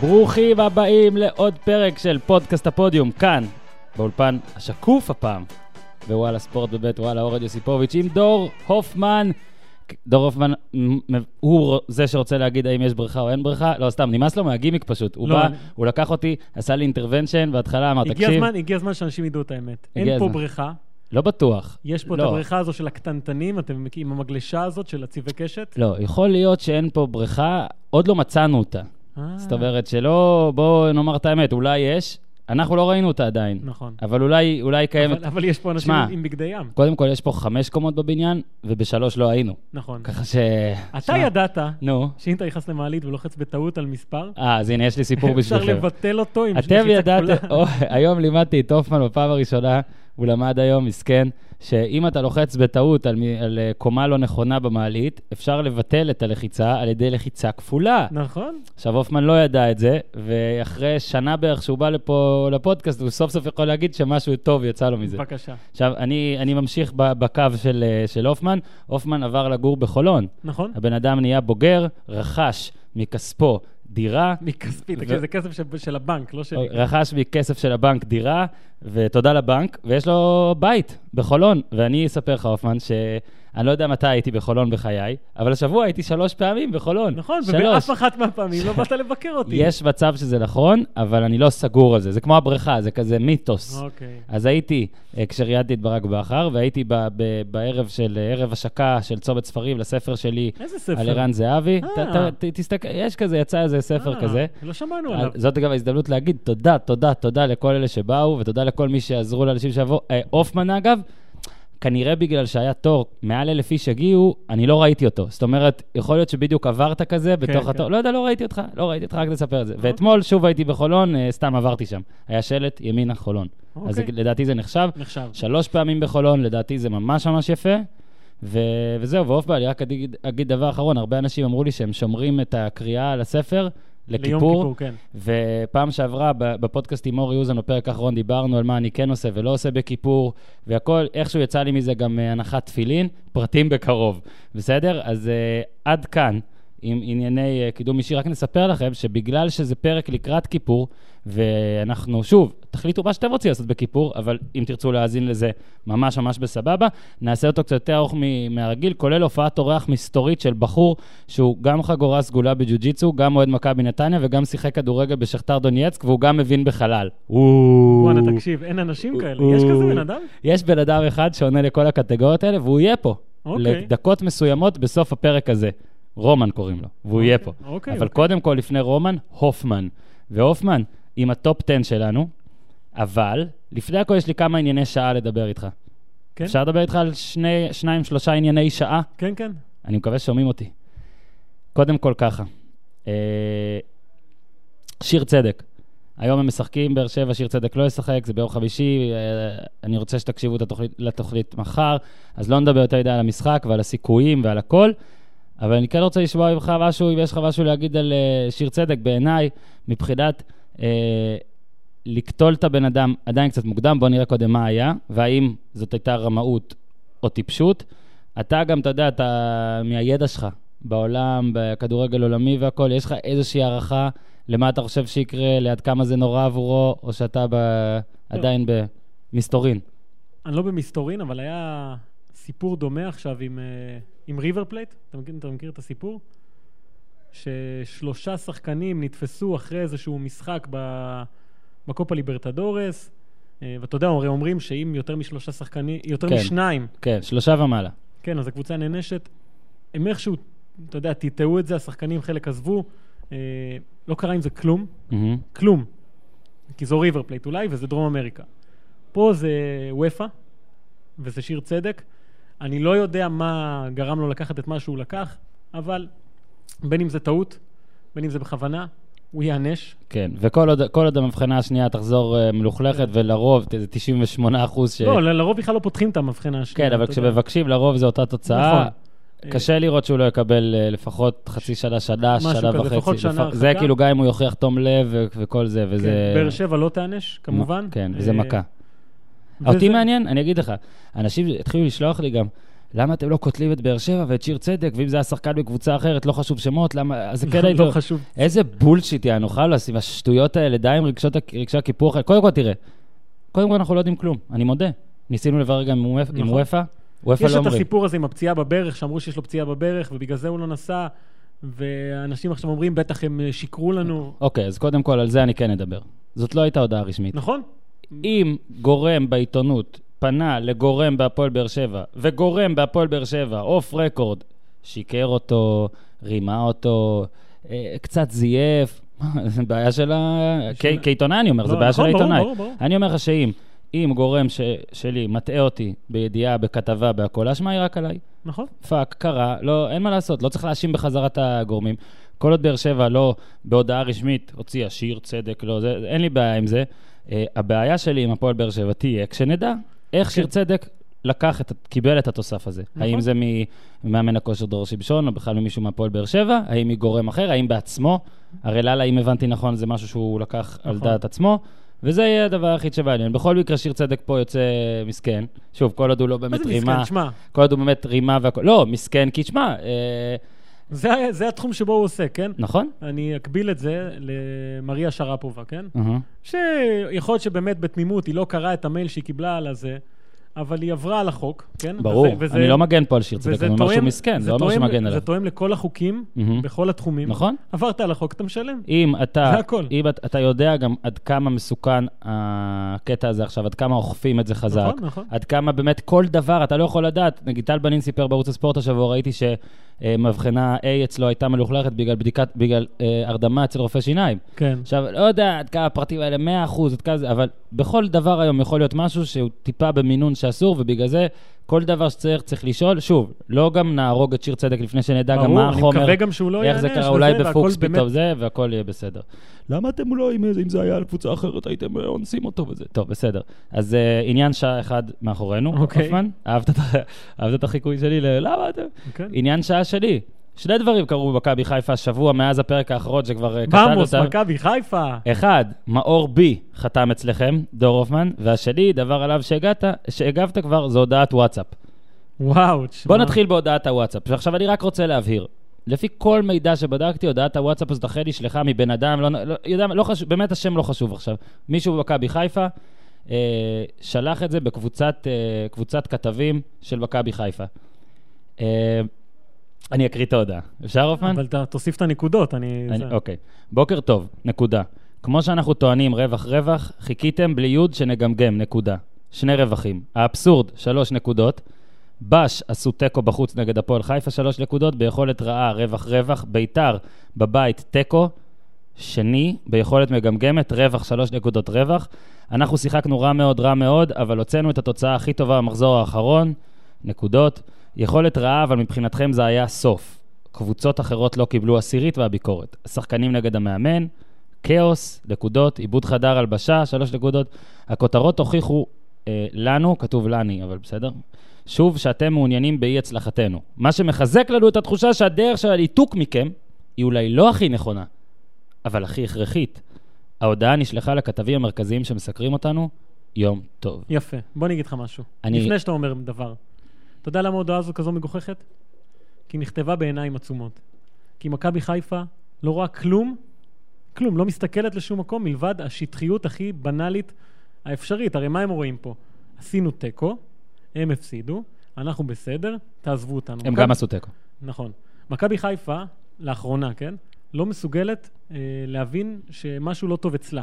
ברוכים הבאים לעוד פרק של פודקאסט הפודיום, כאן, באולפן השקוף הפעם, בוואלה ספורט בבית וואלה אורד יוסיפוביץ', עם דור הופמן. דור הופמן הוא זה שרוצה להגיד האם יש בריכה או אין בריכה, לא סתם, נמאס לו מהגימיק פשוט. הוא לא, בא, אני- הוא לקח אותי, עשה לי אינטרוונשן, בהתחלה אמר, תקשיב, הזמן, הגיע הזמן שאנשים ידעו את האמת. אין פה הזמן. בריכה, לא בטוח. יש פה לא. את הבריכה הזו של הקטנטנים, אתם מכירים, עם המגלשה הזאת של הצבעי קשת. לא, יכול להיות שאין פה בריכה, עוד לא מצאנו אותה. אה, זאת אומרת שלא, בואו נאמר את האמת, אולי יש, אנחנו לא ראינו אותה עדיין. נכון. אבל אולי, אולי קיימת... אבל- אבל יש פה אנשים שמע, עם- בגדי ים. קודם כל, יש פה חמש קומות בבניין, ובשלוש לא היינו. נכון. ככה ש... אתה שמע, ידעת נו. שאם אתה נכנס למעלית ולוחץ בטעות על מספר, אה, אז הנה, יש לי סיפור אפשר בשבילכם. לבטל אותו עם אתם לחיצה ידעתם, כפולה. או, היום לימדתי את הופמן בפעם הראשונה, הוא למד היום, מסכן, שאם אתה לוחץ בטעות על, על אה, קומה לא נכונה במעלית, אפשר לבטל את הלחיצה על ידי לחיצה כפולה. נכון? עכשיו, הופמן לא ידע את זה, ואחרי שנה בערך שהוא בא לפה לפודקאסט, הוא סוף סוף יכול להגיד שמשהו טוב יצא לו מזה. בבקשה. עכשיו, אני, אני ממשיך בקו של, אה, של הופמן. הופמן עבר לגור בחולון. נכון? הבן אדם נהיה בוגר, רכש מכספו דירה, מכספי, ו- תקשיב, זה כסף של- של הבנק, לא שלי. רכש מכסף של הבנק דירה, ותודה לבנק, ויש לו בית בחולון. ואני אספר לך, הופמן, שאני לא יודע מתי הייתי בחולון בחיי, אבל השבוע הייתי שלוש פעמים בחולון. נכון, שלוש. ובאף אחת מהפעמים לא באת לבקר אותי. יש מצב שזה נכון, אבל אני לא סגור על זה. זה כמו הבריכה, זה כזה מיתוס. אוקיי. אז הייתי, אה, כשראיינתי את ברק בכר, והייתי ב- ב- בערב של, אה, ערב השקה של צומת ספרים לספר שלי איזה ספר? על ערן זהבי. אה. ת- ת- תסתכל, יש כזה, יצא איזה ספר כזה. לא שמענו עליו. זאת גם ההזדמנות להגיד תודה, תודה, תודה לכל אלה שבאו, ותודה לכל מי שעזרו לאנשים. אה, הופמן, אגב, כנראה בגלל שהיה תור, מעל אלף איש הגיעו, אני לא ראיתי אותו. זאת אומרת, יכול להיות שבדיוק עברת כזה בתוך כן. התור. לא יודע, לא ראיתי אותך, לא ראיתי אותך, רק תספר את זה. ואתמול שוב הייתי בחולון, אה, סתם עברתי שם. היה שלט ימינה חולון. אז אוקיי. לדעתי זה נחשב. נחשב. שלוש פעמים בחולון, לדעתי זה ממש ממש יפה. ו- וזהו, ועוף אני רק אגיד, אגיד דבר אחרון, הרבה אנשים אמרו לי שהם שומרים את הקריאה על הספר ליום לכיפור, כיפור, כן. ופעם שעברה, בפודקאסט עם אורי אוזן, בפרק האחרון, דיברנו על מה אני כן עושה ולא עושה בכיפור, והכל, איכשהו יצא לי מזה גם אה, הנחת תפילין, פרטים בקרוב, בסדר? אז uh, עד כאן עם ענייני uh, קידום אישי. רק נספר לכם שבגלל שזה פרק לקראת כיפור, ואנחנו, שוב, תחליטו מה שאתם רוצים לעשות בכיפור, אבל אם תרצו להאזין לזה ממש ממש בסבבה, נעשה אותו קצת יותר ארוך מהרגיל, כולל הופעת אורח מסתורית של בחור שהוא גם חגורה סגולה בג'ו-ג'יצו, גם אוהד מכבי נתניה וגם שיחק כדורגל בשכתר דונייצק, והוא גם מבין בחלל. בואנה, תקשיב, אין אנשים כאלה. יש כזה בן אדם? יש בן אדם אחד שעונה לכל הקטגוריות האלה, והוא יהיה פה. לדקות מסוימות בסוף הפרק הזה. רומן קוראים לו, והוא יהיה פה. אוקיי, אבל אוקיי. קודם כל, לפני רומן, הופמן. והופמן, עם הטופ 10 שלנו, אבל לפני הכל יש לי כמה ענייני שעה לדבר איתך. כן? אפשר לדבר איתך על שני, שניים, שלושה ענייני שעה? כן, כן. אני מקווה ששומעים אותי. קודם כל ככה, אה, שיר צדק. היום הם משחקים, באר שבע, שיר צדק לא ישחק, זה ביום חמישי, אה, אני רוצה שתקשיבו את התוכנית, לתוכנית מחר, אז לא נדבר יותר מדי על המשחק ועל הסיכויים ועל הכל, אבל אני כן רוצה לשמוע ממך משהו, אם יש לך משהו להגיד על אה, שיר צדק, בעיניי, מבחינת אה, לקטול את הבן אדם עדיין קצת מוקדם, בוא נראה קודם מה היה, והאם זאת הייתה רמאות או טיפשות. אתה גם, אתה יודע, אתה מהידע שלך בעולם, בכדורגל עולמי והכול, יש לך איזושהי הערכה למה אתה חושב שיקרה, ליד כמה זה נורא עבורו, או שאתה ב... עדיין במסתורין? אני לא במסתורין, אבל היה סיפור דומה עכשיו עם, אה, עם ריבר פלייט. אתה מכיר, אתה מכיר את הסיפור? ששלושה שחקנים נתפסו אחרי איזשהו משחק ב- בקופה ליברטדורס, אה, ואתה יודע, הרי אומרים שאם יותר משלושה שחקנים, יותר כן. משניים, כן, שלושה ומעלה. כן, אז הקבוצה נענשת. הם איכשהו, אתה יודע, טאטאו את זה, השחקנים חלק עזבו, אה, לא קרה עם זה כלום, מהמם. כלום. כי זו ריבר פלייט אולי, וזה דרום אמריקה. פה זה אופ"א, וזה שיר צדק. אני לא יודע מה גרם לו לקחת את מה שהוא לקח, אבל בין אם זה טעות, בין אם זה בכוונה, הוא ייענש. כן, וכל עוד, עוד המבחנה השנייה תחזור אה, מלוכלכת, ולרוב זה 98 אחוז ש... לא, לרוב בכלל לא פותחים את המבחנה השנייה. כן, אבל. כשמבקשים, לרוב זו אותה תוצאה. נכון. קשה לראות שהוא לא יקבל אה, לפחות חצי שנה, שנה, משהו שנה כזה, וחצי. לפחות שנה זה הרחקה. כאילו גם אם הוא יוכיח תום לב וכל זה, כן, וזה... באר שבע לא תיענש, כמובן. כן, וזה אה, מכה. וזה- אותי מעניין, אני אגיד לך, אנשים התחילו לשלוח לי גם, למה אתם לא קוטלים את באר שבע ואת שיר צדק, ואם זה היה שחקן בקבוצה אחרת, לא חשוב שמות, למה... זה כן הייתי... לא חשוב. איזה בולשיט, יענו, חלאס, עם השטויות האלה, די עם רגשי הקיפוח. קודם כל, תראה, קודם כל אנחנו לא יודעים כלום, אני מודה. ניסינו לברר גם עם וופ- עם נכון. וופא, וופא יש לא את אומרים. הסיפור הזה עם הפציעה בברך, שאמרו שיש לו פציעה בברך, ובגלל זה הוא לא נסע, ואנשים עכשיו אומרים, בטח הם שיקרו לנו. אוקיי, אז קודם כל, על זה אני כן אדבר. זאת לא הייתה הודעה רשמית. נכון? אם גורם בעיתונות פנה לגורם בהפועל באר שבע, וגורם בהפועל באר שבע, אוף רקורד, שיקר אותו, רימה אותו, אה, קצת זייף, זה בעיה של ה... כעיתונאי אני אומר, זה לא, בעיה של נכון, העיתונאי. אני אומר לך שאם אם גורם ש- שלי מטעה אותי בידיעה, בכתבה, בהכל, האשמה היא רק עליי. נכון. fuck, קרה, לא, אין מה לעשות, לא צריך להאשים בחזרת הגורמים. כל עוד באר שבע לא בהודעה רשמית הוציאה שיר צדק, לא, זה, אין לי בעיה עם זה. אה, הבעיה שלי עם הפועל באר שבע תהיה כשנדע איך שיר כן. צדק לקח, את, קיבל את התוסף הזה. נכון. האם זה ממאמן הכושר דרור שמשון, או בכלל ממישהו מהפועל באר שבע, האם מגורם אחר, האם בעצמו. הרי לאללה, אם הבנתי נכון, זה משהו שהוא לקח על נכון. דעת עצמו. וזה יהיה הדבר היחיד שמעניין. בכל מקרה, שיר צדק פה יוצא מסכן. שוב, כל עוד הוא לא מה באמת זה רימה. מסכן? שמע, כל עוד הוא באמת רימה והכל. לא, מסכן, כי תשמע, אה, זה זה התחום שבו הוא עושה, כן? נכון? אני אקביל את זה למריה שרפובה, כן? אהה. שיכול להיות שבאמת בתמימות היא לא קראה את המייל שהיא קיבלה על הזה, אבל היא עברה על החוק, כן? ברור, וזה- וזה- אני לא מגן פה על שיר צדק, אני אומר שהוא מסכן, זה לא אומר שמגן עליו. זה תואם לכל החוקים, מהמם. בכל התחומים. נכון? עברת על החוק, אתה משלם. אם אתה, זה הכל. אם את- אתה יודע גם עד כמה מסוכן הקטע הזה עכשיו, עד כמה אוכפים את זה חזק, נכון, נכון. עד כמה באמת כל דבר, אתה לא יכול לדעת. נגיד טל בנין סיפר בערוץ הספורט השבוע, ראיתי שמבחנה A אצלו הייתה מלוכלכת בגלל בדיקת, בגלל אה, הרדמה אצל רופא שיניים. כן. עכשיו, לא יודע עד כמה הפרטים האלה 100%, עד כמה זה, אבל בכל דבר היום יכול להיות משהו שהוא טיפה במינון שאסור, ובגלל זה כל דבר שצריך, צריך לשאול. שוב, לא גם נהרוג את שיר צדק לפני שנדע גם ברור, מה אני החומר, מקווה גם שהוא לא איך זה קרה, וזה, אולי בפוקס באמת- פתאום זה, והכל יהיה בסדר. למה אתם לא, אם, אם זה היה על קבוצה אחרת, הייתם אה, אונסים אותו וזה? טוב, בסדר. אז uh, עניין שעה אחד מאחורינו, אוקיי. הופמן. אהבת את ה- אהבת את החיקוי שלי ל... למה אתם? כן. עניין שעה שלי. שני דברים קרו במכבי חיפה השבוע מאז הפרק האחרון שכבר במוס, אותם. מכבי חיפה. אחד, מאור בי חתם אצלכם, דור הופמן, והשני, דבר עליו שהגעת, שהגבת כבר, זו הודעת וואטסאפ. וואו, תשמע. בוא נתחיל בהודעת הוואטסאפ. ועכשיו אני רק רוצה להבהיר. לפי כל מידע שבדקתי, הודעת הוואטסאפ הזאת אכן נשלחה מבן אדם, לא, לא, יודע, מה, לא חשוב, באמת השם לא חשוב עכשיו. מישהו במכבי חיפה אה, שלח את זה בקבוצת אה, כתבים של מכבי חיפה. אה, אני אקריא את ההודעה. אפשר, הופמן? אבל תוסיף את הנקודות, אני... אני, זה- אוקיי. בוקר טוב, נקודה. כמו שאנחנו טוענים רווח רווח, חיכיתם בלי יוד שנגמגם, נקודה. שני רווחים. האבסורד, שלוש נקודות. בש עשו תיקו בחוץ נגד הפועל חיפה, שלוש נקודות. ביכולת רעה, רווח רווח. ביתר, בבית, תיקו. שני, ביכולת מגמגמת, רווח, שלוש נקודות רווח. אנחנו שיחקנו רע מאוד, רע מאוד, אבל הוצאנו את התוצאה הכי טובה במחזור האחרון, נקודות. יכולת רעה, אבל מבחינתכם זה היה סוף. קבוצות אחרות לא קיבלו עשירית והביקורת. שחקנים נגד המאמן, כאוס, נקודות, עיבוד חדר הלבשה, שלוש נקודות. הכותרות הוכיחו אה, לנו, כתוב לני, אבל בסדר, שוב שאתם מעוניינים באי הצלחתנו. מה שמחזק לנו את התחושה שהדרך של הניתוק מכם היא אולי לא הכי נכונה, אבל הכי הכרחית. ההודעה נשלחה לכתבים המרכזיים שמסקרים אותנו, יום טוב. יפה. בוא אני אגיד לך משהו. אני- לפני שאתה אומר דבר. אתה יודע למה ההודעה הזו כזו מגוחכת? כי היא נכתבה בעיניים עצומות. כי מכבי חיפה לא רואה כלום, כלום, לא מסתכלת לשום מקום מלבד השטחיות הכי בנאלית האפשרית. הרי מה הם רואים פה? עשינו תיקו, הם הפסידו, אנחנו בסדר, תעזבו אותנו. הם מכבי- גם עשו תיקו. נכון. מכבי חיפה, לאחרונה, כן? לא מסוגלת אה, להבין שמשהו לא טוב אצלה.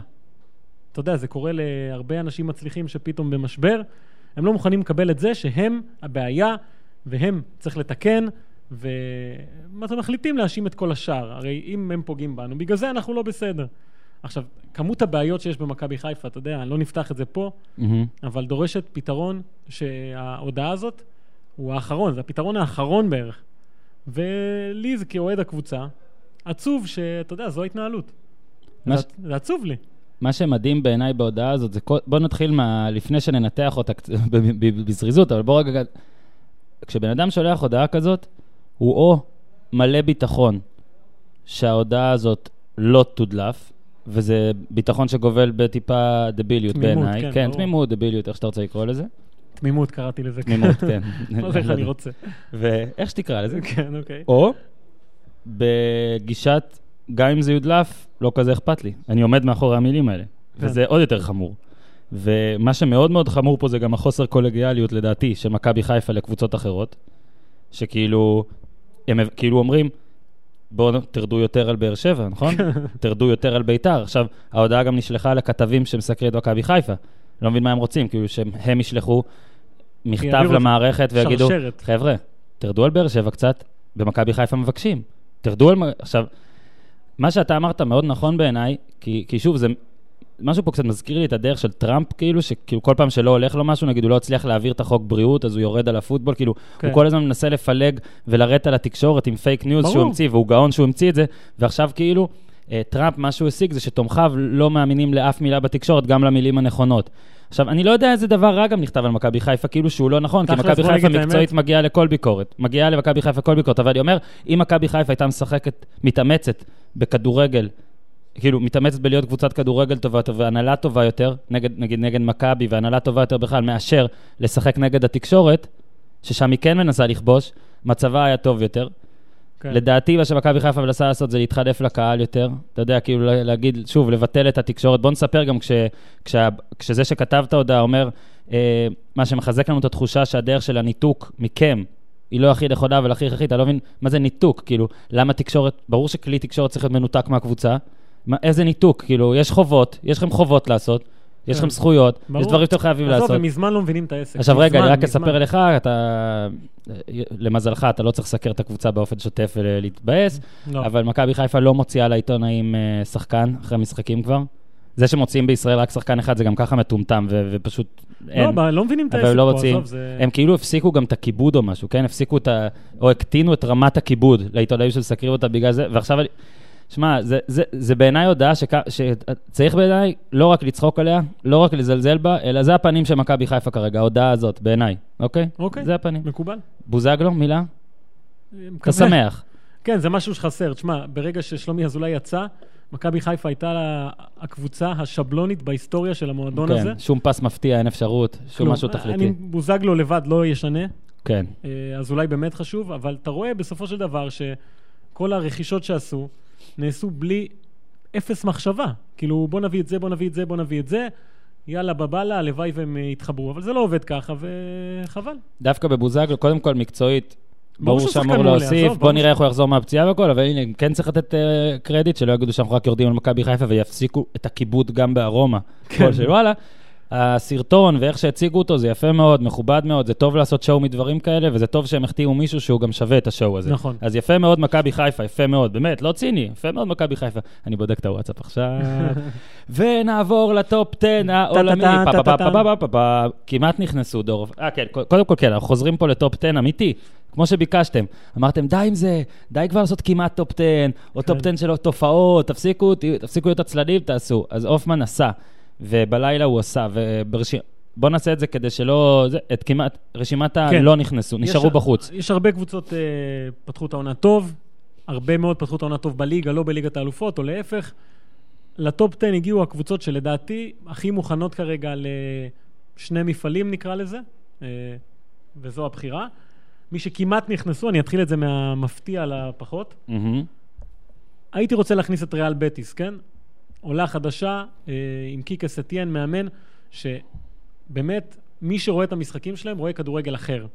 אתה יודע, זה קורה להרבה אנשים מצליחים שפתאום במשבר, הם לא מוכנים לקבל את זה שהם הבעיה, והם צריך לתקן, ואתם מחליטים להאשים את כל השאר. הרי אם הם פוגעים בנו, בגלל זה אנחנו לא בסדר. עכשיו, כמות הבעיות שיש במכבי חיפה, אתה יודע, לא נפתח את זה פה, מהמם. אבל דורשת פתרון שההודעה הזאת הוא האחרון, זה הפתרון האחרון בערך. ולי זה כאוהד הקבוצה, עצוב שאתה יודע, זו ההתנהלות. מה זה, ש- זה עצוב לי. מה שמדהים בעיניי בהודעה הזאת, זה כל... בוא נתחיל מה... לפני שננתח אותה בזריזות, אבל בוא רגע... כשבן אדם שולח הודעה כזאת, הוא או מלא ביטחון שההודעה הזאת לא תודלף, וזה ביטחון שגובל בטיפה דביליות תמימות, בעיניי. כן, כן, ברור. תמימות, דביליות, איך שאתה רוצה לקרוא לזה. תמימות קראתי לזה. תמימות, כן. לא יודע איך אני רוצה. ואיך שתקרא לזה. כן, אוקיי. או בגישת, גם אם זה יודלף, לא כזה אכפת לי. אני עומד מאחורי המילים האלה. כן. וזה עוד יותר חמור. ומה שמאוד מאוד חמור פה זה גם החוסר קולגיאליות, לדעתי, של מכבי חיפה לקבוצות אחרות, שכאילו, הם כאילו אומרים, בואו תרדו יותר על באר שבע, נכון? תרדו יותר על ביתר. עכשיו, ההודעה גם נשלחה לכתבים שמסקרים את מכבי חיפה. לא מבין מה הם רוצים, כאילו שהם ישלחו מכתב למערכת ויגידו. חבר'ה, תרדו על באר שבע קצת, במכבי חיפה מבקשים. תרדו על... עכשיו, מה שאתה אמרת מאוד נכון בעיניי, כי, כי שוב, זה... משהו פה קצת מזכיר לי את הדרך של טראמפ, כאילו, שכאילו כל פעם שלא הולך לו משהו, נגיד הוא לא הצליח להעביר את החוק בריאות, אז הוא יורד על הפוטבול, כאילו, כן. הוא כל הזמן מנסה לפלג ולרדת על התקשורת עם פייק ניוז ברור. שהוא המציא, והוא גאון שהוא המציא את זה, ועכשיו כאילו, אה, טראמפ, מה שהוא השיג זה שתומכיו לא מאמינים לאף מילה בתקשורת, גם למילים הנכונות. עכשיו, אני לא יודע איזה דבר רע גם נכתב על מכבי חיפה, כאילו שהוא לא נכון, כי מכבי חיפה מקצועית. מגיעה לכל ביקורת. מגיעה למכבי חיפה כל ביקורת, אבל אני אומר, אם מכבי חיפה הייתה משחקת, מתאמצת בכדורגל, כאילו, מתאמצת בלהיות קבוצת כדורגל טובה יותר והנהלה טובה יותר, נגד, נגיד נגד מכבי והנהלה טובה יותר בכלל, מאשר לשחק נגד התקשורת, ששם היא כן מנסה לכבוש, מצבה היה טוב יותר. כן. לדעתי, מה שמכבי חיפה מנסה לעשות זה להתחלף לקהל יותר. אתה יודע, כאילו לה- להגיד, שוב, לבטל את התקשורת. בוא נספר גם כש, כשה, כשזה שכתב את ההודעה אומר, אה, מה שמחזק לנו את התחושה שהדרך של הניתוק מכם היא לא הכי נכונה ולא הכי הכרחית, אתה לא מבין מה זה ניתוק, כאילו, למה תקשורת, ברור שכלי תקשורת צריך להיות מנותק מהקבוצה, מה, איזה ניתוק, כאילו, יש חובות, יש לכם חובות לעשות, יש כן. לכם זכויות, ברור. יש דברים שאתם חייבים עזוב, לעשות. הם מזמן לא מבינים את העסק. עכשיו רגע, אני רק מזמן. אספר לך, אתה, למזלך, אתה לא צריך לסקר את הקבוצה באופן שוטף ולהתבאס, לא. אבל מכבי חיפה לא מוציאה לעיתונאים אה, שחקן אחרי משחקים כבר. זה שמוציאים בישראל רק שחקן אחד זה גם ככה מטומטם, ו- ופשוט לא, אין. אבל לא מבינים את העסק לא פה. עזוב, זה... הם כאילו הפסיקו גם את הכיבוד או משהו, כן? הפסיקו את ה... או הקטינו את רמת הכיבוד לעיתונאים שמסקרים אותה בגלל זה, ועכשיו. שמע, זה, זה, זה בעיניי הודעה שכ... שצריך בעיניי לא רק לצחוק עליה, לא רק לזלזל בה, אלא זה הפנים של מכבי חיפה כרגע, ההודעה הזאת, בעיניי, אוקיי? אוקיי. זה הפנים. מקובל? בוזגלו, מילה? אתה מקווה. שמח. כן, זה משהו שחסר. תשמע, ברגע ששלומי אזולאי יצא, מכבי חיפה הייתה לה- הקבוצה השבלונית בהיסטוריה של המועדון הזה. כן, שום פס מפתיע, אין אפשרות, שום כלום. משהו תכליתי. אני, בוזגלו לבד לא ישנה, כן, אה, אז אולי באמת חשוב, אבל אתה רואה בסופו של דבר שכל הרכישות שעשו, נעשו בלי אפס מחשבה. כאילו, בוא נביא את זה, בוא נביא את זה, בוא נביא את זה, יאללה, בבאללה, הלוואי והם אה, יתחברו. אבל זה לא עובד ככה, וחבל. דווקא בבוזגלו, קודם כל מקצועית, ברור שאמור להוסיף, בוא נראה איך הוא יחזור מהפציעה והכל, אבל הנה, כן צריך לתת אה, קרדיט, שלא יגידו שאנחנו רק יורדים על מכבי חיפה ויפסיקו את הכיבוד גם בארומה. כן. וואלה, הסרטון ואיך שהציגו אותו זה יפה מאוד, מכובד מאוד, זה טוב לעשות שואו מדברים כאלה, וזה טוב שהם החתימו מישהו שהוא גם שווה את השואו הזה. נכון. אז יפה מאוד מכבי חיפה, יפה מאוד, באמת, לא ציני, יפה מאוד מכבי חיפה. אני בודק את הוואטסאפ עכשיו. ונעבור לטופ 10 העולמי. כמעט נכנסו דור. אה, כן, קודם כל כן, אנחנו חוזרים פה לטופ 10 אמיתי. כמו שביקשתם, אמרתם, די עם זה, די כבר לעשות כמעט טופ 10, או טופ כן. 10 של תופעות, תפסיקו, תפסיקו להיות עצלנים, תעשו. אז הופמן עשה, ובלילה הוא עשה, וברשימה... בוא נעשה את זה כדי שלא... זה, את כמעט... רשימת כן. הלא נכנסו, נשארו יש- בחוץ. יש הרבה קבוצות אה, פתחו את העונה טוב, הרבה מאוד פתחו את העונה טוב בליגה, לא בליגת האלופות, או להפך. לטופ 10 הגיעו הקבוצות שלדעתי הכי מוכנות כרגע לשני מפעלים, נקרא לזה, אה, וזו הבחירה. מי שכמעט נכנסו, אני אתחיל את זה מהמפתיע לפחות. מהמם. הייתי רוצה להכניס את ריאל בטיס, כן? עולה חדשה אה, עם קיקה סטיאן, מאמן, שבאמת, מי שרואה את המשחקים שלהם רואה כדורגל אחר.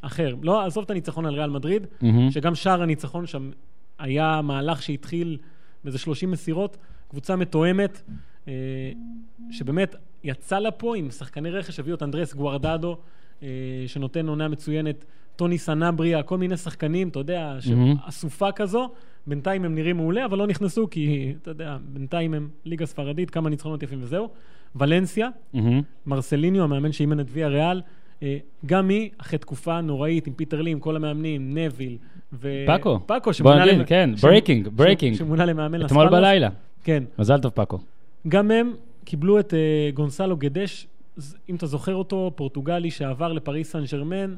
אחר. לא, עזוב את הניצחון על ריאל מדריד, מהמם. שגם שער הניצחון שם היה מהלך שהתחיל באיזה 30 מסירות, קבוצה מתואמת, אה, שבאמת יצא לה פה עם שחקני רכש, הביאו את אנדרס גוארדדו, אה, שנותן עונה מצוינת, טוני סנבריה, כל מיני שחקנים, אתה יודע, מהמם. אסופה כזו. בינתיים הם נראים מעולה, אבל לא נכנסו, כי אתה יודע, בינתיים הם ליגה ספרדית, כמה ניצחונות יפים וזהו. ולנסיה, מהמם. מרסליניו, המאמן שאימן את ויאריאל, אה, גם היא, אחרי תקופה נוראית עם פיטר לים, כל המאמנים, נוויל ו... פאקו. פאקו, בוא שמונה נגיד, למ- כן, ש- breaking, ש- breaking. שמונה למאמן אתמול לאס פלמאס. בלילה. כן. מזל טוב, פאקו. גם הם קיבלו את אה, גונסלו גדש, אם אתה זוכר אותו, פורטוגלי שעבר לפריס סן ג'רמן.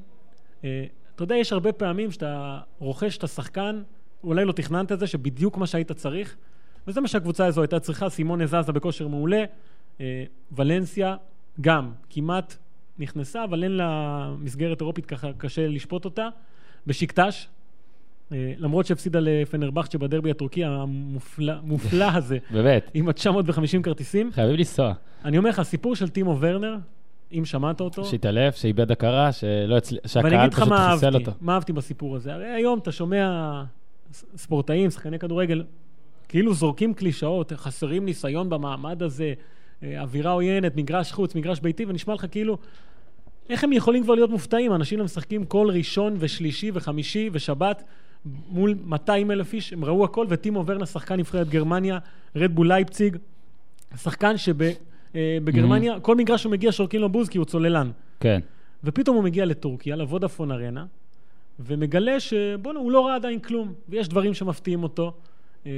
אה, אתה יודע, יש הרבה פעמים שאתה רוכש את השחקן, אולי לא תכננת את זה, שבדיוק מה שהיית צריך, וזה מה שהקבוצה הזו הייתה צריכה. סימונה זזה בכושר מעולה, אה, ולנסיה גם, כמעט נכנסה, אבל אין לה מסגרת אירופית, ככה קשה לשפוט אותה. בשקטש, אה, למרות שהפסידה לפנרבכצ'ה בדרבי הטורקי המופלא המופלא הזה, באמת, עם ה-950 כרטיסים. חייבים לנסוע. אני אומר לך, הסיפור של טימו ורנר, אם שמעת אותו, שהתעלף, שאיבד הכרה, שלא הצל... ואני שהקהל אגיד לך פשוט מה חיסל אהבתי, אותו. מה אהבתי בסיפור הזה. הרי היום אתה שומע ספורטאים, שחקני כדורגל, כאילו זורקים קלישאות, חסרים ניסיון במעמד הזה, אה, אווירה עוינת, מגרש חוץ, מגרש ביתי, ונשמע לך כאילו, איך הם יכולים כבר להיות מופתעים? אנשים משחקים כל ראשון ושלישי וחמישי ושבת מול 200 אלף איש, הם ראו הכל, וטימו ורנר, שחקן נבחרת גרמניה, רדבול לייפציג, שחקן שבגרמניה, כל מגרש שהוא מגיע שורקים לו בוז כי הוא צוללן. כן. ופתאום הוא מגיע לטורקיה, לוודאפון ארנה, ומגלה שבואנה, הוא לא ראה עדיין כלום, ויש דברים שמפתיעים אותו, אה,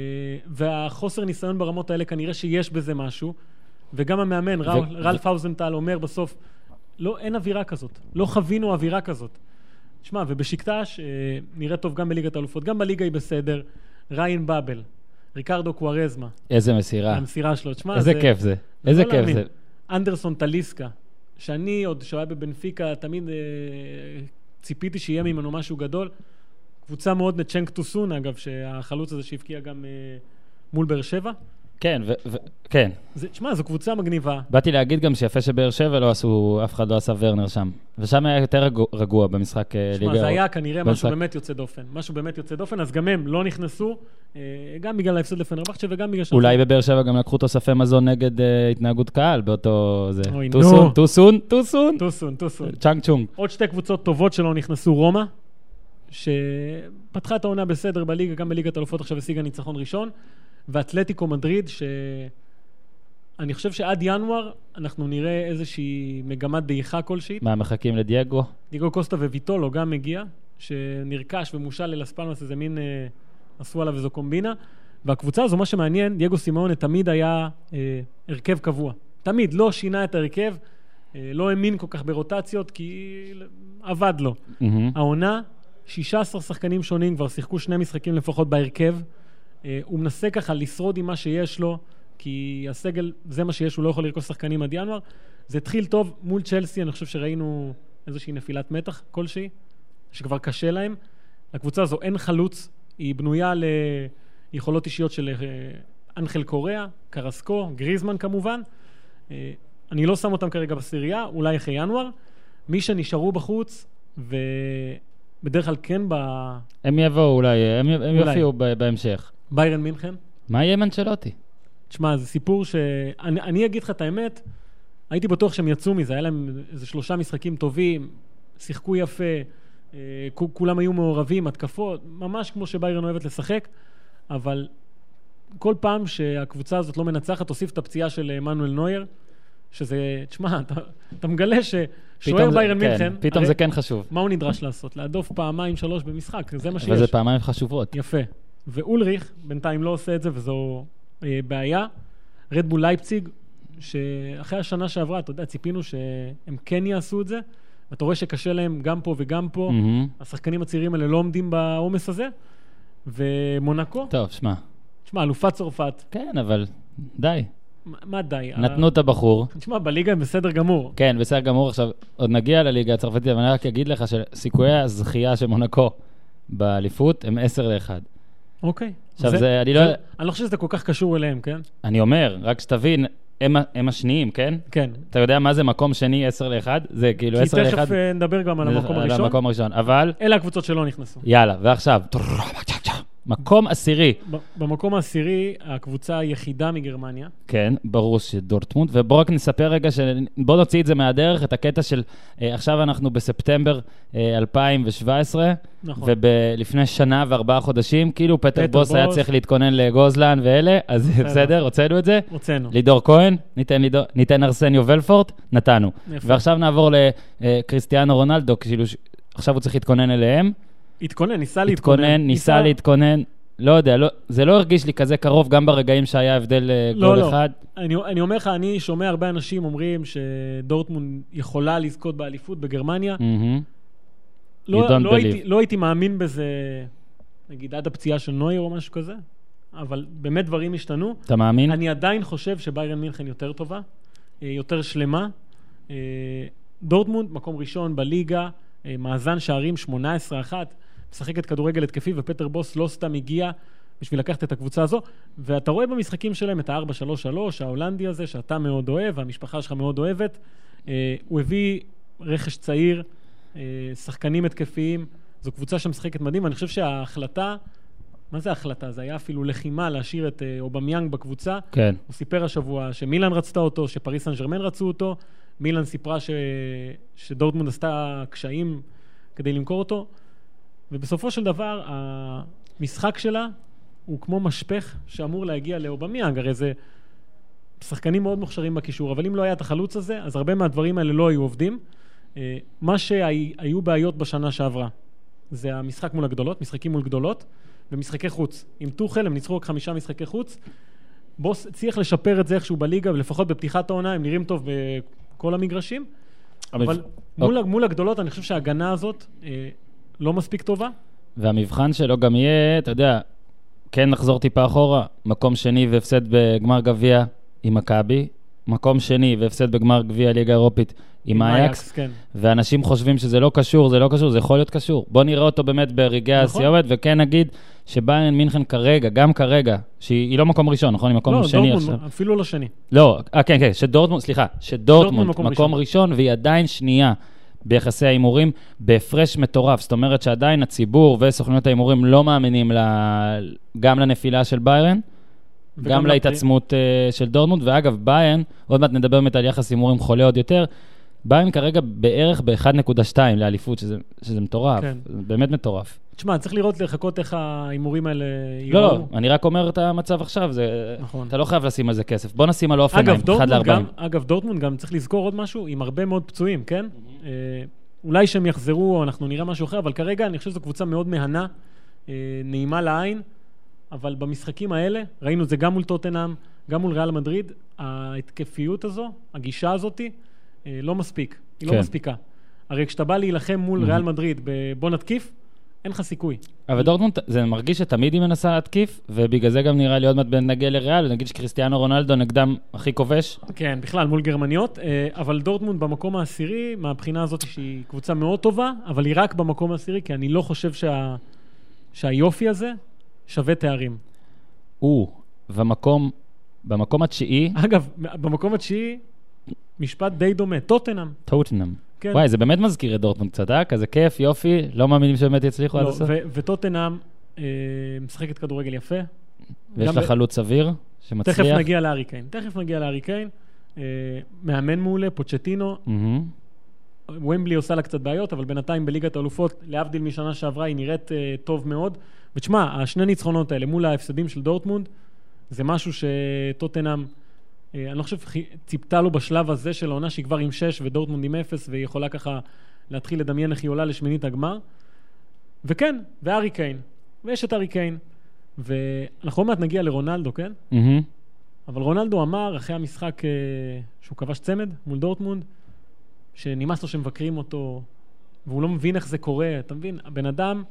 והחוסר ניסיון ברמות האלה, כנראה שיש בזה משהו, וגם המאמן, ו... ו- רלף האוזנטל, אומר בסוף, לא, אין אווירה כזאת, לא חווינו אווירה כזאת. שמע, ובשקטש אה, נראה טוב גם בליגת האלופות, גם בליגה היא בסדר, ריין באבל, ריקרדו קוארזמה, איזה מסירה. המסירה שלו, תשמע, איזה כיף זה. איזה לא כיף להאמין. זה. אנדרסון טליסקה, שאני עוד, כשהוא היה בבנפיקה, תמיד אה, ציפיתי שיהיה ממנו משהו גדול. קבוצה מאוד נצ'נק טוסון, אגב, שהחלוץ הזה שהבקיע גם אה, מול באר שבע. כן, ו- ו- כן. זה, תשמע, זו קבוצה מגניבה. באתי להגיד גם שיפה שבאר שבע לא עשו, אף אחד לא עשה ורנר שם. ושם היה יותר רגוע, רגוע במשחק אה, ליגה. זה היה כנראה משהו במשחק- באמת יוצא דופן. משהו באמת יוצא דופן, אז גם הם לא נכנסו, אה, גם בגלל ההפסד לפנרבכצ'ה וגם בגלל... שאנחנו- אולי בבאר שבע גם לקחו תוספי מזון נגד אה, התנהגות קהל באותו... זה. אוי, too נו. soon, too soon, too soon. Too soon, too soon. צ'אנג צ'ונג. עוד שתי קבוצות טובות שלא נכנסו, רומא, שפתחה את העונה בסדר בליגה, גם בליגת אלופות עכשיו השיגה ניצחון ראשון, ואתלטיקו מדריד, שאני חושב שעד ינואר אנחנו נראה איזושהי מגמת דעיכה כלשהי. מה, מחכים לדייגו? דיגו קוסטה וויטולו גם מגיע, שנרכש ומושל ללספלמוס, איזה מין, אה, עשו עליו איזו קומבינה. והקבוצה הזו, מה שמעניין, דייגו סימאונה תמיד היה אה, הרכב קבוע. תמיד, לא שינה את ההרכב, אה, לא האמין כל כך ברוטציות, כי עבד לו. מהמם. העונה, 16 שחקנים שונים כבר שיחקו שני משחקים לפחות בהרכב. אה, הוא מנסה ככה לשרוד עם מה שיש לו, כי הסגל, זה מה שיש, הוא לא יכול לרכוש שחקנים עד ינואר. זה התחיל טוב מול צ'לסי, אני חושב שראינו איזושהי נפילת מתח כלשהי, שכבר קשה להם. לקבוצה הזו אין חלוץ, היא בנויה ליכולות אישיות של אה, אנחל קוריאה, קרסקו, גריזמן כמובן. אה, אני לא שם אותם כרגע בסירייה, אולי אחרי ינואר. מי שנשארו בחוץ, ובדרך כלל כן הם יבואו אולי, הם הם אולי. יופיעו ב- בהמשך. בביירן מינכן. מה יהיה עם אנצ'לוטי? תשמע, זה סיפור ש... אני, אני אגיד לך את האמת, הייתי בטוח שהם יצאו מזה, היה להם איזה שלושה משחקים טובים, שיחקו יפה, אה, כולם היו מעורבים, התקפות, ממש כמו שביירן אוהבת לשחק, אבל כל פעם שהקבוצה הזאת לא מנצחת, תוסיף את הפציעה של אה, מנואל נויר, שזה, תשמע, אתה, אתה מגלה ששוער זה- ביירן כן, מינכן, פתאום הרי זה כן חשוב. מה הוא נדרש לעשות? להדוף פעמיים, שלוש במשחק, זה מה שיש. אבל זה פעמיים חשובות. יפה. ואולריך בינתיים לא עושה את זה, וזו אה, בעיה. רדבול לייפציג, שאחרי השנה שעברה, אתה יודע, ציפינו שהם כן יעשו את זה, ואתה רואה שקשה להם גם פה וגם פה. מהמם. השחקנים הצעירים האלה לא עומדים בעומס הזה. ומונקו, טוב, שמע. תשמע, אלופת צרפת, כן, אבל די. מה- מה די? נתנו את הבחור. תשמע, בליגה הם בסדר גמור. כן, בסדר גמור. עכשיו, עוד נגיע לליגה הצרפתית, אבל אני רק אגיד לך שסיכויי הזכייה של מונקו באליפות הם 10 ל-1. אוקיי. עכשיו, זה- אני לא- אני לא חושב שזה כל כך קשור אליהם, כן? אני אומר, רק שתבין, הם, הם השניים, כן? כן. אתה יודע מה זה מקום שני 10 ל-1? זה כאילו 10 כי ל-1. תכף אה, נדבר גם על המקום על הראשון. המקום הראשון. אבל, אלה הקבוצות שלא נכנסו. יאללה, ועכשיו, מקום עשירי. במקום העשירי, הקבוצה היחידה מגרמניה. כן, ברור שדורטמונד, ובואו רק נספר רגע, ש... בואו נוציא את זה מהדרך, את הקטע של, אה, עכשיו אנחנו בספטמבר אה, 2017, נכון. ולפני שנה וארבעה חודשים, כאילו פטר פטר בוס היה בוס. צריך להתכונן לגוזלן ואלה, אז בסדר. בסדר, הוצאנו את זה. הוצאנו. לידור כהן, ניתן, לידור, ניתן ארסניו ולפורט, נתנו. יפה. ועכשיו נעבור לקריסטיאנו רונלדו, כאילו, עכשיו הוא צריך להתכונן אליהם. התכונן, ניסה להתכונן. התכונן, ניסה להתכונן, לא יודע, לא, זה לא הרגיש לי כזה קרוב, גם ברגעים שהיה הבדל אה, לא, גול לא. אחד. אני, אני אומר לך, אני שומע הרבה אנשים אומרים שדורטמונד יכולה לזכות באליפות בגרמניה. מהמם. לא, לא, הייתי. לא הייתי מאמין בזה, נגיד, עד הפציעה של נויר או משהו כזה, אבל באמת דברים השתנו. אתה מאמין? אני עדיין חושב שביירן מינכן יותר טובה, אה, יותר שלמה. אה, דורטמונד, מקום ראשון בליגה, מאזן שערים 18-1, משחקת כדורגל התקפי, ופטר בוס לא סתם הגיע בשביל לקחת את הקבוצה הזו, ואתה רואה במשחקים שלהם את ה-4-3-3, ההולנדי הזה, שאתה מאוד אוהב, והמשפחה שלך מאוד אוהבת. אה, הוא הביא רכש צעיר, אה, שחקנים התקפיים, זו קבוצה שמשחקת מדהים, ואני חושב שההחלטה, מה זה ההחלטה? זה היה אפילו לחימה להשאיר את אה, אובמיאנג בקבוצה. כן. הוא סיפר השבוע שמילאן רצתה אותו, שפריס סן ג'רמן רצו אותו, מילאן סיפרה ש... שדורטמונד עשתה קשיים כדי למכור אותו, ובסופו של דבר, המשחק שלה הוא כמו משפך שאמור להגיע לאובמיאנג, הרי זה שחקנים מאוד מוכשרים בקישור, אבל אם לא היה את החלוץ הזה, אז הרבה מהדברים האלה לא היו עובדים. אה, מה שהיו בעיות בשנה שעברה, זה המשחק מול הגדולות, משחקים מול גדולות, ומשחקי חוץ. עם טוחל הם ניצחו רק חמישה משחקי חוץ. בוס הצליח לשפר את זה איכשהו בליגה, ולפחות בפתיחת העונה הם נראים טוב בכל המגרשים. אבל המבח- מול, מול הגדולות אני חושב שההגנה הזאת אה, לא מספיק טובה. והמבחן שלו גם יהיה, אתה יודע, כן נחזור טיפה אחורה, מקום שני והפסד בגמר גביע עם מכבי, מקום שני והפסד בגמר גביע ליגה אירופית עם אייקס, כן. ואנשים חושבים שזה לא קשור, זה לא קשור, זה יכול להיות קשור. בוא נראה אותו באמת ברגעי נכון. הסיומת, וכן נגיד שביירן מינכן כרגע, גם כרגע, שהיא היא לא מקום ראשון, נכון? היא מקום לא, שני דורטמונד עכשיו. אפילו לא שני. לא, אה, כן, כן, שדורטמונד, סליחה, שדורטמונד דורטמונד מקום מקום ראשון, והיא עדיין שנייה ביחסי ההימורים, בהפרש מטורף. זאת אומרת שעדיין הציבור וסוכנויות ההימורים לא מאמינים ל... גם לנפילה של ביירן, גם להתעצמות אה, של דורטמונד, ואגב, ביירן, עוד מעט נדבר באמת על יחס הימורים חולה עוד יותר, ביירן כרגע בערך ב-1.2 לאליפות, שזה, שזה מטורף, כן. זה באמת מטורף. תשמע, צריך לראות, לחכות איך ההימורים האלה לא, ייראו. לא, אני רק אומר את המצב עכשיו, זה... נכון. אתה לא חייב לשים על זה כסף. בוא נשים על אופניים, אגב, 1 דורטמונד ל-40. גם, אגב, דורטמונד גם צריך לזכור עוד משהו, עם הרבה מאוד פצועים, כן? אה, אולי שהם יחזרו, אנחנו נראה משהו אחר, אבל כרגע אני חושב שזו קבוצה מאוד מהנה, אה, נעימה לעין, אבל במשחקים האלה, ראינו את זה גם מול טוטנאם, גם מול ריאל מדריד, ההתקפיות הזו, הגישה הזאתי, לא מספיק, היא כן. לא מספיקה. הרי כשאתה בא להילחם מול Mhm. ריאל מדריד בבוא נתקיף, אין לך סיכוי. אבל דורטמונד, זה מרגיש שתמיד היא מנסה להתקיף, ובגלל זה גם נראה לי עוד מעט נגיע לריאל, ונגיד שקריסטיאנו רונלדו נגדם הכי כובש. כן, בכלל, מול גרמניות, אה, אבל דורטמונד במקום העשירי, מהבחינה הזאת שהיא קבוצה מאוד טובה, אבל היא רק במקום העשירי, כי אני לא חושב שה... שהיופי הזה שווה תארים. הוא, במקום, במקום התשיעי, אגב, במקום התשיעי, משפט די דומה, טוטנאם. טוטנאם. כן. וואי, זה באמת מזכיר את דורטמונד קצת, אה? כזה כיף, יופי, לא מאמינים שבאמת יצליחו עד לא, הסוף. ו- וטוטנאם אה, משחקת כדורגל יפה. ויש לה חלוץ סביר, תכף שמצליח. נגיע להארי קיין. תכף נגיע להארי קיין. אה, מאמן מעולה, פוצ'טינו. מהמם. ומבלי עושה לה קצת בעיות, אבל בינתיים בליגת האלופות, להבדיל משנה שעברה, היא נראית uh, טוב מאוד. ותשמע, השני ניצחונות האלה מול ההפסדים של דורטמונד, זה משהו שטוטנאם, אני לא חושב, חי- ציפתה לו בשלב הזה של העונה שהיא כבר עם 6 ודורטמונד עם 0, והיא יכולה ככה להתחיל לדמיין איך היא עולה לשמינית הגמר. וכן, והארי קיין, ויש את הארי קיין. ואנחנו עוד מעט נגיע לרונלדו, כן? מהמם. אבל רונלדו אמר אחרי המשחק אה, שהוא כבש צמד מול דורטמונד, שנמאס לו שמבקרים אותו, והוא לא מבין איך זה קורה. אתה מבין? הבן אדם,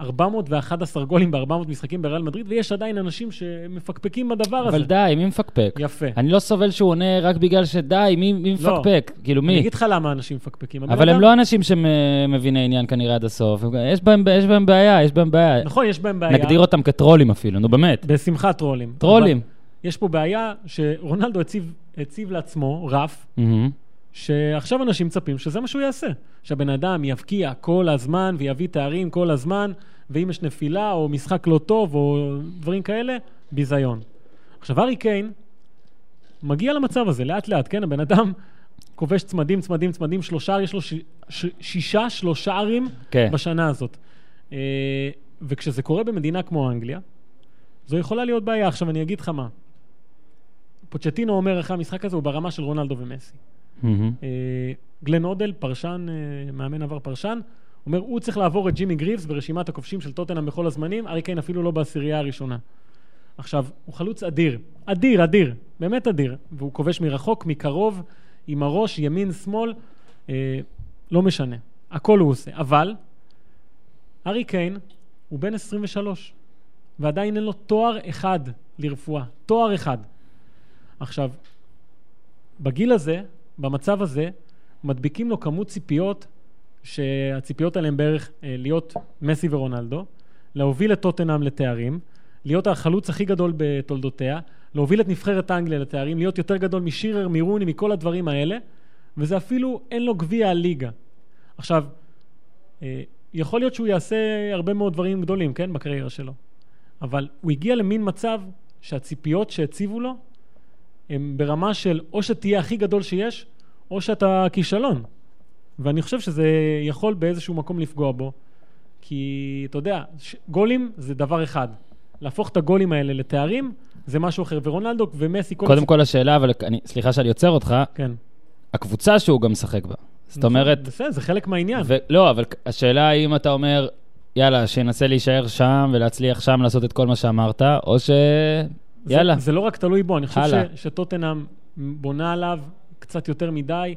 411 גולים ב-400 משחקים בריאל מדריד, ויש עדיין אנשים שמפקפקים בדבר הזה. אבל די, מי מפקפק? יפה. אני לא סובל שהוא עונה רק בגלל שדי, מי מי לא. מפקפק? כאילו אני מי? אגיד לך למה אנשים מפקפקים. הבן אבל הם לא אנשים שמביני עניין כנראה עד הסוף. יש בהם יש בהם בעיה, יש בהם בעיה. נכון, יש בהם בעיה. נגדיר אותם כטרולים אפילו, נו באמת. בשמחה טרולים. טרולים. אבל יש פה בעיה שרונלדו הציב, הציב לעצמו רף, מהמם. שעכשיו אנשים מצפים שזה מה שהוא יעשה. שהבן אדם יבקיע כל הזמן ויביא תארים כל הזמן, ואם יש נפילה או משחק לא טוב או דברים כאלה, ביזיון. עכשיו, ארי קיין מגיע למצב הזה לאט לאט, כן? הבן אדם כובש צמדים, צמדים, צמדים, שלושה, יש לו ש... ש... שישה שלושערים כן. בשנה הזאת. אה, וכשזה קורה במדינה כמו אנגליה, זו יכולה להיות בעיה. עכשיו, אני אגיד לך מה. פוצ'טינו אומר אחרי המשחק הזה, הוא ברמה של רונלדו ומסי. אה, גלן הודל, פרשן, אה, מאמן עבר פרשן, אומר, הוא צריך לעבור את ג'ימי גריבס ברשימת הכובשים של טוטנאם בכל הזמנים, הארי קיין אפילו לא בעשירייה הראשונה. עכשיו, הוא חלוץ אדיר, אדיר, אדיר, באמת אדיר, והוא כובש מרחוק, מקרוב, עם הראש, ימין, שמאל, אה, לא משנה, הכל הוא עושה. אבל, ארי קיין הוא בן 23, ועדיין אין לו תואר אחד לרפואה, תואר אחד. עכשיו, בגיל הזה, במצב הזה, מדביקים לו כמות ציפיות, שהציפיות האלה הן בערך אה, להיות מסי ורונלדו, להוביל את טוטנאם לתארים, להיות החלוץ הכי גדול בתולדותיה, להוביל את נבחרת אנגליה לתארים, להיות יותר גדול משירר, מרוני, מכל הדברים האלה, וזה אפילו, אין לו גביע הליגה. עכשיו, אה, יכול להיות שהוא יעשה הרבה מאוד דברים גדולים, כן, בקריירה שלו, אבל הוא הגיע למין מצב שהציפיות שהציבו לו הם ברמה של או שתהיה הכי גדול שיש, או שאתה כישלון. ואני חושב שזה יכול באיזשהו מקום לפגוע בו, כי אתה יודע, ש- גולים זה דבר אחד. להפוך את הגולים האלה לתארים זה משהו אחר. ורונלדו ומסי, כל... קודם כל השאלה, אבל אני, סליחה שאני עוצר אותך, כן. הקבוצה שהוא גם משחק בה. זאת אומרת, בסדר, זה חלק מהעניין. ו- לא, אבל השאלה האם אתה אומר, יאללה, שינסה להישאר שם ולהצליח שם לעשות את כל מה שאמרת, או ש... זה, יאללה. זה לא רק תלוי בו, אני חושב. ש, שטוטנאם בונה עליו קצת יותר מדי,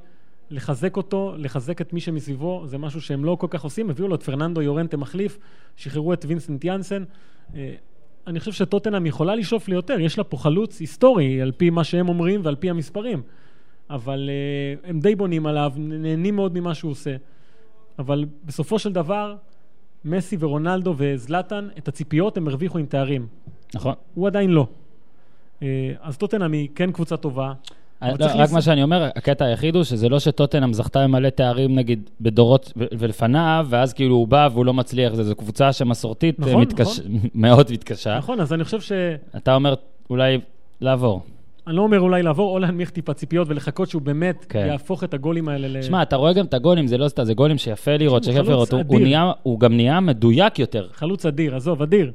לחזק אותו, לחזק את מי שמסביבו, זה משהו שהם לא כל כך עושים. הביאו לו את פרננדו יורנטה מחליף, שחררו את וינסנט יאנסן. אה, אני חושב שטוטנאם יכולה לשאוף ליותר, יש לה פה חלוץ היסטורי, על פי מה שהם אומרים ועל פי המספרים. אבל אה, הם די בונים עליו, נהנים מאוד ממה שהוא עושה. אבל בסופו של דבר, מסי ורונלדו וזלאטן, את הציפיות הם הרוויחו עם תארים. נכון. הוא עדיין לא. אה, אז טוטנאם היא כן קבוצה טובה. אבל לא, רק לס- מה שאני אומר, הקטע היחיד הוא שזה לא שטוטנאם זכתה במלא תארים נגיד בדורות ולפניו, ואז כאילו הוא בא והוא לא מצליח, זו קבוצה שמסורתית נכון, מתקש... מאוד מתקשה. נכון, אז אני חושב ש... אתה אומר אולי לעבור. אני לא אומר אולי לעבור או להנמיך טיפה ציפיות ולחכות שהוא באמת כן. יהפוך את הגולים האלה ל... שמע, אתה רואה גם את הגולים, זה לא סתם, זה גולים שיפה לראות, שכיף לראות. הוא- הוא. נהיה- הוא גם נהיה מדויק יותר. חלוץ אדיר, עזוב, אדיר.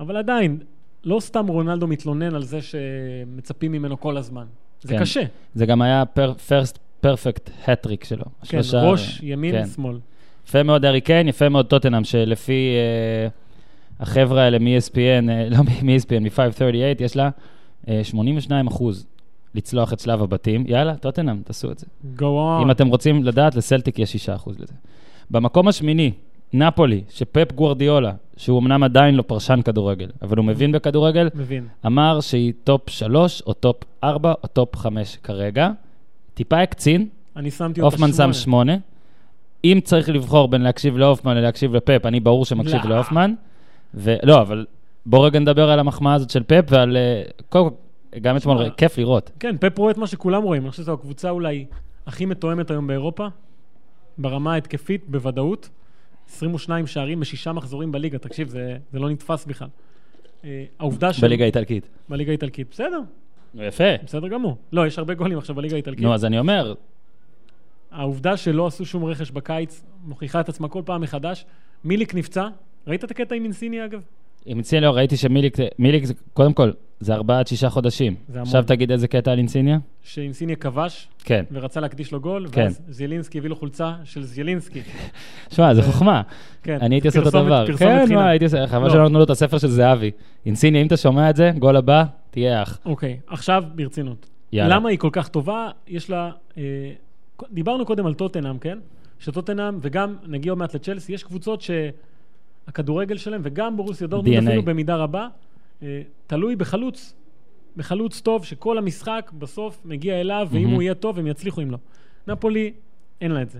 אבל עדיין, לא סתם רונלדו מתלונן על זה שמצפים ממנו כל הזמן. זה כן. קשה. זה גם היה פרסט פרפקט הטריק שלו. כן, שלושה- ראש, ימין, כן. שמאל. יפה מאוד הארי קיין, יפה מאוד טוטנאם, שלפי אה, החבר'ה האלה מ-ESPN, אה, לא מ-ESPN, מ-538, יש לה אה, 82 אחוז לצלוח את שלב הבתים. יאללה, טוטנאם, תעשו את זה. go on. אם אתם רוצים לדעת, לסלטיק יש 6 אחוז לזה. במקום השמיני, נפולי, שפפ גוורדיולה, שהוא אמנם עדיין לא פרשן כדורגל, אבל הוא מבין בכדורגל, מבין. אמר שהיא טופ 3 או טופ 4 או טופ 5 כרגע. טיפה הקצין, אני שמתי אותה הופמן שם שמונה. אם צריך לבחור בין להקשיב להופמן ללהקשיב לפפ, אני ברור שמקשיב לא. להופמן. ולא, אבל בוא רגע נדבר על המחמאה הזאת של פפ ועל... אה, קודם כל, גם אתמול, שמע, כיף לראות. כן, פפ רואה את מה שכולם רואים. אני חושב שזו הקבוצה אולי הכי מתואמת היום באירופה, ברמה ההתקפית, בוודאות. 22 שערים בשישה מחזורים בליגה, תקשיב, זה, זה לא נתפס בכלל. אה, העובדה ש... בליגה האיטלקית. בליגה האיטלקית. בסדר, נו, יפה. בסדר גמור. לא, יש הרבה גולים עכשיו בליגה האיטלקית. נו, אז אני אומר, העובדה שלא עשו שום רכש בקיץ מוכיחה את עצמה כל פעם מחדש. מיליק נפצע, ראית את הקטע עם אינסיני אגב? עם אינסיניה, ראיתי שמיליק, מיליק, קודם כל, זה ארבעה עד שישה חודשים. עכשיו תגיד איזה קטע על אינסיניה? שאינסיניה כבש כן. ורצה להקדיש לו גול, כן. ואז זילינסקי הביא לו חולצה של זילינסקי. שמע, זה חוכמה. כן, אני הייתי עושה אותו דבר. כן. מה, הייתי עושה, חבל לא. שלא נתנו לו את הספר של זהבי. אינסיניה, אם אתה שומע את זה, גול הבא, תהיה אח. אוקיי, עכשיו ברצינות. יאללה. למה היא כל כך טובה? יש לה... אה, דיברנו קודם על טוטנאם, כן? שטוטנאם, וגם נגיע עוד מעט לצ'לסי, יש קבוצות שהכדורגל שלהם, וגם בורוסיה דורטמונד. אפילו במידה רבה, אה, תלוי בחלוץ. בחלוץ טוב, שכל המשחק בסוף מגיע אליו, ואם מהמם. הוא יהיה טוב, הם יצליחו אם לא. נפולי, אין לה את זה.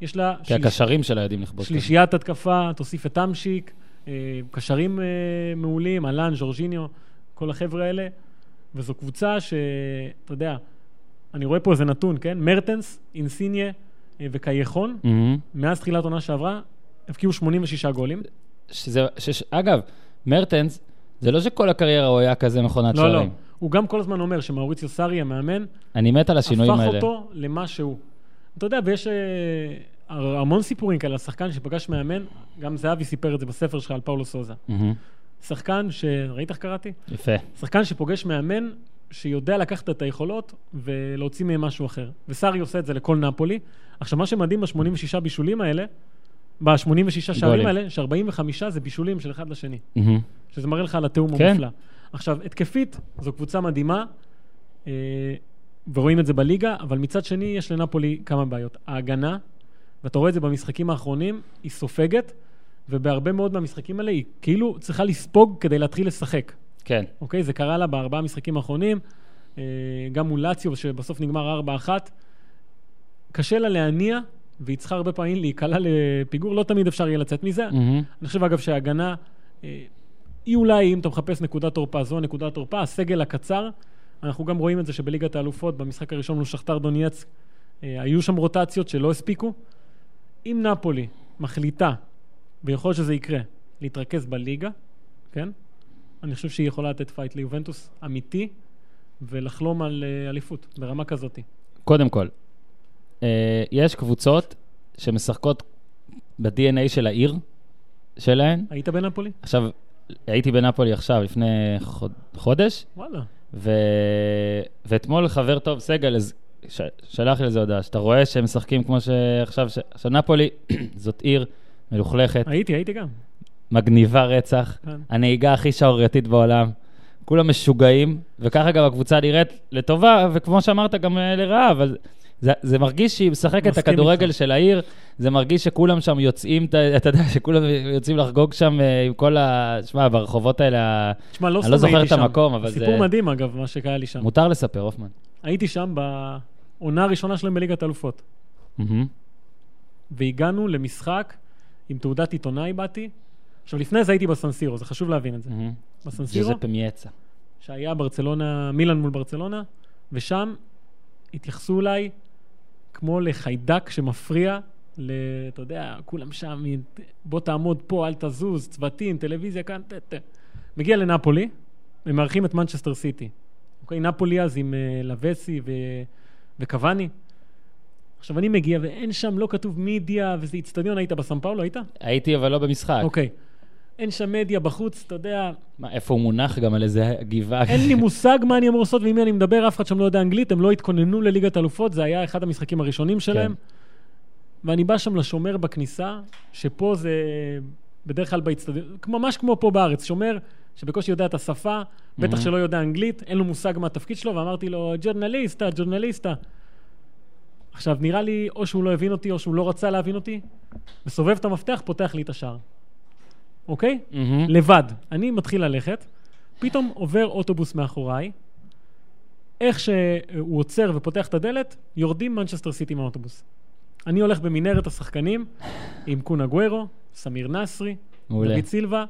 יש לה כי שליש- הקשרים שלה יודעים לכבוש. כזה. שלישיית התקפה, תוסיף את תמשיק, אה, קשרים אה, מעולים, אלן, ז'ורג'יניו, כל החבר'ה האלה. וזו קבוצה שאתה יודע, אני רואה פה איזה נתון, כן? מרטנס, אינסיניה וקייחון, מהמם. מאז תחילת עונה שעברה, הבקיעו 86 גולים. שזה, שש, אגב, מרטנס, זה לא שכל הקריירה הוא היה כזה מכונת לא, לא. שערים. הוא גם כל הזמן אומר שמאוריציו סארי, המאמן, אני מת על השינויים הפך האלה. אותו למה שהוא. אתה יודע, ויש אה, המון סיפורים כאלה, השחקן שפגש מאמן, גם זהבי סיפר את זה בספר שלך על פאולו סוזה. מהמם. שחקן ש... ראית איך קראתי? יפה. שחקן שפוגש מאמן שיודע לקחת את היכולות ולהוציא מהם משהו אחר. וסארי עושה את זה לכל נפולי. עכשיו, מה שמדהים ב-86 בישולים האלה, ב-86 שערים. האלה, ש-45 זה בישולים של אחד לשני. שזה מראה לך על התיאום כן. המופלא. עכשיו, התקפית, זו קבוצה מדהימה, אה, ורואים את זה בליגה, אבל מצד שני, יש לנפולי כמה בעיות. ההגנה, ואתה רואה את זה במשחקים האחרונים, היא סופגת, ובהרבה מאוד מהמשחקים האלה היא כאילו צריכה לספוג כדי להתחיל לשחק. כן. אוקיי? זה קרה לה בארבעה משחקים האחרונים, אה, גם מול לאציו, שבסוף נגמר 4-1. קשה לה להניע, והיא צריכה הרבה פעמים להיקלע לפיגור, לא תמיד אפשר יהיה לצאת מזה. מהמם. אני חושב, אגב, שההגנה, אה, היא אולי, אם אתה מחפש נקודת תורפה, זו נקודת תורפה, הסגל הקצר. אנחנו גם רואים את זה שבליגת האלופות, במשחק הראשון מול שכתר דונייץ, אה, היו שם רוטציות שלא הספיקו. אם נפולי מחליטה, ויכול להיות שזה יקרה, להתרכז בליגה, כן? אני חושב שהיא יכולה לתת פייט ליובנטוס אמיתי, ולחלום על אה, אליפות ברמה כזאת. קודם כל, יש קבוצות שמשחקות ב-DNA של העיר שלהן. היית בנפולי? עכשיו, הייתי בנפולי עכשיו, לפני חוד- חודש, וואלה. ו... ואתמול חבר טוב, סגל, ש... שלח לי איזה הודעה, שאתה רואה שהם משחקים כמו שעכשיו, ש... עכשיו נפולי זאת עיר מלוכלכת, הייתי, הייתי גם. מגניבה רצח, כן. הנהיגה הכי שערורייתית בעולם, כולם משוגעים, וככה גם הקבוצה נראית לטובה, וכמו שאמרת, גם אה, לרעה, אבל זה, זה מרגיש שהיא משחקת את הכדורגל איתך. של העיר, זה מרגיש שכולם שם יוצאים, אתה- יודע, שכולם יוצאים לחגוג שם אה, עם כל ה... שמע, ברחובות האלה, ה- תשמע, לא אני לא זוכר את. המקום, אבל סיפור זה- מדהים, אגב, מה שקרה לי שם. מותר לספר, הופמן. הייתי שם בעונה הראשונה שלהם בליגת האלופות, מהמם. והגענו למשחק עם תעודת עיתונאי באתי. עכשיו, לפני זה הייתי בסנסירו, זה חשוב להבין את זה. מהמם. בסנסירו, ג'וזפה מייצה. שהיה ברצלונה, מילאן מול ברצלונה, ושם התייחסו אליי כמו לחיידק שמפריע, ל... אתה יודע, כולם שם, בוא תעמוד פה, אל תזוז, צוותים, טלוויזיה כאן, ט, ט. מגיע לנפולי, הם מארחים את מנצ'סטר סיטי. אוקיי, נפולי אז עם uh, לבסי ו... וקוואני. עכשיו, אני מגיע ואין שם, לא כתוב מידיה, וזה איצטדיון, היית בסן פאולו, היית? הייתי, אבל לא במשחק. אוקיי. אין שם מדיה בחוץ, אתה יודע, מה, איפה הוא מונח גם על איזה גבעה? אין לי מושג מה אני אמור לעשות ועם מי אני מדבר, אף אחד שם לא יודע אנגלית, הם לא התכוננו לליגת אלופות, זה היה אחד המשחקים הראשונים שלהם. ואני בא שם לשומר בכניסה, שפה זה בדרך כלל באצטדיון, ממש כמו פה בארץ, שומר שבקושי יודע את השפה, בטח מהמם. שלא יודע אנגלית, אין לו מושג מה התפקיד שלו, ואמרתי לו, ג'ורנליסטה, ג'ורנליסטה. עכשיו, נראה לי או שהוא לא הבין אותי או שהוא לא רצה להבין אותי, מסובב את המפתח, פותח לי את השער. אוקיי? מהמם. לבד. אני מתחיל ללכת, פתאום עובר אוטובוס מאחוריי, איך שהוא עוצר ופותח את הדלת, יורדים מנצ'סטר סיטי מהאוטובוס. אני הולך במנהרת השחקנים עם קונה גוורו, סמיר נסרי. דוד סילבה,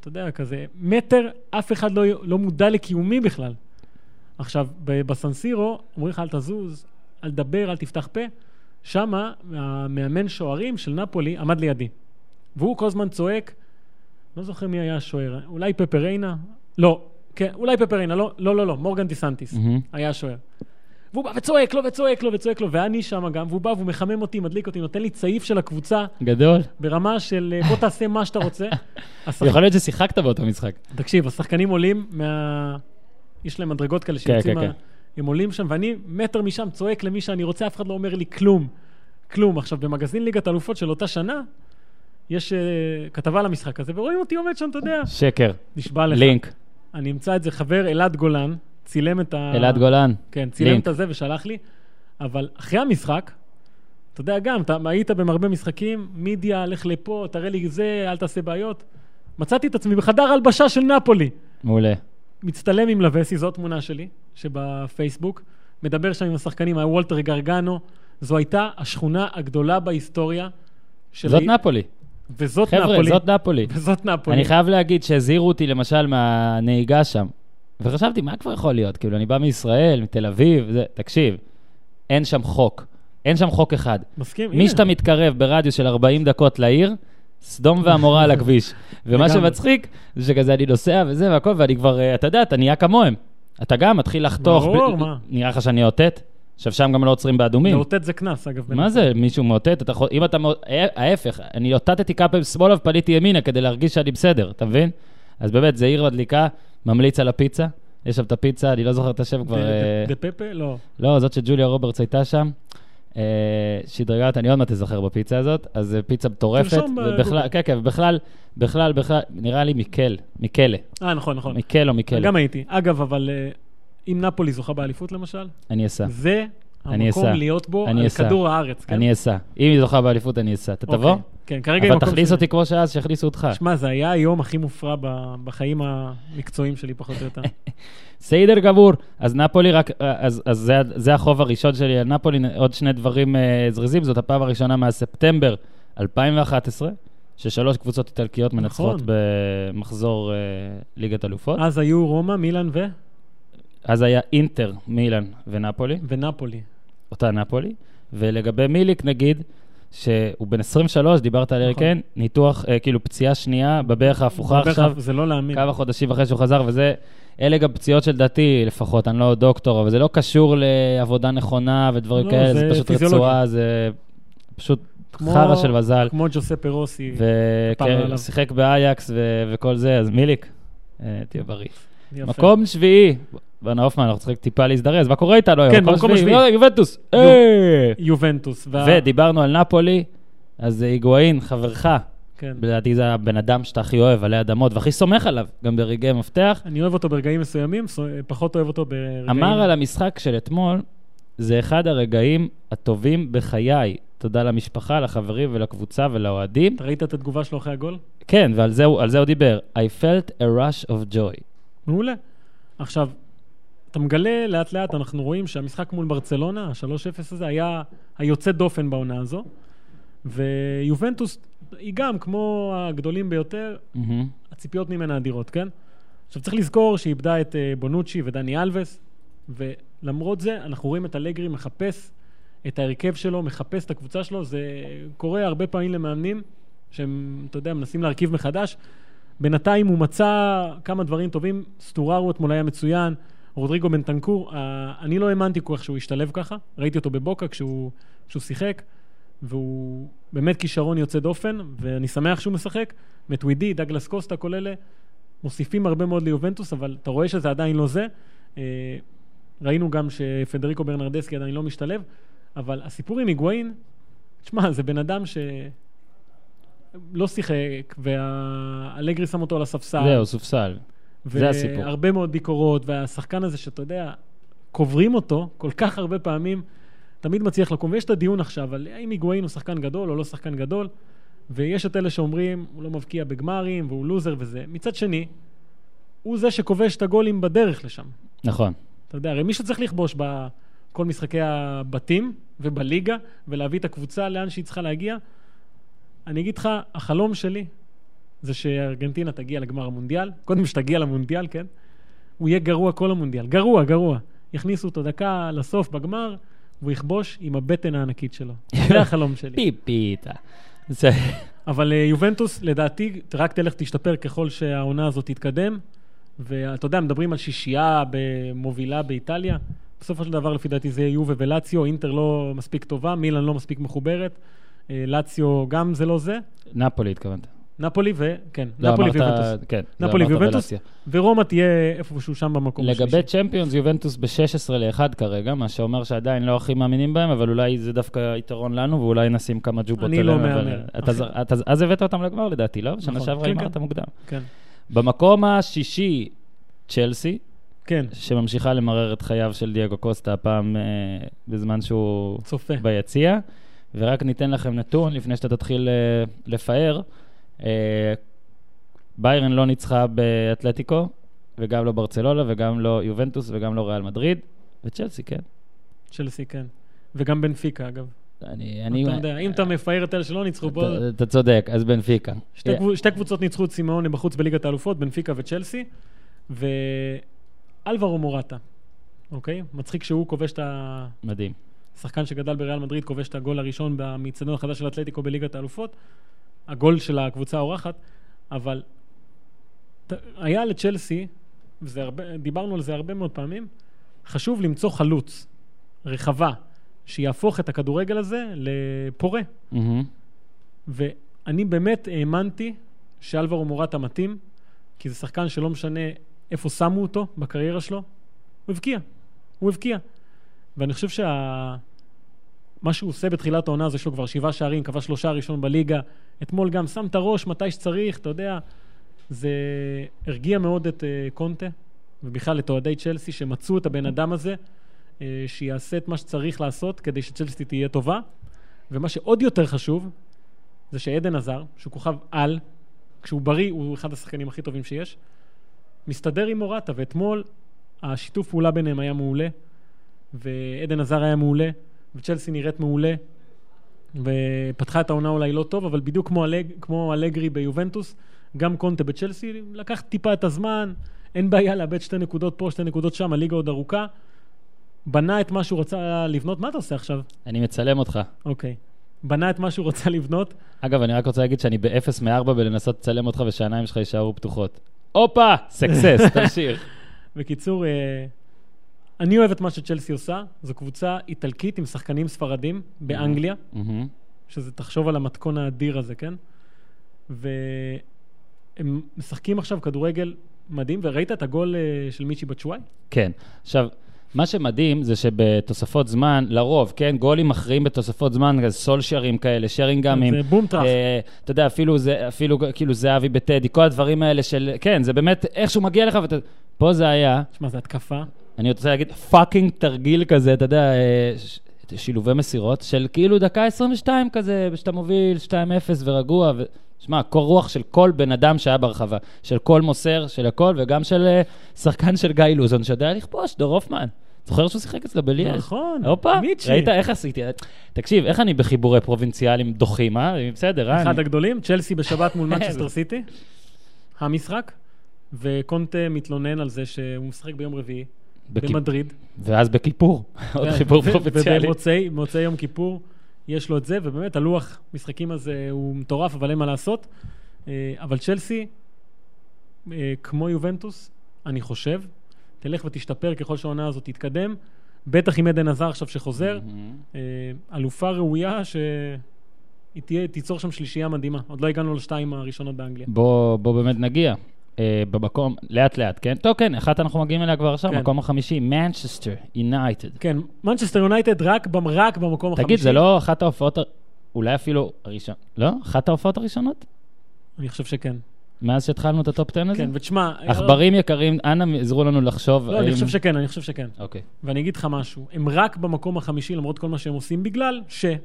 אתה יודע, כזה מטר, אף אחד לא, לא מודע לקיומי בכלל. עכשיו, בסנסירו, אומרים לך, אל תזוז, אל תדבר, אל תפתח פה. שמה, המאמן שוערים של נפולי עמד לידי. והוא כל הזמן צועק, לא זוכר מי היה השוער, אולי פפריינה? לא, כן, אולי פפריינה, לא, לא, לא, לא, מורגן דיסנטיס מהמם. היה השוער. והוא בא וצועק לו וצועק לו וצועק לו, ואני שם גם, והוא בא והוא מחמם אותי, מדליק אותי, נותן לי צעיף של הקבוצה גדול. ברמה של אה, בוא תעשה מה שאתה רוצה. השח... יכול להיות ששיחקת באותו משחק. תקשיב, השחקנים עולים מה... יש להם מדרגות כאלה כן, שיוצאים כן, מה... כן. הם עולים שם, ואני מטר משם צועק למי שאני רוצה, אף אחד לא אומר לי כלום. כלום. עכשיו, במגזין ליגת האלופות של אותה שנה, יש uh, כתבה על המשחק הזה, ורואים אותי עומד שם, אתה יודע. שקר. נשבע לך. לינק. אני אמצא את זה, חבר אלעד גולן, צילם את ה... אלעד גולן. כן, צילם לינק. את הזה ושלח לי, אבל אחרי המשחק, אתה יודע גם, אתה היית במרבה משחקים, מידיה, לך לפה, תראה לי זה, אל תעשה בעיות. מצאתי את עצמי בחדר הלבשה של נפולי. מעולה. מצטלם עם לבסי, זו תמונה שלי, שבפייסבוק, מדבר שם עם השחקנים, היה וולטר גרגנו, זו הייתה השכונה הגדולה בהיסטוריה. של זאת נפולי. וזאת חבר'ה, נפולי. זאת נפולי. וזאת נפולי. אני חייב להגיד שהזהירו אותי למשל מהנהיגה שם. וחשבתי, מה כבר יכול להיות? כאילו, אני בא מישראל, מתל אביב, זה, תקשיב, אין שם חוק. אין שם חוק אחד. מסכים? מי. שאתה מתקרב ברדיוס של 40 דקות לעיר, סדום ועמורה על הכביש. ומה. שמצחיק, זה שכזה אני נוסע וזה והכל, ואני כבר, אה, אתה יודע, אתה נהיה כמוהם. אתה גם מתחיל לחתוך. ברור, ב- מה? נראה לך שאני אאותת? עכשיו, שם גם לא עוצרים באדומים. לאותת זה קנס, אגב. מה זה, מישהו מאותת? אתה יכול, אם אתה, אה, ההפך, אני אותתתי כמה פעמים שמאלה ופניתי ימינה כדי להרגיש שאני בסדר, אתה מבין? אז באמת, זה עיר מדליקה, ממליץ על הפיצה. יש שם את הפיצה, אני לא זוכר את השם כבר. אה, דה פפה? לא. לא, זאת שג'וליה רוברטס הייתה שם. אה, שדרגה אותה, אני עוד מעט אזכר בפיצה הזאת, אז זו פיצה מטורפת. ובכלל, כן, כן, ובכלל, בכלל, בכלל, נראה לי מיקל, מיקלה. אה, נכון, נכון. מיקל או מיקלה. גם הייתי. אגב, אבל אה, אם נפולי זוכה באליפות למשל, אני אסע. זה אני המקום. להיות בו אני על. כדור הארץ, כן? אני אסע. אם היא זוכה באליפות, אני אסע. אתה תבוא? אוקיי. כן, כרגע היא אבל תכניס. אותי כמו שאז, שיכניסו אותך. שמע, זה היה היום הכי מופרע בחיים המקצועיים שלי, פחות או יותר. סיידר גבור. אז נפולי רק, אז, אז זה, זה החוב הראשון שלי על נפולי. עוד שני דברים אה, זריזים, זאת הפעם הראשונה מהספטמבר 2011, ששלוש קבוצות איטלקיות מנצחות נכון. במחזור אה, ליגת אלופות. אז היו רומא, מילאן ו... אז היה אינטר, מילאן ונפולי, ונפולי. אותה נפולי. ולגבי מיליק נגיד, שהוא בן 23, דיברת על נכון. אריקן, ניתוח, אה, כאילו פציעה שנייה בברך ההפוכה עכשיו. זה לא להאמין. כמה חודשים אחרי שהוא חזר, וזה, אלה גם פציעות שלדעתי, לפחות, אני לא דוקטור, אבל זה לא קשור לעבודה נכונה ודברים לא, כאלה, זה זה פשוט פיזיולוגיה. רצועה, זה פשוט כמו- חרא של מזל. כמו ג'וספה רוסי. כפרה עליו. ושיחק באייקס ו- וכל זה, אז מיליק, אה, תהיה בריא. יפה. מקום שביעי, בנה הופמן, אנחנו צריכים טיפה להזדרז, מה קורה איתנו היום? כן, במקום השביעי. יובנטוס. יו- אה! יובנטוס. ודיברנו על נפולי, אז היגואין, חברך, כן. לדעתי זה הבן אדם שאתה הכי אוהב, עלי אדמות, והכי סומך עליו, גם ברגעי מפתח. אני אוהב אותו ברגעים מסוימים, סו- פחות אוהב אותו ברגעים... אמר על המשחק של אתמול, זה אחד הרגעים הטובים בחיי. תודה למשפחה, לחברים ולקבוצה ולאוהדים. אתה ראית את התגובה שלו אחרי הגול? כן, ועל זה, זה הוא דיבר. I felt a rush of joy. מעולה. עכשיו, אתה מגלה לאט לאט, אנחנו רואים שהמשחק מול ברצלונה, ה-3-0 הזה, היה היוצא דופן בעונה הזו. ויובנטוס היא גם, כמו הגדולים ביותר, מהמם. הציפיות ממנה אדירות, כן? עכשיו צריך לזכור שהיא איבדה את אה, בונוצ'י ודני אלווס, ולמרות זה אנחנו רואים את אלגרי מחפש את ההרכב שלו, מחפש את הקבוצה שלו, זה קורה הרבה פעמים למאמנים שהם, אתה יודע, מנסים להרכיב מחדש. בינתיים הוא מצא כמה דברים טובים, סטוררו אתמול היה מצוין, רודריגו בנטנקור, אה, אני לא האמנתי כל כך שהוא השתלב ככה, ראיתי אותו בבוקה כשהוא, כשהוא שיחק, והוא באמת כישרון יוצא דופן, ואני שמח שהוא משחק. מטווידי, דגלס קוסטה, כל אלה מוסיפים הרבה מאוד ליובנטוס, אבל אתה רואה שזה עדיין לא זה. אה, ראינו גם שפדריקו ברנרדסקי עדיין לא משתלב, אבל הסיפור עם היגואין, תשמע, זה בן אדם שלא שיחק, והאלגרי שם אותו על הספסל. זהו, סופסל. זה הסיפור. והרבה מאוד ביקורות, והשחקן הזה שאתה יודע, קוברים אותו כל כך הרבה פעמים, תמיד מצליח לקום. ויש את הדיון עכשיו על האם היגואין הוא שחקן גדול או לא שחקן גדול, ויש את אלה שאומרים, הוא לא מבקיע בגמרים והוא לוזר וזה. מצד שני, הוא זה שכובש את הגולים בדרך לשם. נכון. אתה יודע, הרי מישהו צריך לכבוש בכל משחקי הבתים ובליגה, ולהביא את הקבוצה לאן שהיא צריכה להגיע. אני אגיד לך, החלום שלי זה שארגנטינה תגיע לגמר המונדיאל. קודם שתגיע למונדיאל, כן? הוא יהיה גרוע כל המונדיאל. גרוע, גרוע. יכניסו אותו דקה לסוף בגמר, והוא יכבוש עם הבטן הענקית שלו. זה החלום שלי. פיפיתה. זה... אבל אה, יובנטוס, לדעתי, רק תלך תשתפר ככל שהעונה הזאת תתקדם. ואתה יודע, מדברים על שישייה מובילה באיטליה. בסופו של דבר, לפי דעתי, זה יהיה יובה ולציו. אינטר לא מספיק טובה, מילאן לא מספיק מחוברת. אה, לציו גם זה לא זה. נפולי התכוונת. נפולי ו... כן, לא, נפולי אמרת- ויובנטוס. כן. נפולי אמרת ויובנטוס. ורומא תהיה איפשהו שם במקום לגבי צ'מפיונס, יובנטוס ב-16 ל-1 כרגע, מה שאומר שעדיין לא הכי מאמינים בהם, אבל אולי זה דווקא יתרון לנו, ואולי נשים כמה ג'ובות אני לא אבל- מהמר. ז- אתה- אז הבאת אותם לגמר לדעתי, לא? שנה נכון. שעברה כן, כן. מוקדם. כן, במקום השישי, צ'לסי, כן, שממשיכה למרר את חייו של דייגו קוסטה, הפעם אה, בזמן שהוא צופה. ביציע. ורק ניתן לכם נתון לפני שאתה תתחיל אה, לפאר. אה, ביירן לא ניצחה באתלטיקו, וגם לא ברצלונה, וגם לא יובנטוס, וגם לא ריאל מדריד, וצ'לסי, כן. צ'לסי, כן. וגם בנפיקה, אגב. אני... אני אתה יודע, אם אתה מפאר את אלה שלא ניצחו, בוא... אתה- צודק, אז בנפיקה. שתי, קבוצ... שתי קבוצות ניצחו את סימאונה בחוץ בליגת האלופות, בנפיקה וצ'לסי, ואלברו מורטה, אוקיי? מצחיק שהוא כובש את ה... מדהים. שחקן שגדל בריאל מדריד כובש את הגול הראשון במצטדיון החדש של אתלטיקו בליגת האלופות, הגול של הקבוצה האורחת, אבל היה לצ'לסי, דיברנו על זה הרבה מאוד פעמים, חשוב למצוא חלוץ, רחבה, שיהפוך את הכדורגל הזה לפורה. מהמם. ואני באמת האמנתי שאלברו מורטה מתאים, כי זה שחקן שלא משנה איפה שמו אותו בקריירה שלו, הוא הבקיע. הוא הבקיע. ואני חושב שה... מה שהוא עושה בתחילת העונה, זה לו כבר שבעה שערים, כבש שלושה ראשון בליגה. אתמול גם שם את הראש מתי שצריך, אתה יודע. זה הרגיע מאוד את uh, קונטה, ובכלל את אוהדי צ'לסי, שמצאו את הבן אדם הזה. אה, שיעשה את מה שצריך לעשות כדי שצ'לסי תהיה טובה. ומה שעוד יותר חשוב, זה שעדן עזר, שהוא כוכב על, כשהוא בריא הוא אחד השחקנים הכי טובים שיש, מסתדר עם מורטה, ואתמול השיתוף פעולה ביניהם היה מעולה, ועדן עזר היה מעולה, וצ'לסי נראית מעולה, ופתחה את העונה אולי לא טוב, אבל בדיוק כמו, אלג, כמו אלגרי ביובנטוס, גם קונטה בצ'לסי, לקח טיפה את הזמן, אין בעיה לאבד שתי נקודות פה, שתי נקודות שם, הליגה עוד ארוכה. בנה את מה שהוא רצה לבנות, מה אתה עושה עכשיו? אני מצלם אותך. אוקיי. בנה את מה שהוא רצה לבנות, אגב, אני רק רוצה להגיד שאני ב-0 מ-4 בלנסות לצלם אותך ושהעיניים שלך יישארו פתוחות. הופה! סקסס, תמשיך. בקיצור, אה, אני אוהב את מה שצ'לסי עושה, זו קבוצה איטלקית עם שחקנים ספרדים באנגליה, מהמם. שזה, תחשוב על המתכון האדיר הזה, כן? והם משחקים עכשיו כדורגל מדהים, וראית את הגול אה, של מיצ'י בצ'וואיי? כן. עכשיו, מה שמדהים זה שבתוספות זמן, לרוב, כן, גולים מכריעים בתוספות זמן, אז סולשרים כאלה, שרינגאמים. זה בום טראח. אה, אתה יודע, אפילו, זה, אפילו כאילו זהבי בטדי, כל הדברים האלה של, כן, זה באמת איכשהו מגיע לך, ואתה... פה זה היה, שמע, זו התקפה. אני רוצה להגיד, fucking תרגיל כזה, אתה יודע, אה, שילובי מסירות, של כאילו דקה 22 כזה, שאתה מוביל 2-0 ורגוע, ו... שמע, קור רוח של כל בן אדם שהיה ברחבה, של כל מוסר, של הכל, וגם של אה, שחקן של גיא לוזון, שיודע לכבוש, דור הופמן. זוכר שהוא שיחק אצלו בליאז'? נכון, הופה, מיצ'י. ראית איך עשיתי? תקשיב, איך אני בחיבורי פרובינציאלים דוחים, אה? בסדר, אה? אחד אני- הגדולים, צ'לסי בשבת מול מנצ'סטר סיטי, המשחק, וקונטה מתלונן על זה שהוא משחק ביום רביעי, במדריד. ואז בכיפור, עוד חיבור פרובינציאלי. ובמוצאי במוצאי יום כיפור יש לו את זה, ובאמת הלוח משחקים הזה הוא מטורף, אבל אין מה לעשות. אה, אבל צ'לסי, אה, כמו יובנטוס, אני חושב, תלך ותשתפר ככל שהעונה הזאת תתקדם, בטח עם עדן עזר עכשיו שחוזר. אה, אלופה ראויה שהיא תהיה, תיצור שם שלישייה מדהימה. עוד לא הגענו לשתיים הראשונות באנגליה. בוא, בוא באמת נגיע. אה, במקום, לאט לאט, כן? טוב, כן, אחת אנחנו מגיעים אליה כבר עכשיו, כן. מקום החמישי, מנצ'סטר, יונייטד. כן, מנצ'סטר יונייטד רק, רק במקום החמישי. תגיד, זה לא אחת ההופעות, אולי אפילו הראשון, לא? אחת ההופעות הראשונות? אני חושב שכן. מאז שהתחלנו את הטופ 10 הזה? כן, ותשמע... חברים יקרים, אנא עזרו לנו לחשוב. לא, אני האם- חושב שכן, אני חושב שכן. אוקיי. ואני אגיד לך משהו, הם רק במקום החמישי למרות כל מה שהם עושים, בגלל שהם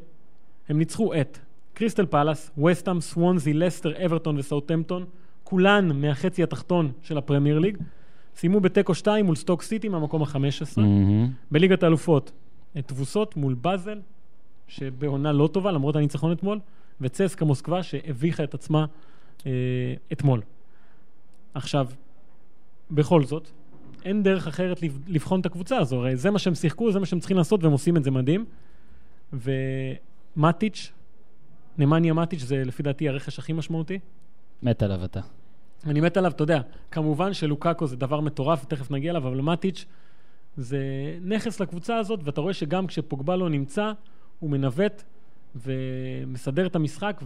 ניצחו את קריסטל פאלאס, וסטאם, סוונזי, לסטר, אברטון וסאוטמפטון, כולן מהחצי התחתון של הפרמייר ליג, סיימו בתיקו 2 מול סטוק סיטי מהמקום ה-15. מהמם. בליגת האלופות, תבוסות מול באזל, שבעונה לא טובה למרות הניצחון אתמול, וצסקה מוסקבה שהביכה את עצמה אה, אתמול. עכשיו, בכל זאת, אין דרך אחרת לב- לבחון את הקבוצה הזו, הרי זה מה שהם שיחקו, זה מה שהם צריכים לעשות, והם עושים את זה מדהים. ומטיץ', נמניה מטיץ', זה לפי דעתי הרכש הכי משמעותי. מת עליו אתה. אני מת עליו, אתה יודע, כמובן שלוקאקו זה דבר מטורף, ותכף נגיע אליו, אבל מטיץ' זה נכס לקבוצה הזאת, ואתה רואה שגם כשפוגבה לא נמצא, הוא מנווט ומסדר את המשחק,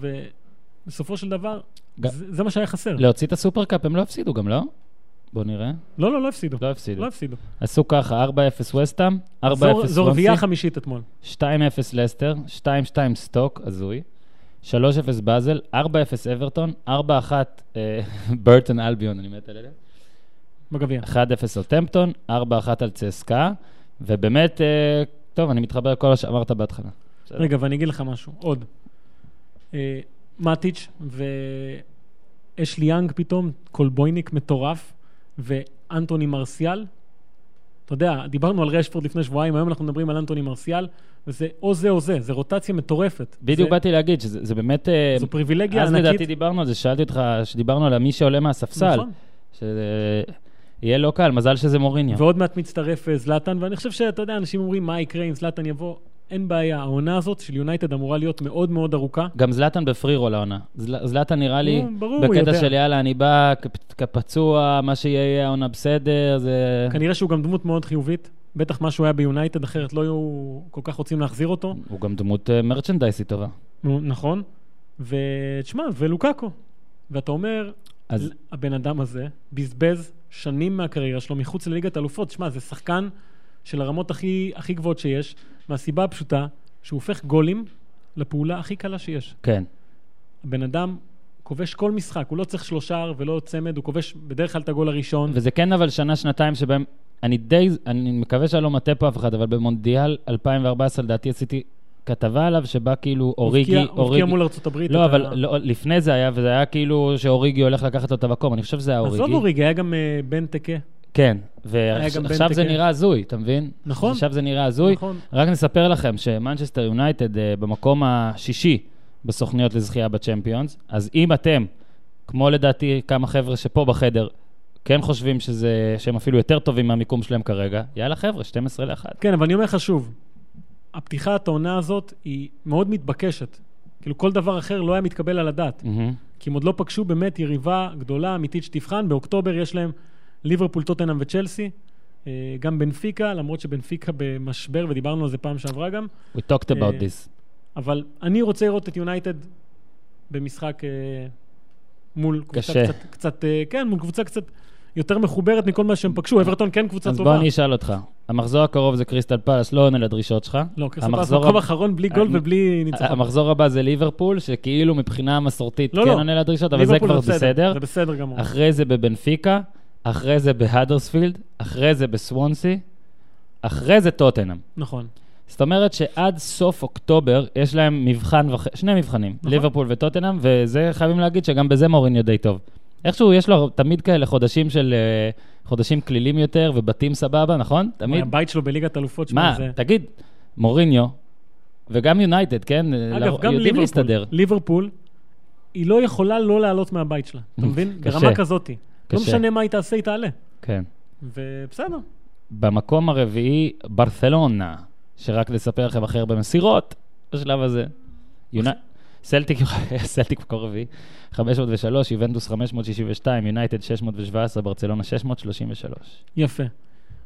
ובסופו של דבר, ג- זה, זה מה שהיה חסר. להוציא את הסופרקאפ הם לא הפסידו גם, לא? בוא נראה. לא, לא, לא הפסידו. לא הפסידו. לא הפסידו. עשו ככה, 4-0 וסטאם, 4-0 זו- זו רביעייה חמישית אתמול. 2-0 לסטר, 2-2 סטוק, הזוי, 3-0 באזל, 4-0 אברטון, 4-1 אה, ברייטון אלביון, אני מת על אלה, בגביע. 1-0 על סאות'המפטון, 4-1 על צסקה, ובאמת, אה, טוב, אני מתחבר לכל מה שאמרת בהתחלה. רגע, ואני אגיד לך משהו, עוד. אה, מטיץ' ואשלי יאנג פתאום, כלבויניק מטורף, ואנטוני מרסיאל. אתה יודע, דיברנו על רשפורד לפני שבועיים, היום אנחנו מדברים על אנטוני מרסיאל, וזה או זה או זה, זה רוטציה מטורפת. בדיוק זה, באתי להגיד שזה זה באמת... אה, זו פריבילגיה אז ענקית. לדעתי דיברנו על זה, שאלתי אותך, שדיברנו על מי שעולה מהספסל, נכון. שיהיה לא קל, מזל שזה מוריניו. ועוד מעט מצטרף אה, זלאטן, ואני חושב שאתה יודע, אנשים אומרים, מה יקרה אם זלאטן יבוא? אין בעיה, העונה הזאת של יונייטד אמורה להיות מאוד מאוד ארוכה. גם זלאטן בפרי רול העונה. זל- זלאטן נראה לי, ברור, בקטע. של יאללה, אני בא כפ- כפצוע, מה שיהיה יהיה העונה בסדר, זה... כנראה שהוא גם דמות מאוד חיובית. בטח מה שהוא היה ביונייטד, אחרת לא היו כל כך רוצים להחזיר אותו. הוא גם דמות אה, מרצ'נדייסית טובה. נכון. ותשמע, ולוקאקו. ואתה אומר, אז הבן אדם הזה בזבז שנים מהקריירה שלו מחוץ לליגת אלופות. תשמע, זה שחקן של הרמות הכי, הכי גבוהות שיש, מהסיבה הפשוטה שהוא הופך גולים לפעולה הכי קלה שיש. כן. הבן אדם כובש כל משחק, הוא לא צריך שלושה ולא צמד, הוא כובש בדרך כלל את הגול הראשון. וזה כן אבל שנה, שנתיים שבהם אני די, אני מקווה שאני לא מטעה פה אף אחד, אבל במונדיאל 2014 לדעתי עשיתי כתבה עליו, שבה כאילו אוריגי, הוא הבקיע- הבקיע מול ארצות הברית. לא, את אבל לא, לפני זה היה, וזה היה כאילו שאוריגי הולך לקחת לו את המקום, אני חושב שזה היה עזוב אוריגי. אוריגי, היה גם אה, בן תקה. כן, ועכשיו בן זה תקה. נראה הזוי, אתה מבין? נכון. עכשיו זה נראה הזוי. נכון. רק נספר לכם שמנצ'סטר יונייטד אה, במקום השישי בסוכניות לזכייה בצ'מפיונס, אז אם אתם, כמו לדעתי כמה חבר'ה שפה בחדר, כן חושבים שזה, שהם אפילו יותר טובים מהמיקום שלהם כרגע, יאללה חבר'ה, 12 ל-1. כן, אבל אני אומר לך שוב, הפתיחת העונה הזאת היא מאוד מתבקשת. כאילו כל דבר אחר לא היה מתקבל על הדעת. כי הם עוד לא פגשו באמת יריבה גדולה, אמיתית שתבחן. באוקטובר יש להם ליברפול, טוטנאם וצ'לסי. אה, גם בנפיקה, למרות שבנפיקה במשבר, ודיברנו על זה פעם שעברה גם. We talked about אה, this. אבל אני רוצה לראות את יונייטד במשחק אה, מול קבוצה קשה. קצת, קצת, אה, כן, מול קבוצה קצת יותר מחוברת מכל מה שהם פגשו. אברטון כן קבוצה אז טובה. בוא אני אשאל אותך. המחזור הקרוב זה קריסטל פלאס, לא עונה לדרישות שלך. לא, קריסטל המחזור מקום הבא- אחרון בלי גול ובלי ניצחון. המחזור הבא זה ליברפול, שכאילו מבחינה מסורתית לא, כן לא. עונה לדרישות, אבל זה כבר בסדר. זה בסדר גמור. אחרי זה בבנפיקה, אחרי זה בהדרספילד, אחרי זה בסוונסי, אחרי זה טוטנאם. נכון. זאת אומרת שעד סוף אוקטובר יש להם מבחן, וח... שני מבחנים, נכון. ליברפול וטוטנאם, וזה חייבים להגיד שגם בזה מוריניו די טוב. איכשהו יש לו תמיד כאלה חודשים של, אה, חודשים כלילים יותר ובתים סבבה, נכון? תמיד. הבית שלו בליגת אלופות, מה, זה... תגיד, מוריניו, וגם יונייטד, כן? אגב, לא- גם ליברפול, להסתדר. ליברפול, היא לא יכולה לא לעלות מהבית שלה, אתה מבין? קשה. ברמה כזאתי. לא קשה. משנה מה היא תעשה, היא תעלה. כן. ובסדר. במקום הרביעי, ברצלונה, שרק לספר לכם הכי הרבה מסירות בשלב הזה. יוני... סלטיק, סלטיק מקום רביעי, 503, יובנטוס 562, יונייטד 617, ברצלונה 633. יפה.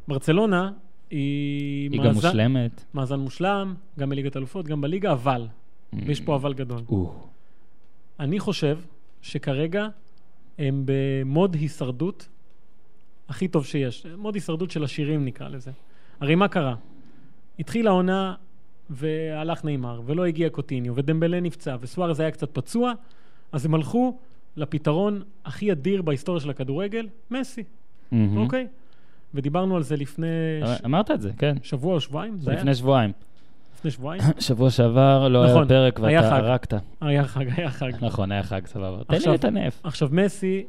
ברצלונה היא... היא גם מאזן- מושלמת. מאזן מושלם, גם בליגת אלופות, גם בליגה, אבל, ויש פה אבל גדול. אני חושב שכרגע הם במוד הישרדות הכי טוב שיש. מוד הישרדות של עשירים נקרא לזה. הרי מה קרה? התחילה העונה והלך נאמר, ולא הגיע קוטיניו, ודמבלה נפצע, וסוארז היה קצת פצוע, אז הם הלכו לפתרון הכי אדיר בהיסטוריה של הכדורגל, מסי. אוקיי? ודיברנו על זה לפני ש... אמרת את זה, כן. שבוע או שבועיים? זה היה לפני שבועיים. לפני שבועיים? שבוע שעבר לא היה נכון, פרק היה ואתה חג. הרגת. היה חג, היה חג. נכון, היה חג, סבבה. תן לי לטנף. עכשיו, מסי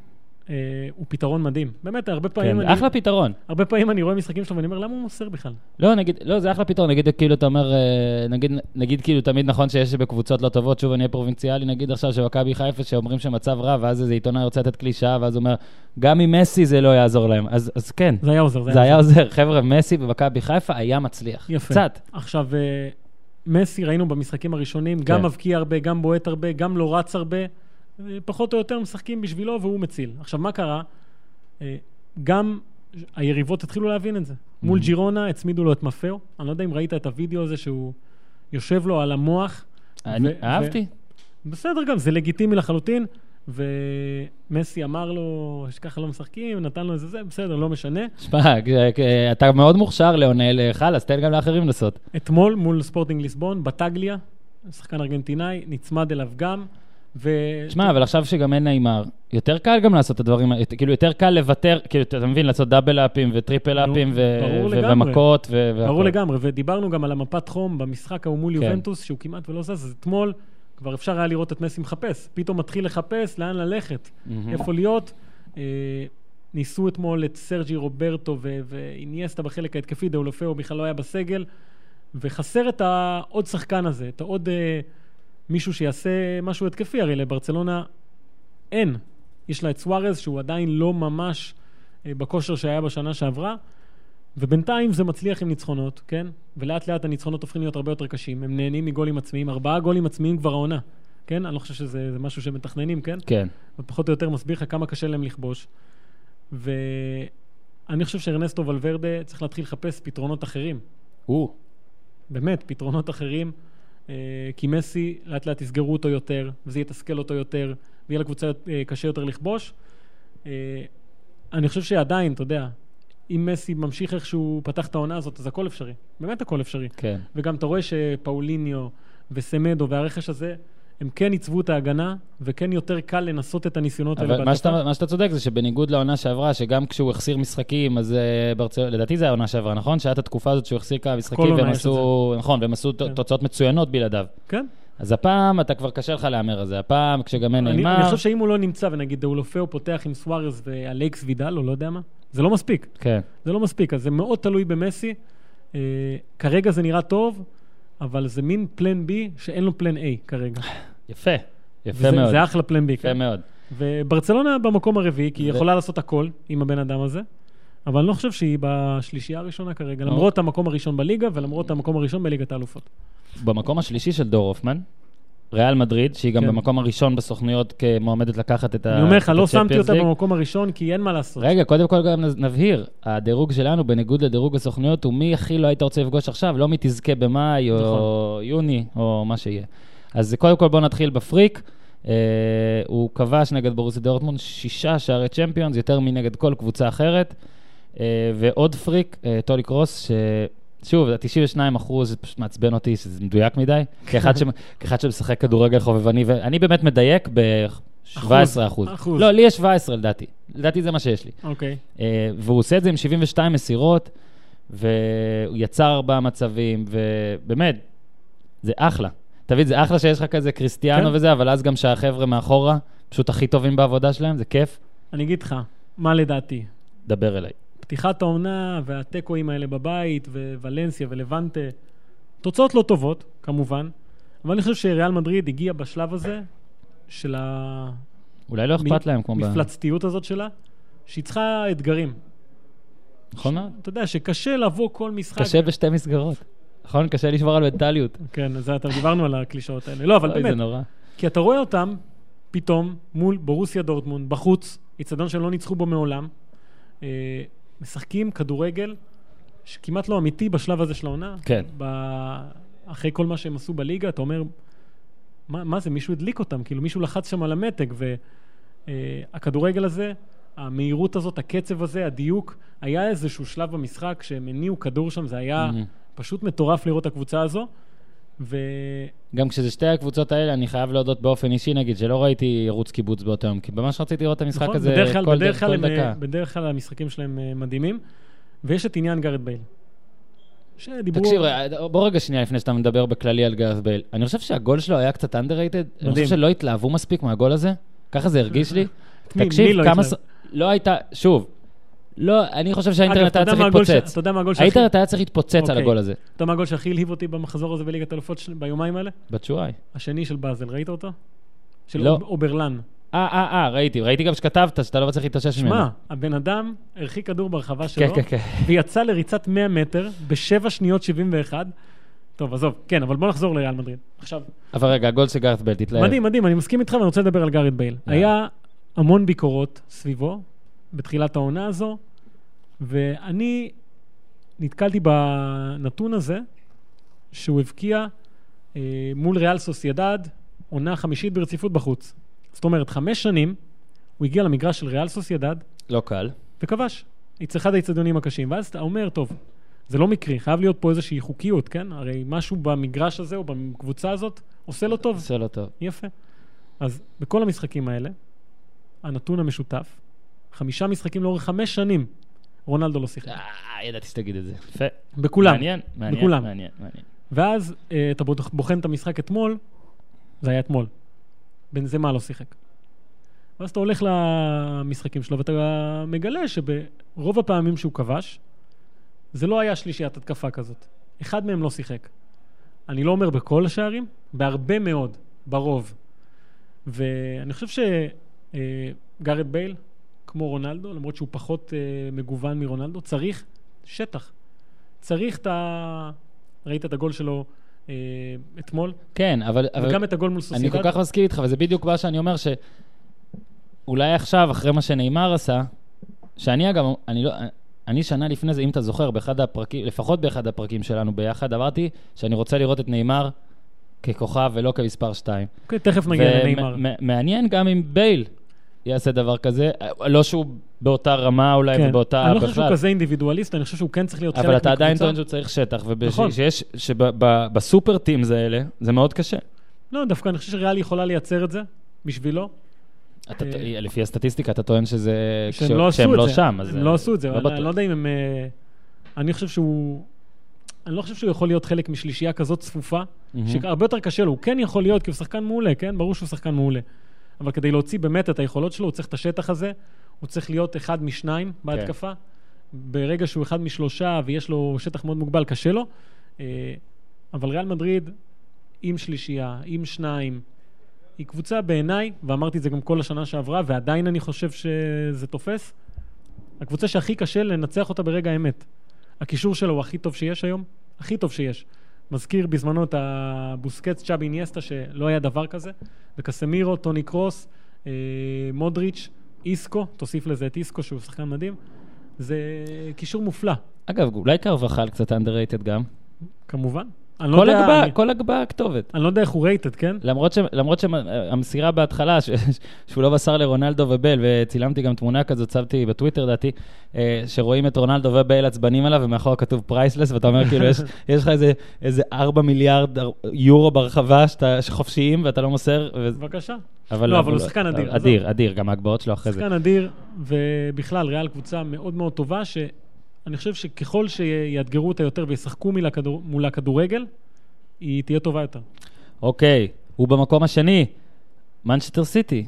אה, הוא פתרון מדהים. באמת, הרבה פעמים, כן, אני, אחלה פתרון. הרבה פעמים אני רואה משחקים שלו ואני אומר, למה הוא מוסר בכלל? לא, נגיד, לא, זה אחלה פתרון, נגיד כאילו אתה אומר, אה, נגיד, נגיד כאילו תמיד נכון שיש בקבוצות לא טובות, שוב אני אהיה פרובינציאלי, נגיד עכשיו שמכבי חיפה שאומרים שמצב רע, ואז איזה עיתונאי רוצה לתת קלישאה, ואז אומר, גם עם מסי זה לא יעזור להם. אז, אז כן, זה היה עוזר. זה היה עוזר. חבר'ה, מסי במכבי חיפה היה מצליח. יפה. קצת. עכשיו, אה, מסי, ראינו במשחקים הראשונים, כן. גם מבקיע הרבה, גם בועט הרבה, גם לא רץ הרבה. פחות או יותר משחקים בשבילו והוא מציל. עכשיו, מה קרה? אה, גם היריבות התחילו להבין את זה. מול Mhm. ג'ירונה הצמידו לו את מפאו. אני לא יודע אם ראית את הוידאו הזה שהוא יושב לו על המוח. אני אהבתי. בסדר גם, זה לגיטימי לחלוטין, ומסי אמר לו שככה לא משחקים, נתן לו איזה זה, בסדר, לא משנה. שמע, כ- כ- אתה מאוד מוכשר לעונה, חלאס, תן גם לאחרים לעשות. אתמול מול ספורטינג ליסבון, בטאגליה, שחקן ארגנטינאי, נצמד אליו גם, ו... שמע, אבל עכשיו שגם אין נעימר, יותר קל גם לעשות את הדברים, כאילו יותר קל לוותר, כאילו, אתה מבין, לעשות double up ים ו triple up ים ו- ו-. ומכות ו- והכל. ברור לגמרי, ודיברנו גם על המפת חום במשחק ההוא מול כן. יובנטוס, שהוא כמעט ולא זז, אז אתמול כבר אפשר היה לראות את מסי מחפש. פתאום מתחיל לחפש לאן ללכת, מהמם. איפה להיות. אה, ניסו אתמול את סרג'י רוברטו ואיניאסטה בחלק ההתקפי, דאולופאו בכלל לא היה בסגל, וחסר את העוד שחקן הזה, את העוד אה, מישהו שיעשה משהו התקפי, הרי לברצלונה אין. יש לה את סוארז, שהוא עדיין לא ממש אה, בכושר שהיה בשנה שעברה, ובינתיים זה מצליח עם ניצחונות, כן? ולאט לאט הניצחונות הופכים להיות הרבה יותר קשים. הם נהנים מגולים עצמיים, ארבעה גולים עצמיים כבר העונה, כן? אני לא חושב שזה זה משהו שמתכננים, כן? כן. ופחות או יותר מסביר לך כמה קשה להם לכבוש. ואני חושב שארנסטו ולוורדה צריך להתחיל לחפש פתרונות אחרים. הוא. באמת, פתרונות אחרים. אה, כי מסי, לאט לאט יסגרו אותו יותר, וזה יתסכל אותו יותר, ויהיה לקבוצה אה, קשה יותר לכבוש. אה, אני חושב שעדיין, אתה יודע, אם מסי ממשיך איך שהוא פתח את העונה הזאת, אז הכל אפשרי. באמת הכל אפשרי. כן. וגם אתה רואה שפאוליניו וסמדו והרכש הזה, הם כן עיצבו את ההגנה, וכן יותר קל לנסות את הניסיונות האלה אבל מה שאתה, מה שאתה צודק זה שבניגוד לעונה שעברה, שגם כשהוא החסיר משחקים, אז uh, ברצלונה, לדעתי זה העונה שעברה, נכון? שהיה את התקופה הזאת שהוא החסיר כמה משחקים, והם עשו, נכון, והם עשו כן. תוצאות מצוינות בלעדיו. כן. אז הפעם אתה כבר קשה לך להמר על זה. הפעם, כשגם אין אני, נעימר... אני חושב שאם הוא לא נמצא, ונגיד דאולופאו פותח עם סוארז ואלכס וידל, או לא יודע מה, זה לא מספיק. כן. זה לא מספיק, אז זה מאוד תלוי במסי. אה, כרגע זה נראה טוב, אבל זה מין פלן בי שאין לו פלן A כרגע. יפה. יפה וזה, מאוד. זה אחלה פלן בי. יפה מאוד. וברצלונה במקום הרביעי, כי היא ו- יכולה לעשות הכל עם הבן אדם הזה, אבל אני לא חושב שהיא בשלישייה הראשונה כרגע, למרות המקום הראשון בליגה ולמרות המקום הראשון בליגת האלופות. במקום השלישי של דור הופמן, ריאל מדריד, שהיא גם כן. במקום הראשון בסוכנויות כמועמדת לקחת את ה... אני אומר לך, לא שמתי אותה. במקום הראשון, כי אין מה לעשות. רגע, קודם כל גם נבהיר, הדירוג שלנו, בניגוד לדירוג הסוכניות, הוא מי הכי לא היית רוצה לפגוש עכשיו, לא מי תזכה במאי או נכון. יוני או מה שיהיה. אז קודם כל בואו נתחיל בפריק. אה, הוא כבש נגד בורוסיה דורטמונד שישה שערי צ'מפיונס, יותר מנגד כל קבוצה אחרת. אה, ועוד פריק, אה, טולי קרוס, ששוב, ה-92 אחוז, זה פשוט מעצבן אותי, שזה מדויק מדי. כאחד, ש... כאחד שמשחק כדורגל חובבני, ואני באמת מדייק ב-17 אחוז. אחוז. לא, לי יש 17 לדעתי. לדעתי זה מה שיש לי. אוקיי. אה, והוא עושה את זה עם 72 מסירות, והוא יצר ארבעה מצבים, ובאמת, זה אחלה. אתה מבין, זה אחלה שיש לך כזה קריסטיאנו כן. וזה, אבל אז גם שהחבר'ה מאחורה, פשוט הכי טובים בעבודה שלהם, זה כיף. אני אגיד לך, מה לדעתי? דבר אליי. פתיחת העונה והתיקואים האלה בבית, וולנסיה ולבנטה, תוצאות לא טובות, כמובן, אבל אני חושב שריאל מדריד הגיע בשלב הזה של אולי לא אכפת להם כמו. המפלצתיות הזאת שלה, שהיא צריכה אתגרים. נכון מאוד. אתה יודע שקשה לבוא כל משחק... קשה בשתי מסגרות. נכון? קשה לשמור על מנטליות. כן, זה, אתה דיברנו על הקלישאות האלה. לא, אבל אוי, זה באמת, נורא. כי אתה רואה אותם פתאום מול בורוסיה דורטמונד, בחוץ, איצטדיון שהם לא ניצחו בו מעולם, אה, משחקים כדורגל שכמעט לא אמיתי בשלב הזה של העונה. כן. ב... אחרי כל מה שהם עשו בליגה, אתה אומר, מה, מה זה, מישהו הדליק אותם, כאילו מישהו לחץ שם על המתג, והכדורגל הזה, המהירות הזאת, הקצב הזה, הדיוק, היה איזשהו שלב במשחק שהם הניעו כדור שם, זה היה מהמם. פשוט מטורף לראות את הקבוצה הזו. ו... גם כשזה שתי הקבוצות האלה, אני חייב להודות באופן אישי, נגיד, שלא ראיתי ערוץ קיבוץ באותו יום, כי ממש רציתי לראות את המשחק נכון, הזה בדרך כלל, כל בדרך כלל, כל הם, דקה. אה, בדרך כלל המשחקים שלהם אה, מדהימים. ויש את עניין גארת' בייל. שדיברו... תקשיב, רגע, בוא רגע שנייה לפני שאתה מדבר בכללי על גארת' בייל. אני חושב שהגול שלו היה קצת underrated. אני. חושב שלא התלהבו מספיק מהגול הזה. ככה זה הרגיש לי. תקשיב, לא כמה... לא הייתה... שוב, לא, אני חושב שהאינטרנט היה צריך להתפוצץ. אתה יודע מה הגול שהכי... האינטרנט היה צריך להתפוצץ על אוקיי. הגול הזה. אתה יודע מה הגול שהכי הלהיב אותי במחזור הזה בליגת האלופות של- ביומיים האלה? בצ'ואיי. השני של באזל, ראית אותו? של לא. אוב- אוברלן. אה, אה, אה, ראיתי. ראיתי גם שכתבת שאתה לא מצליח להתאושש ממנו. שמע, הבן אדם הרחיק כדור ברחבה שלו, כן, כן, כן. ויצא לריצת 100 מטר ב-7 שניות 71. טוב, עזוב, כן, אבל בוא נחזור לריאל מדריד. עכשיו, אבל רגע, הגול של גארת' בייל, תתלהב. מדהים, מדהים, אני מסכים איתך ואני רוצה לדבר על גארת' בייל. היה המון ביקורות סביבו בתחילת העונה הזו, ואני נתקלתי בנתון הזה שהוא הבקיע אה, מול ריאל סוסיידד עונה חמישית ברציפות בחוץ. זאת אומרת, חמש שנים הוא הגיע למגרש של ריאל סוסיידד לא קל. וכבש. את אחד האיצטדיונים הקשים. ואז אתה אומר, טוב, זה לא מקרי, חייב להיות פה איזושהי חוקיות, כן? הרי משהו במגרש הזה או בקבוצה הזאת עושה לו טוב. עושה לא טוב. יפה. אז בכל המשחקים האלה, הנתון המשותף, חמישה משחקים לאורך חמש שנים, רונלדו לא שיחק. אה, ידעתי שתגיד את זה. יפה. בכולם. מעניין, מעניין, בכולם. מעניין, מעניין. ואז אה, אתה בוח- בוחן את המשחק אתמול, זה היה אתמול. בנזמה לא שיחק. ואז אתה הולך למשחקים שלו ואתה מגלה שברוב הפעמים שהוא כבש, זה לא היה שלישיית התקפה כזאת. אחד מהם לא שיחק. אני לא אומר בכל השערים, בהרבה מאוד, ברוב. ואני חושב שגארד בייל, כמו רונלדו, למרות שהוא פחות אה, מגוון מרונלדו, צריך שטח. צריך את ה... ראית את הגול שלו אה, אתמול, כן, אבל... אבל- וגם את הגול מול אני סוסיידד. כל כך מסכים איתך, וזה בדיוק מה שאני אומר, שאולי עכשיו, אחרי מה שנאמר עשה, שאני אגב, אני לא... אני שנה לפני זה, אם אתה זוכר, באחד הפרקים, לפחות באחד הפרקים שלנו ביחד, אמרתי שאני רוצה לראות את נאמר ככוכב ולא כמספר 2. אוקיי, תכף נגיע לנאמר. מעניין גם אם בייל יעשה דבר כזה, לא שהוא באותה רמה אולי כן. ובאותה אני לא חושב בכלל. שהוא כזה אינדיבידואליסט, אני חושב שהוא כן צריך להיות חלק אבל מקבוצה. אתה עדיין טוען שהוא צריך שטח, נכון. ושיש, שבסופר טימס האלה, זה מאוד קשה. לא, דווקא אני חושב שריאל יכולה לייצר את זה בשבילו. אתה- אה, לפי הסטטיסטיקה, אתה טוען שזה... שהם כש- לא עשו שהם את לא זה. שם, אז... הם לא עשו את זה, לא אבל. אני לא יודע אם הם... אה, אני חושב שהוא... אני לא חושב שהוא יכול להיות חלק משלישייה כזאת צפופה, מהמם. שהרבה יותר קשה לו. הוא כן יכול להיות, כי הוא שחקן מעולה, כן? ברור שהוא שחקן מעולה. אבל כדי להוציא באמת את היכולות שלו, הוא צריך את השטח הזה, הוא צריך להיות אחד משניים בהתקפה. ברגע שהוא אחד משלושה ויש לו שטח מאוד מוגבל, קשה לו. אה, אבל ריאל מדריד, עם שלישייה, עם שניים, היא קבוצה בעיניי, ואמרתי את זה גם כל השנה שעברה, ועדיין אני חושב שזה תופס, הקבוצה שהכי קשה לנצח אותה ברגע האמת. הקישור שלו הוא הכי טוב שיש היום, הכי טוב שיש. מזכיר בזמנו את הבוסקץ צ'אבי ניאסטה, שלא היה דבר כזה, וקסמירו, טוני קרוס, אה, מודריץ', איסקו, תוסיף לזה את איסקו שהוא שחקן מדהים. זה קישור מופלא, אגב, אולי קרבחל קצת underrated גם. כמובן. אני לא כל יודע- הגנה, אני- כל הגנה כתובה. אני לא יודע איך הוא rated, כן? למרות, ש, למרות שהמסירה בהתחלה, ש, שהוא לא מסר לרונלדו ובייל, וצילמתי גם תמונה כזאת, כתבתי בטוויטר דעתי, אה, שרואים את רונלדו ובייל עצבנים עליו, ומאחור כתוב priceless, ואתה אומר כאילו, יש, יש לך איזה, איזה 4 מיליארד יורו ברחבה שאתה, שחופשיים ואתה לא מוסר, ו... בבקשה. אבל, לא, אבל הוא שחקן אדיר. אדיר, אדיר, גם ההגבהות שלו אחרי זה. שחקן אדיר, ובכלל, ריאל קבוצה מאוד מאוד טובה, שאני חושב שככל שיאתגרו אותה יותר וישחקו מולה כדור- מולה כדורגל, היא תהיה טובה יותר. אוקיי, הוא במקום השני, מנצ'סטר סיטי.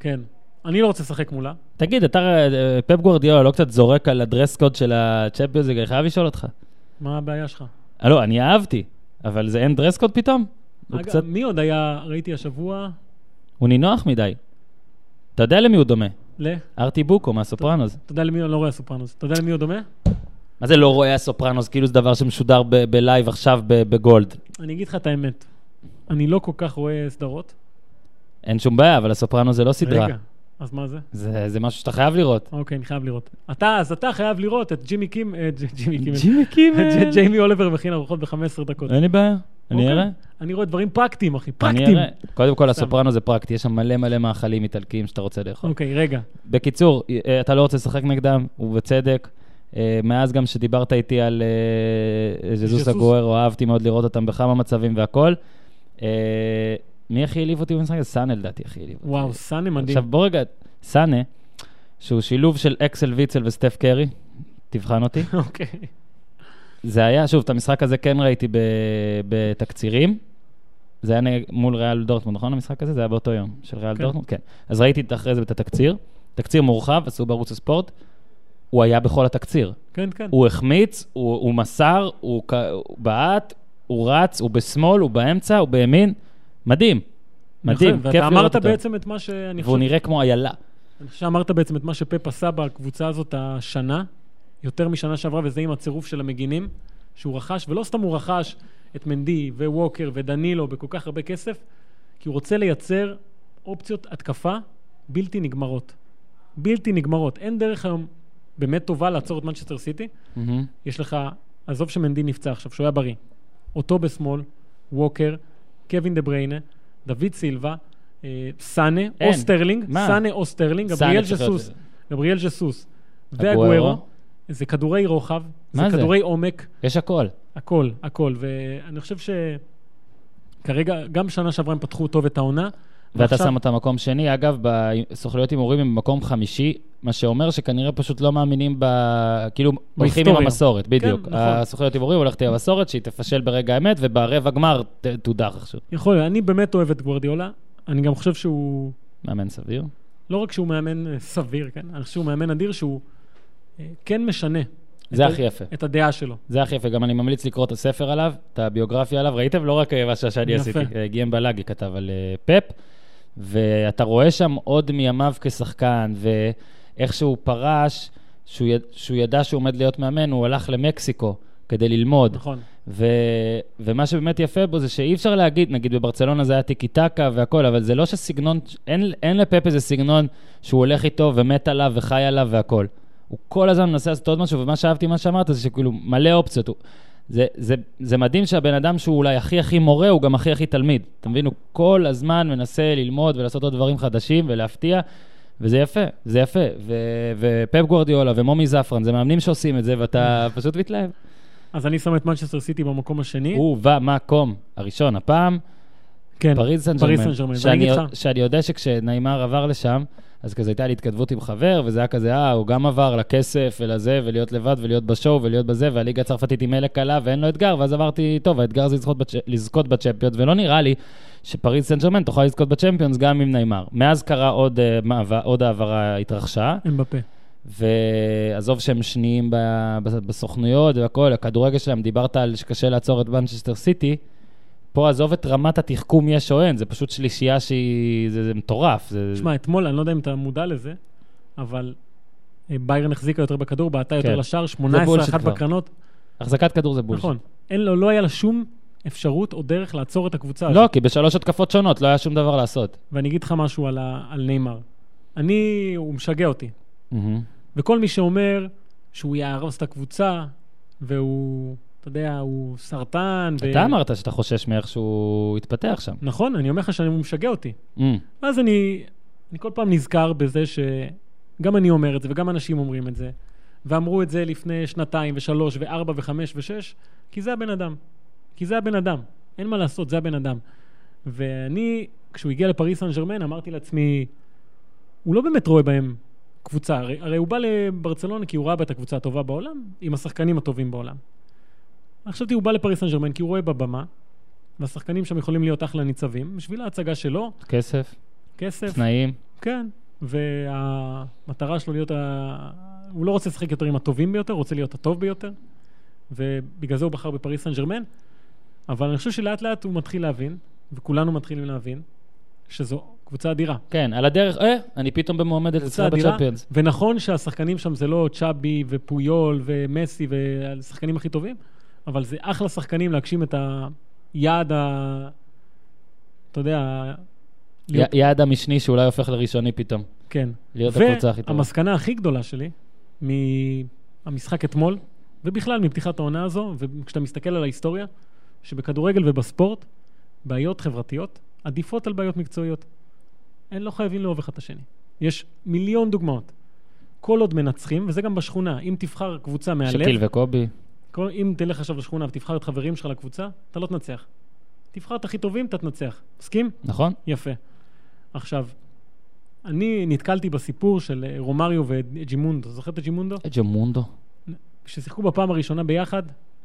כן. אני לא רוצה לשחק מולה. תגיד, אתה, אה, פפ גוורדיאלה לא קצת זורק על הדרס קוד של הצ'מפיונס, אני חייב לשאול אותך. מה הבעיה שלך? אה, לא, אני אהבתי, אבל זה אין dress code פתאום? אגב, קצת, מי עוד היה, ראיתי השבוע, הוא נינוח מדי. אתה יודע למי הוא דומה? ל... ארטי בוקו מהסופרנוס. אתה יודע למי, לא רואה סופרנוס. אתה יודע למי הוא דומה? מה זה לא רואה הסופרנוס? כאילו זה דבר שמשודר בלייב עכשיו בגולד. אני אגיד לך את האמת. אני לא כל כך רואה סדרות. אין שום בעיה, אבל הסופרנוס זה לא סדרה. רגע, אז מה זה? זה, זה משהו שאתה חייב לראות. אוקיי, אני חייב לראות. אתה, אז אתה חייב לראות את ג'ימי קים, אה, ג'ימי קים, ג'ימי קימל. ג'יימי אוליבר מכין ארוחות ב-15 דקות. אין לי בעיה, אני אוקיי. אראה. אני רואה דברים פרקטיים, אחי, אני פרקטיים. אראה. קודם כל, סתם. הסופרנוס זה פרקטי, יש שם מלא מלא מאכלים איטלקיים שאתה רוצה לאכול. אוקיי, רגע. בקיצור, אה, אתה לא רוצה לשחק נגדם, ובצדק. אה, מאז גם שדיברת איתי על אה, ז'זוס. הגוארו, אהבתי מאוד לראות אותם בכמה מצבים והכל. אה, מי הכי העליב אותי במשחק הזה? סאנה לדעתי הכי העליב אותי. וואו, סאנה מדהים. עכשיו בוא רגע, סאנה, שהוא שילוב של אקסל ויצל וסטף קרי, תבחן אותי. אוקיי. זה היה, שוב, את המשחק הזה כן ראיתי ב- בתקצירים. זה היה מול ריאל דורטמונד, נכון המשחק הזה? זה היה באותו יום של ריאל כן. דורטמונד? כן. אז ראיתי אחרי זה את התקציר. תקציר מורחב, עשו בערוץ הספורט. הוא היה בכל התקציר. כן, כן. הוא החמיץ, הוא, הוא מסר, הוא, הוא בעט, הוא רץ, הוא בשמאל, הוא באמצע, הוא בימין. מדהים. מדהים, נכון, כיף ואתה לראות אמרת אותו. בעצם את מה שאני והוא חושב... נראה כמו איילה. אני חושב שאמרת בעצם את מה שפפ עשה בקבוצה הזאת השנה, יותר משנה שעברה, וזה עם הצירוף של המגינים, שהוא רכש, ולא סתם הוא רכש את מנדי וווקר ודנילו בכל כך הרבה כסף, כי הוא רוצה לייצר אופציות התקפה בלתי נגמרות. בלתי נגמרות. אין דרך היום באמת טובה לעצור את מנצ'סטר סיטי. מהמם. יש לך, עזוב שמנדי נפצע עכשיו, שהוא היה בריא. אותו בשמאל, ווקר, קווין דה בריינה, דוד סילבה, אה, סאנה או אין. סטרלינג, מה? סאנה או סטרלינג, גבריאל ג'סוס, גבריאל ג'סוס. ואגוארו, זה כדורי רוחב, זה זה? כדורי עומק, יש הכל. הכל, הכל. ואני חושב שכרגע, גם שנה שעברה הם פתחו טוב את העונה. ואתה ועכשיו- שם אותם מקום שני. אגב, בסוכנויות הימורים הם במקום חמישי, מה שאומר שכנראה פשוט לא מאמינים ב... כאילו, הולכים עם. המסורת, בדיוק. נכון. הסוכניות הימורים הולכת עם המסורת, שהיא תפשל ברגע האמת, וברבע גמר ת- תודח עכשיו. יכול להיות, אני באמת אוהב את גוורדיולה, אני גם חושב שהוא... מאמן סביר. לא רק שהוא מאמן אה, סביר, כן? אני חושב שהוא מאמן אדיר שהוא כן משנה. זה את ה- הכי יפה. את הדעה שלו. זה הכי יפה. גם אני ממליץ לקרוא את הספר עליו, את הביוגרפיה עליו. ראיתם? לא רק אה, מה שאני. עשיתי. אה, גיאם בלאגי כתב על אה, פפ, ואתה רואה שם עוד מימיו כשחקן, ואיך שהוא פרש, שהוא, יד... שהוא ידע שהוא עומד להיות מאמן, הוא הלך למקסיקו כדי ללמוד. נכון. ו... ומה שבאמת יפה בו זה שאי אפשר להגיד, נגיד בברצלונה זה היה טיקי טקה והכל, אבל זה לא שסגנון, אין, אין לפפ איזה סגנון שהוא הולך איתו ומת עליו וחי עליו והכל. הוא כל הזמן מנסה לעשות עוד משהו, ומה שאהבתי מה שאמרת זה שכאילו מלא אופציות. הוא... זה, זה, זה מדהים שהבן אדם שהוא אולי הכי הכי מורה, הוא גם הכי הכי תלמיד. אתה מבין? הוא כל הזמן מנסה ללמוד ולעשות עוד דברים חדשים ולהפתיע, וזה יפה, זה יפה. ו, ופפ גוורדיולה ומומי זפרן, זה מאמנים שעושים את זה, ואתה פשוט מתלהב. אז אני שם את מנצ'סטר סיטי במקום השני. ובמקום הראשון הפעם, כן, פריז סן ג'רמן. שאני, שאני יודע שכשנעימר עבר לשם, אז כזה הייתה לי התכתבות עם חבר, וזה היה כזה, אה, הוא גם עבר לכסף ולזה, ולהיות לבד, ולהיות בשואו, ולהיות בזה, והליגה הצרפתית היא מלך קלה ואין לו אתגר, ואז אמרתי, טוב, האתגר זה לזכות, בצ'... לזכות בצ'מפיונס, ולא נראה לי שפריז סן ג'רמן תוכל לזכות בצ'מפיונס גם עם נעימר. מאז קרה עוד, מעבר, עוד העברה התרחשה, אמבפה. ועזוב שהם שניים בסוכנויות והכול, הכדורגל שלהם, דיברת על שקשה לעצור את מנצ'סטר סיטי, פה עזוב את רמת התחכום יש או אין, זה פשוט שלישייה שהיא... זה, זה מטורף. זה... תשמע, אתמול, אני לא יודע אם אתה מודע לזה, אבל אה, ביירן החזיקה יותר בכדור, בעטה יותר כן. לשער, בולשיט 18-1 כבר. בקרנות. החזקת כדור זה בולשיט. נכון. אין לו, לא היה לה שום אפשרות או דרך לעצור את הקבוצה לא, הזאת. כי בשלוש התקפות שונות לא היה שום דבר לעשות. ואני אגיד לך משהו על, ה, על נאמר. אני, הוא משגע אותי. מהמם. וכל מי שאומר שהוא יהרוס את הקבוצה, והוא, אתה יודע, הוא סרטן. ו... אתה אמרת שאתה חושש מאיך שהוא יתפתח שם. נכון, אני אומר לך שהוא משגע אותי. מהמם. ואז אני, אני כל פעם נזכר בזה שגם אני אומר את זה וגם אנשים אומרים את זה, ואמרו את זה לפני שנתיים ושלוש וארבע וחמש ושש, כי זה הבן אדם. כי זה הבן אדם. אין מה לעשות, זה הבן אדם. ואני, כשהוא הגיע לפריס סן ג'רמן, אמרתי לעצמי, הוא לא באמת רואה בהם קבוצה. הרי, הרי הוא בא לברצלונה כי הוא ראה בה את הקבוצה הטובה בעולם, עם השחקנים הטובים בעולם. חשבתי, הוא בא לפריס סן ג'רמן כי הוא רואה בבמה, והשחקנים שם יכולים להיות אחלה ניצבים, בשביל ההצגה שלו, כסף, כסף, תנאים. כן, והמטרה שלו להיות ה... הוא לא רוצה לשחק יותר עם הטובים ביותר, הוא רוצה להיות הטוב ביותר, ובגלל זה הוא בחר בפריס סן ג'רמן, אבל אני חושב שלאט לאט הוא מתחיל להבין, וכולנו מתחילים להבין, שזו קבוצה אדירה. כן, על הדרך, אה, אני פתאום במועמדת אדירה, בצ'מפיונס. ונכון שהשחקנים שם זה לא צ'אבי ופויול ומסי והשחקנים הכי טובים, אבל זה אחלה שחקנים להגשים את היעד ה... אתה יודע... להיות- י- יעד המשני שאולי הופך לראשוני פתאום. כן. להיות הקבוצה הכי טובה. והמסקנה הכי גדולה שלי מהמשחק אתמול, ובכלל מפתיחת העונה הזו, וכשאתה מסתכל על ההיסטוריה, שבכדורגל ובספורט, בעיות חברתיות עדיפות על בעיות מקצועיות. הם לא חייבים לאהוב אחד את השני. יש מיליון דוגמאות. כל עוד מנצחים, וזה גם בשכונה, אם תבחר קבוצה מהלב, שקיל וקובי. כל, אם תלך עכשיו לשכונה ותבחר את חברים שלך לקבוצה, אתה לא תנצח. תבחר את הכי טובים, אתה תנצח. מסכים? נכון? יפה. עכשיו, אני נתקלתי בסיפור של אה, רומריו וג'ימונדו. זוכר את ג'ימונדו? ג'מונדו. כששיחקו בפעם הראשונה ביחד,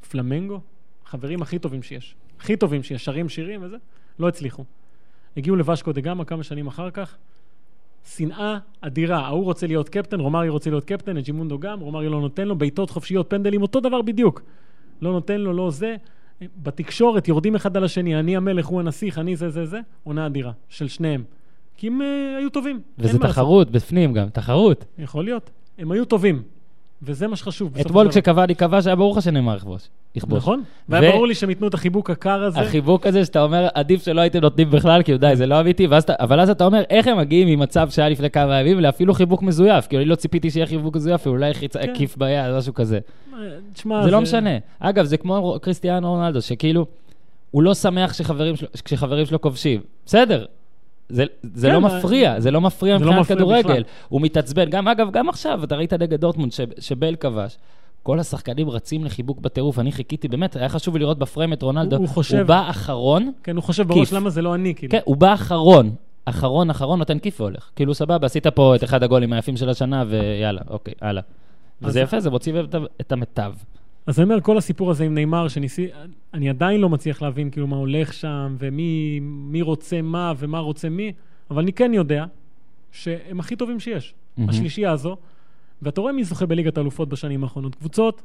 פלמנגו, חברים הכי טובים שיש. הכי טובים שיש, שרים שירים וזה, לא הצליחו. הגיעו לוושקו דה גאמה כמה שנים אחר כך, שנאה אדירה. ההוא רוצה להיות קפטן, רומריו רוצה להיות קפטן, את ג'ימונדו גם, רומריו לא נותן לו, בעיטות חופשיות, פנדלים, אותו דבר בדיוק. לא נותן לו, לא זה. בתקשורת יורדים אחד על השני, אני המלך, הוא הנסיך, אני זה זה זה, עונה אדירה, של שניהם. כי הם אה, היו טובים. וזה. תחרות בפנים גם, תחרות. יכול להיות. הם היו טובים, וזה מה שחשוב. אתמול של דבר. כשקוואדי כבש היה ברור לך שנאמר יכבוש. יכבוש. נכון? והיה ברור לי שהם ייתנו את החיבוק הקר הזה. החיבוק הזה שאתה אומר, עדיף שלא הייתם נותנים בכלל, כאילו די, זה לא אמיתי, אבל אז אתה אומר, איך הם מגיעים ממצב שהיה לפני כמה ימים לאפילו חיבוק מזויף? כאילו, אני לא ציפיתי שיהיה חיבוק מזויף, אולי חיצ- כן. עקיף ביד, משהו כזה. אה, זה לא משנה. אגב, זה כמו קריסטיאנו רונלדו, שכאילו, הוא לא שמח כשחברים שלו כובשים. בסדר. זה, זה כן, לא מפריע, זה לא מפריע זה לא מבחינת מפריע כדורגל. בכלל. הוא מתעצבן. גם, אגב, גם עכשיו, אתה ראית נגד דורטמונד ש- שבל כבש. כל השחקנים רצים לחיבוק בטירוף, אני חיכיתי, באמת, היה חשוב לי לראות בפריים את רונלדו. הוא- הוא חושב- הוא בא אחרון, כן, הוא חושב כיף. בראש למה זה לא אני, כאילו. כן, הוא בא אחרון. אחרון, אחרון, נותן כיף והולך. כאילו, סבבה, עשית פה את אחד הגולים היפים של השנה, ויאללה, אוקיי, הלאה. וזה יפה, זה מוציא את המיטב. אז אני אומר, כל הסיפור הזה עם נאמר, שניסי... אני עדיין לא מצליח להבין כאילו מה הולך שם, ומי מי רוצה מה ומה רוצה מי, אבל אני כן יודע שהם הכי טובים שיש. מהמם. השלישייה הזו, ואתה רואה מי זוכה בליגת האלופות בשנים האחרונות. קבוצות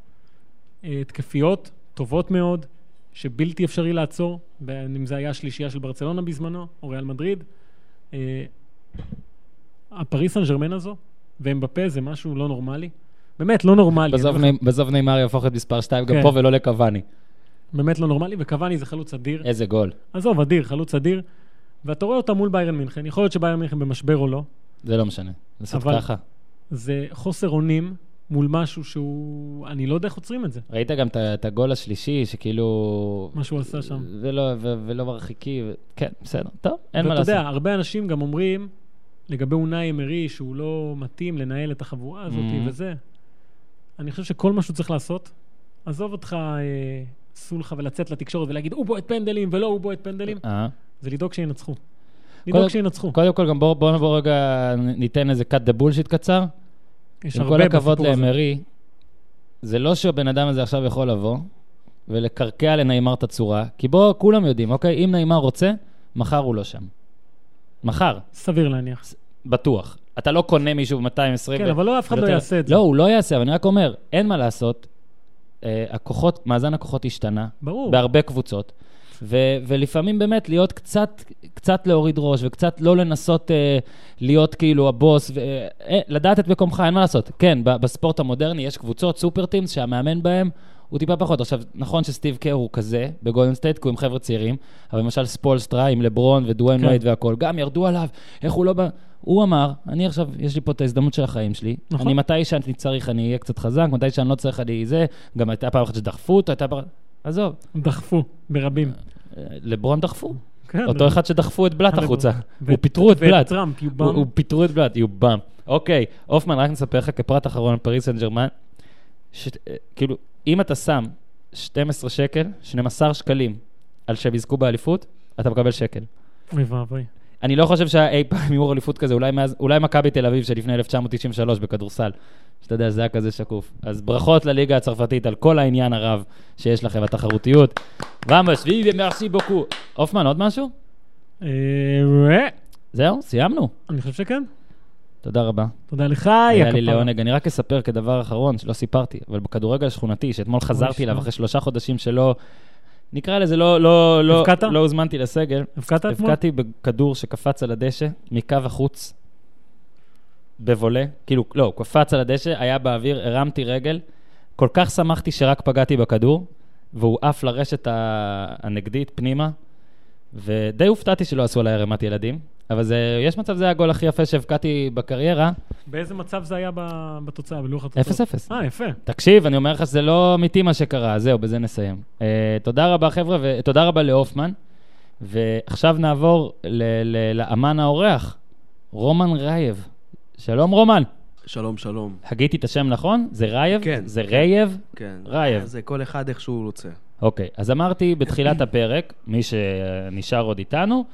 אה, התקפיות, טובות מאוד, שבלתי אפשרי לעצור, בין אם זה היה השלישייה של ברצלונה בזמנו, או ריאל מדריד. אה, הפריס סן ג'רמן הזו, ואמבפה זה משהו לא נורמלי. באמת, לא נורמלי. בסוף נאמר יהפוך את מספר 2 גם כן. פה ולא לקוואני. באמת לא נורמלי, וקוואני זה חלוץ אדיר. איזה גול. עזוב, אדיר, חלוץ אדיר. ואתה רואה אותה מול ביירן מינכן, יכול להיות שביירן מינכן במשבר או לא, זה לא משנה. לעשות ככה. זה חוסר אונים מול משהו שהוא... אני לא יודע איך עוצרים את זה, ראית גם את הגול השלישי, שכאילו... מה שהוא עשה שם. ולא, ו- ולא מרחיקי, ו- כן, בסדר, טוב, אין מה ואתה לעשות. יודע, הרבה אנשים גם אומרים לגבי אונאי אמרי שהוא לא מתאים לנהל את החבורה הזאת Mhm. וזה. אני חושב שכל מה שהוא צריך לעשות, עזוב אותך, אה, לך ולצאת לתקשורת ולהגיד, הוא בועט פנדלים ולא הוא בועט פנדלים, אה, זה לדאוג שינצחו. לדאוג שינצחו. קודם כל, גם בואו בוא נבוא רגע, ניתן איזה cut the bullshit קצר. יש עם הרבה כל הכבוד בסיפור הזה. לאמרי, זה לא שהבן אדם הזה עכשיו יכול לבוא ולקרקע לנעימר את הצורה, כי בואו, כולם יודעים, אוקיי? אם נעימר רוצה, מחר הוא לא שם. מחר, סביר להניח. בטוח. אתה לא קונה מישהו ב-220. כן, אבל לא, אף אחד לא יעשה את זה. לא, הוא לא יעשה, אבל אני רק אומר, אין מה לעשות. אה, הכוחות, מאזן הכוחות השתנה. ברור. בהרבה קבוצות. ו- ולפעמים באמת להיות קצת, קצת להוריד ראש וקצת לא לנסות אה, להיות כאילו הבוס, ו- אה, לדעת את מקומך, אין מה לעשות. כן, בספורט המודרני יש קבוצות, super teams, שהמאמן בהם הוא טיפה פחות. עכשיו, נכון שסטיב קר הוא כזה בגולדן סטייט, כי הוא עם חבר'ה צעירים, אבל למשל ספולסטרה עם לברון ודואן כן. וייד והכול, גם ירדו עליו, איך הוא לא בא... הוא אמר, אני עכשיו, יש לי פה את ההזדמנות של החיים שלי. נכון. אני מתי שאני צריך, אני אהיה קצת חזק, מתי שאני לא צריך, אני זה. גם הייתה פעם אחת שדחפו אותו, הייתה פעם... עזוב, דחפו, ברבים. אה, לברון דחפו. כן, אותו אחד שדחפו את בלאט. החוצה. הוא פיטרו את בלאט. טראמפ, you הוא bum. הוא פיטרו את בלאט, you bum. אוקיי, הופמן, רק נספר לך כפרט אחרון על פריס סן ג'רמן, אה, כאילו, אם אתה שם 12 שקל, 12 שקלים על שהם יזכו באליפות, אתה מקבל שקל. אוי ואבוי. אני לא חושב שהיה אי פעם הימור אליפות כזה, אולי, מאז, אולי מכבי תל אביב שלפני 1993 בכדורסל. שאתה יודע, זה היה כזה שקוף. אז ברכות לליגה הצרפתית על כל העניין הרב שיש לכם בתחרותיות. ואמוס, וי ומרסי בוקו. הופמן, עוד משהו? אה, זהו, סיימנו. אני חושב שכן. תודה רבה. תודה לך, היה יא לי כפרה. לעונג. אני רק אספר כדבר אחרון, שלא סיפרתי, אבל בכדורגל השכונתי, שאתמול חזרתי אליו. אחרי שלושה חודשים שלא... נקרא לזה, לא, לא, לא, הבקעת? לא הוזמנתי לסגל. הבקעת אתמול? הבקעתי בכדור שקפץ על הדשא, מקו החוץ, בבולה. כאילו, לא, הוא קפץ על הדשא, היה באוויר, הרמתי רגל. כל כך שמחתי שרק פגעתי בכדור, והוא עף לרשת הנגדית פנימה, ודי הופתעתי שלא עשו עליי הרמת ילדים. אבל זה, יש מצב זה הגול הכי יפה שהבקעתי בקריירה. באיזה מצב זה היה בתוצאה, בלוח התוצאות? 0-0. אה, יפה. תקשיב, אני אומר לך שזה לא אמיתי מה שקרה, זהו, בזה נסיים. אה, תודה רבה, חבר'ה, ותודה רבה להופמן. ועכשיו נעבור ל- ל- לאמן האורח, רומן רייב. שלום, רומן. שלום, שלום. הגיתי את השם נכון? זה רייב? כן. זה רייב? כן. רייב. זה כל אחד איך שהוא רוצה. אוקיי, אז אמרתי בתחילת הפרק, מי שנשאר עוד איתנו,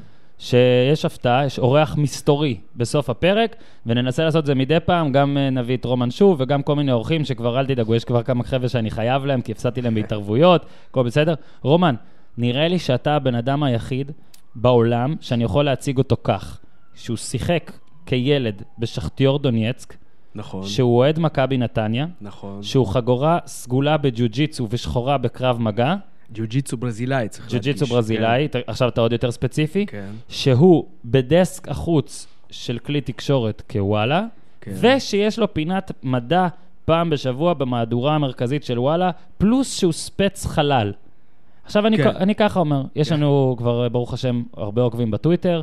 שיש הפתעה, יש אורח מסתורי בסוף הפרק, וננסה לעשות את זה מדי פעם, גם אה, נביא את רומן שוב, וגם כל מיני אורחים שכבר, אל תדאגו, יש כבר כמה חבר'ה שאני חייב להם, כי הפסדתי להם בהתערבויות, הכל בסדר. רומן, נראה לי שאתה הבן אדם היחיד בעולם שאני יכול להציג אותו כך, שהוא שיחק כילד בשכטיור דונייצק, נכון. שהוא אוהד מכבי נתניה, נכון. שהוא חגורה סגולה בג'ו-ג'יצו ושחורה בקרב מגע, ג'ו-ג'יצו ברזילאי, צריך להדגיש. ג'ו-ג'יצו ברזילאי, ת- עכשיו אתה עוד יותר ספציפי, כן. שהוא בדסק החוץ של כלי תקשורת כוואלה, כן. ושיש לו פינת מדע פעם בשבוע במהדורה המרכזית של וואלה, פלוס שהוא ספץ חלל. עכשיו אני, כן. אני ככה אומר, יש כן. לנו כבר, ברוך השם, הרבה עוקבים בטוויטר,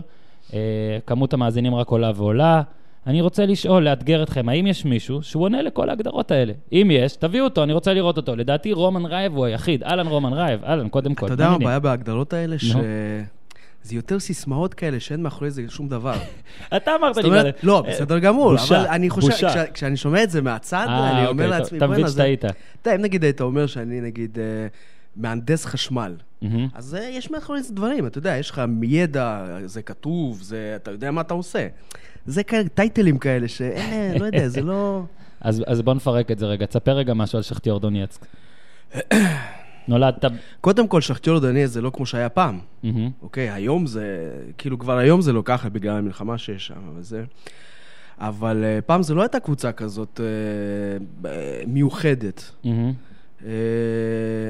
אה, כמות המאזינים רק עולה ועולה. אני רוצה לשאול, לאתגר אתכם, האם יש מישהו שהוא עונה לכל ההגדרות האלה? אם יש, תביאו אותו, אני רוצה לראות אותו. לדעתי רומן רייב הוא היחיד. אהלן רומן רייב, אהלן, קודם כל. אתה יודע מה. הבעיה בהגדרות האלה? ש... זה יותר סיסמאות כאלה שאין מאחורי זה שום דבר. אתה אמרת לי, לא, בסדר גמור, אבל אני חושב, כשאני שומע את זה מהצד, אה, אני אוקיי, אומר אתה- לעצמי, אתה מבין זה... שטעית. אתה יודע, אם נגיד היית אומר שאני נגיד אה, מהנדס חשמל, מהמם. אז אה, יש מאחורי זה דברים, אתה יודע, יש לך ידע, זה כתוב, זה, אתה יודע מה אתה עושה. זה כאלה טייטלים כאלה שאין, לא יודע, זה לא... אז, אז בוא נפרק את זה רגע. תספר רגע משהו על שכטיור דונייצק. נולדת... קודם כל, שכתיור דניאל זה לא כמו שהיה פעם. מהמם. אוקיי, היום זה, כאילו כבר היום זה לא ככה בגלל המלחמה שיש שם וזה. אבל uh, פעם זו לא הייתה קבוצה כזאת מיוחדת. מהמם. Uh,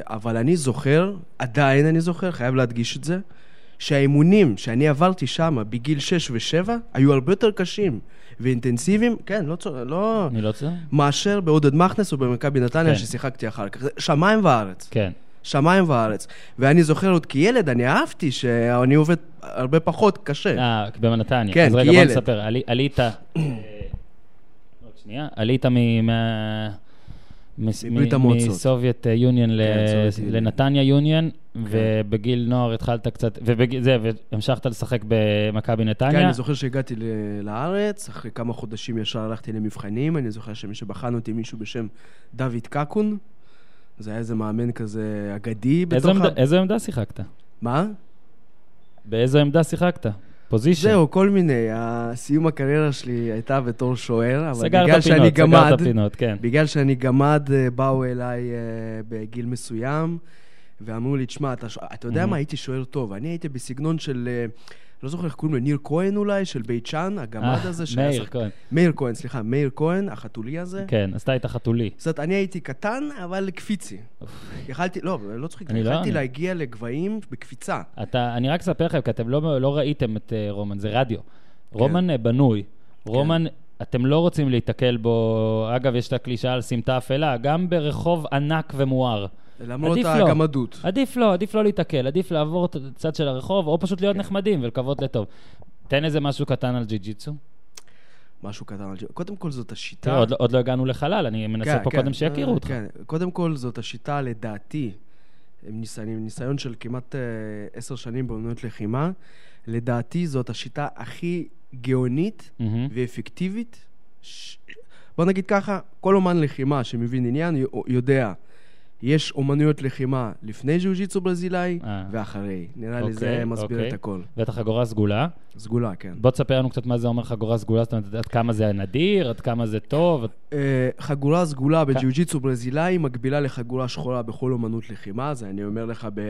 אבל אני זוכר, עדיין אני זוכר, חייב להדגיש את זה, שהאימונים שאני עברתי שם בגיל 6 ו-7 היו הרבה יותר קשים ואינטנסיביים, כן, לא, צור- לא אני לא צודק? מאשר בעודד מכנס או במכבי נתניה כן. ששיחקתי אחר כך. שמיים וארץ. כן. שמיים וארץ. ואני זוכר עוד כילד, אני אהבתי שאני עובד הרבה פחות קשה. אה, בנתניה. כן, אז רגע, כילד. בוא נספר. עלי- עלית... אה, עוד שנייה. עלית מ... מה- מברית המועצות. מסובייט יוניון ל- כן, יוניון. לנתניה יוניון, ובגיל נוער התחלת קצת, וזה, והמשכת לשחק במכבי כן, נתניה. אני זוכר שהגעתי לארץ, אחרי כמה חודשים ישר הלכתי למבחנים, אני זוכר שמי שבחן אותי מישהו בשם דוד קקון. זה היה איזה מאמן כזה אגדי בתוך ה... איזו עמדה שיחקת? מה? באיזו עמדה שיחקת? פוזיישן. זהו, כל מיני. סיום הקריירה שלי הייתה בתור שוער, אבל בגלל שאני פינות, גמד, סגרת פינות, כן. בגלל שאני גמד, אה, באו אליי אה, בגיל מסוים, ואמרו לי, תשמע, אתה, אתה יודע Mhm. מה, הייתי שוער טוב. אני הייתי בסגנון של, אה, לא זוכר איך קוראים לו, ניר כהן אולי, של בית שאן, הגמד אה, הזה. מאיר כהן. מאיר כהן, סליחה, מאיר כהן, החתולי הזה. כן, אז אתה היית חתולי. זאת אומרת, אני הייתי קטן, אבל קפיצי. יכלתי, לא, לא צוחק, לא- יכלתי להגיע לגבהים בקפיצה. אתה, אני רק אספר לכם, כי אתם לא, לא ראיתם את uh, רומן, זה רדיו. כן. רומן uh, בנוי. רומן, אתם לא רוצים להיתקל בו, אגב, יש את הקלישאה על סמטה אפלה, גם ברחוב ענק ומואר. למרות עדיף לא. הגמדות. עדיף לא, עדיף לא להיתקל, עדיף לעבור את הצד של הרחוב, או פשוט להיות נחמדים ולקוות לטוב. תן איזה משהו קטן על ג'י-ג'יצו. משהו קטן על ג'י- קודם כל זאת השיטה... תראה, עוד, לא- עוד לא הגענו לחלל, אני מנסה כן, פה כן, קודם שיכירו אה, אותך. כן, קודם כל זאת השיטה, לדעתי, עם ניסיון, עם ניסיון של כמעט אה, עשר שנים באמנות לחימה, לדעתי זאת השיטה הכי גאונית מהמם. ואפקטיבית. ש... בוא נגיד ככה, כל אומן לחימה שמבין עניין יודע, יש אומנויות לחימה לפני ג'ו-ג'יצו ברזילאי אה. ואחרי. נראה לי אוקיי, זה מסביר אוקיי. את הכל. בטח חגורה סגולה. סגולה, כן. בוא תספר לנו קצת מה זה אומר חגורה סגולה, זאת אומרת, עד כמה זה נדיר, עד כמה זה טוב. אה, חגורה סגולה. בג'יוג'יצו ברזילאי מקבילה לחגורה שחורה בכל אומנות לחימה, זה אני אומר לך ב...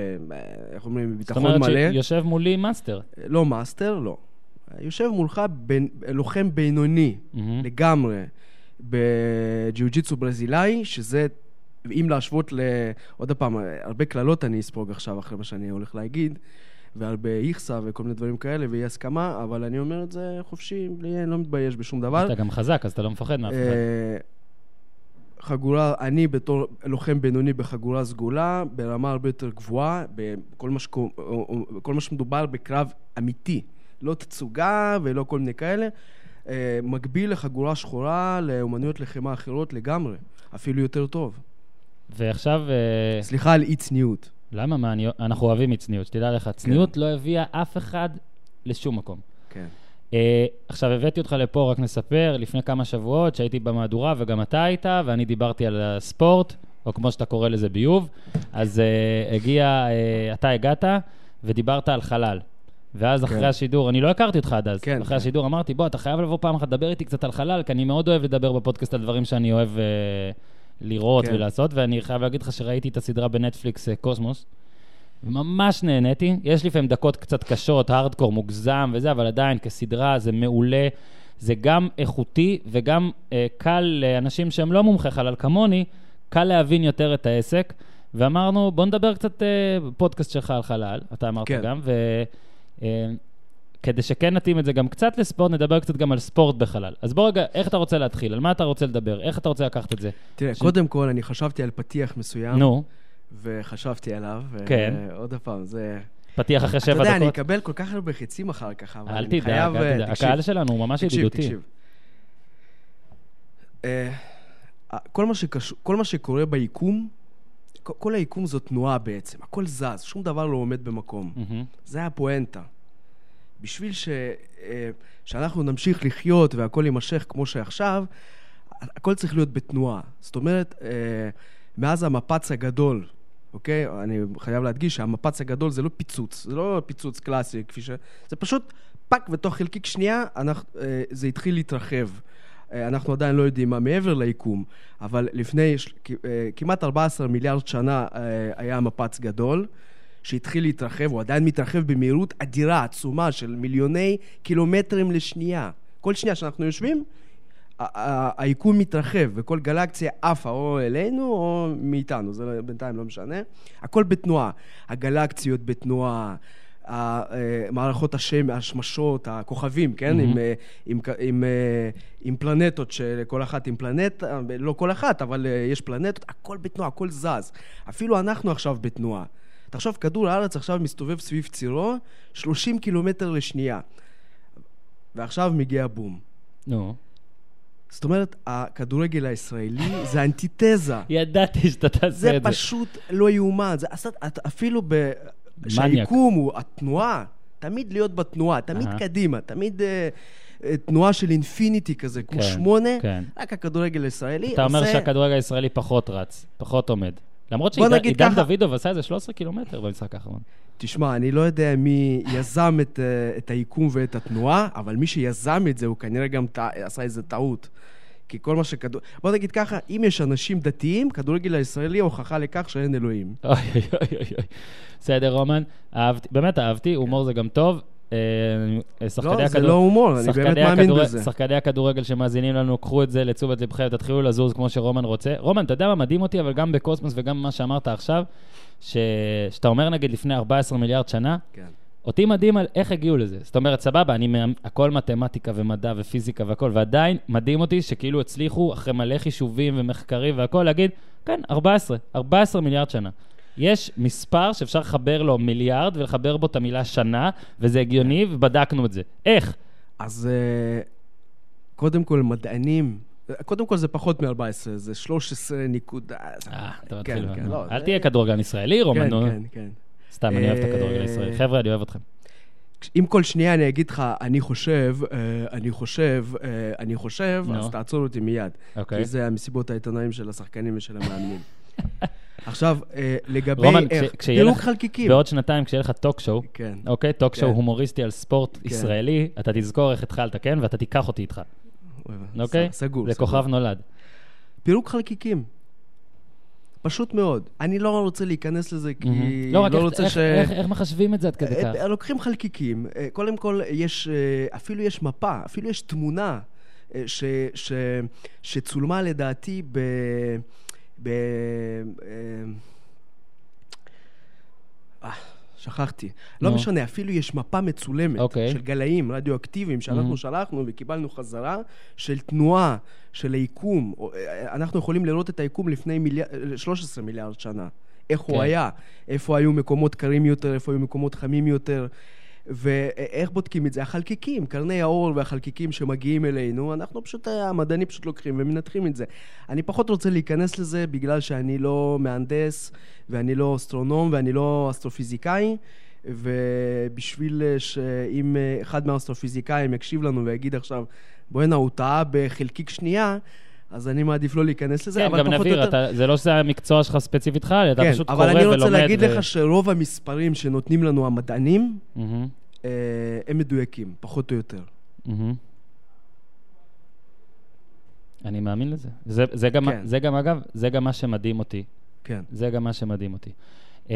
איך אומרים? זאת בביטחון אומרת מלא. שיושב מולי מאסטר. לא מאסטר, לא. יושב מולך בין, לוחם בינוני מהמם. לגמרי בג'יוג'יצו ברזילאי, שזה, אם להשוות ל... עוד פעם, הרבה קללות אני אספוג עכשיו אחרי מה שאני הולך להגיד, והרבה איכסה וכל מיני דברים כאלה, ואי הסכמה, אבל אני אומר את זה חופשי, בלי, אני לא מתבייש בשום דבר. אתה גם חזק, אז אתה לא מפחד מאף אחד. אה, חגורה, אני בתור לוחם בינוני בחגורה סגולה, ברמה הרבה יותר גבוהה, בכל מה, שקו, כל מה שמדובר בקרב אמיתי, לא תצוגה ולא כל מיני כאלה, אה, מקביל לחגורה שחורה לאומנויות לחימה אחרות לגמרי, אפילו יותר טוב. ועכשיו, אה, סליחה על אי צניעות. למה? מה, אני- אנחנו אוהבים מצניעות, שתדע לך, צניעות לא הביאה אף אחד לשום מקום. כן. אה, עכשיו, הבאתי אותך לפה, רק נספר, לפני כמה שבועות שהייתי במהדורה וגם אתה היית, ואני דיברתי על הספורט, או כמו שאתה קורא לזה ביוב, אז אה, הגיע, אה, אתה הגעת ודיברת על חלל. ואז אחרי כן. השידור, אני לא הכרתי אותך עד אז, כן, אחרי כן. השידור אמרתי, בוא, אתה חייב לבוא פעם אחת לדבר איתי קצת על חלל, כי אני מאוד אוהב לדבר בפודקאסט על דברים שאני אוהב אה, לראות כן. ולעשות, ואני חייב להגיד לך שראיתי את הסדרה בנטפליקס אה, קוסמוס, ממש נהניתי. יש לפעמים דקות קצת קשות, הארדקור מוגזם וזה, אבל עדיין, כסדרה זה מעולה. זה גם איכותי וגם אה, קל לאנשים שהם לא מומחי חלל כמוני, קל להבין יותר את העסק. ואמרנו, בוא נדבר קצת אה, בפודקאסט שלך על חלל, אתה אמרת כן. גם, וכדי שכן נתאים את זה גם קצת לספורט, נדבר קצת גם על ספורט בחלל. אז בוא רגע, איך אתה רוצה להתחיל? על מה אתה רוצה לדבר? איך אתה רוצה לקחת את זה? תראה, ש- קודם כל, אני חשבתי על פתיח מסוים, נו, וחשבתי עליו. כן. עוד פעם, זה... פתיח אחרי אתה שבע יודע, אני דקות. אקבל כל כך הרבה חצים אחר כך, אבל אל אני תדאג, חייב... אל אה, תדאג. תקשיב. הקהל שלנו הוא ממש תקשיב, ידידותי. תקשיב. אה, כל מה, שקשור, כל מה שקורה ביקום, כל- היקום זו תנועה בעצם, הכל זז, שום דבר לא עומד במקום. זה הפואנטה. בשביל ש, אה, שאנחנו נמשיך לחיות והכל יימשך כמו שעכשיו, הכל צריך להיות בתנועה. זאת אומרת, אה, מאז המפץ הגדול, אוקיי? אני חייב להדגיש שהמפץ הגדול זה לא פיצוץ, זה לא פיצוץ קלאסי, כפי ש... זה פשוט פאק, ותוך חלקיק שנייה אנחנו, אה, זה התחיל להתרחב. אנחנו עדיין לא יודעים מה מעבר ליקום, אבל לפני כמעט 14 מיליארד שנה היה מפץ גדול, שהתחיל להתרחב, הוא עדיין מתרחב במהירות אדירה, עצומה, של מיליוני קילומטרים לשנייה. כל שנייה שאנחנו יושבים, היקום מתרחב, וכל גלקסיה עפה או אלינו או מאיתנו, זה לא- בינתיים לא משנה. הכל בתנועה. הגלקסיות בתנועה, אה, מערכות השם, השמשות, הכוכבים, כן? מהמם. עם, עם, עם, אה, עם פלנטות, שכל אחת עם פלנטה, לא כל אחת, אבל יש פלנטות, הכל בתנועה, הכל זז. אפילו אנחנו עכשיו בתנועה. תחשוב, כדור הארץ עכשיו מסתובב סביב צירו 30 קילומטר לשנייה. ועכשיו מגיע בום. נו. זאת אומרת, הכדורגל הישראלי זה אנטיתזה. ידעתי שאתה תעשה זה את זה. פשוט לא יאומן. זה עשה, את- אפילו ב... שהיקום הוא התנועה, תמיד להיות בתנועה, תמיד אהה. קדימה, תמיד אה, תנועה של אינפיניטי כזה, כמו כן, שמונה, כן. רק הכדורגל הישראלי אתה אומר עושה... שהכדורגל הישראלי פחות רץ, פחות עומד. למרות שעידן דוידוב עשה איזה 13 קילומטר במשחק האחרון. תשמע, אני לא יודע מי יזם את, אה, את היקום ואת התנועה, אבל מי שיזם את זה, הוא כנראה גם טע- עשה איזה טעות. כי כל מה שכדור... בוא נגיד ככה, אם יש אנשים דתיים, כדורגל הישראלי הוכחה לכך שאין אלוהים. אוי אוי אוי אוי. בסדר, רומן, אהבתי, באמת אהבתי, הומור זה גם טוב. אה, שחקני לא, זה לא הומור, אני באמת מאמין בזה. שחקני הכדורגל שמאזינים לנו, קחו את זה לתשומת לבכם, תתחילו לזוז כמו שרומן רוצה. רומן, אתה יודע מה מדהים אותי, אבל גם בקוסמוס וגם מה שאמרת עכשיו, ש... שאתה אומר נגיד לפני 14 מיליארד שנה, כן. אותי מדהים על איך הגיעו לזה. זאת אומרת, סבבה, אני, מה- הכל מתמטיקה ומדע ופיזיקה והכל, ועדיין מדהים אותי שכאילו הצליחו, אחרי מלא חישובים ומחקרים והכל, להגיד, כן, 14, 14 מיליארד שנה. יש מספר שאפשר לחבר לו מיליארד ולחבר בו את המילה שנה, וזה הגיוני, ובדקנו את זה. איך? אז אה, קודם כל, מדענים, קודם כל זה פחות מ-14, זה 13 נקודה... אה, אתה כן, מתחיל. כן. לא, אל תהיה כדורגלן ישראלי, רומן, כן. כן, כן. סתם, אני אוהב את הכדורגל אה, הישראלי. חבר'ה, אני אוהב אתכם. אם כל שנייה אני אגיד לך, אני חושב, אה, אני חושב, אני חושב. אז תעצור אותי מיד. אוקיי. כי זה המסיבות העיתונאים של השחקנים ושל המאמנים. עכשיו, אה, לגבי רומן, איך, כש- פירוק חלקיקים. בעוד שנתיים, כשיהיה לך טוק שואו, כן. אוקיי? טוק שואו כן. הומוריסטי על ספורט ישראלי, אתה תזכור איך התחלת, כן? ואתה תיקח אותי איתך, אוקיי? ס- סגור. זה סגור. כוכב נולד. פירוק חלקיקים. פשוט מאוד. אני לא רוצה להיכנס לזה, כי מהמם. לא, רק איך- רוצה איך- ש... איך- איך מחשבים את זה עד כדי כך? אה, לוקחים חלקיקים, אה, קודם כל יש, אה, אפילו יש מפה, אפילו יש תמונה אה, ש, ש, שצולמה לדעתי ב... ב אה, אה, שכחתי. לא נו. משנה, אפילו יש מפה מצולמת אוקיי. של גלאים רדיואקטיביים שאנחנו Mhm. שלחנו וקיבלנו חזרה של תנועה, של היקום. או, אה, אנחנו יכולים לראות את היקום לפני מיליאר, 13 מיליארד שנה. איך כן. הוא היה, איפה היו מקומות קרים יותר, איפה היו מקומות חמים יותר. ואיך בודקים את זה? החלקיקים, קרני האור והחלקיקים שמגיעים אלינו, אנחנו פשוט, המדענים פשוט לוקחים ומנתחים את זה. אני פחות רוצה להיכנס לזה בגלל שאני לא מהנדס, ואני לא אסטרונום, ואני לא אסטרופיזיקאי, ובשביל אה, שאם אה, אחד מהאסטרופיזיקאים יקשיב לנו ויגיד עכשיו, בוא'נה, הוא טעה בחלקיק שנייה, אז אני מעדיף לא להיכנס לזה, כן, אבל גם פחות או יותר... אתה- זה לא שזה המקצוע שלך ספציפית אתה כן, פשוט קורא אבל ולומד. אני רוצה להגיד ו- לך שרוב המספרים שנותנים לנו המדענים, מהמם, אה, הם מדויקים, פחות או יותר. מהמם. אני מאמין לזה. זה- זה גם- כן. זה גם, אגב, זה גם מה שמדהים אותי. כן. זה גם מה שמדהים אותי. Uh,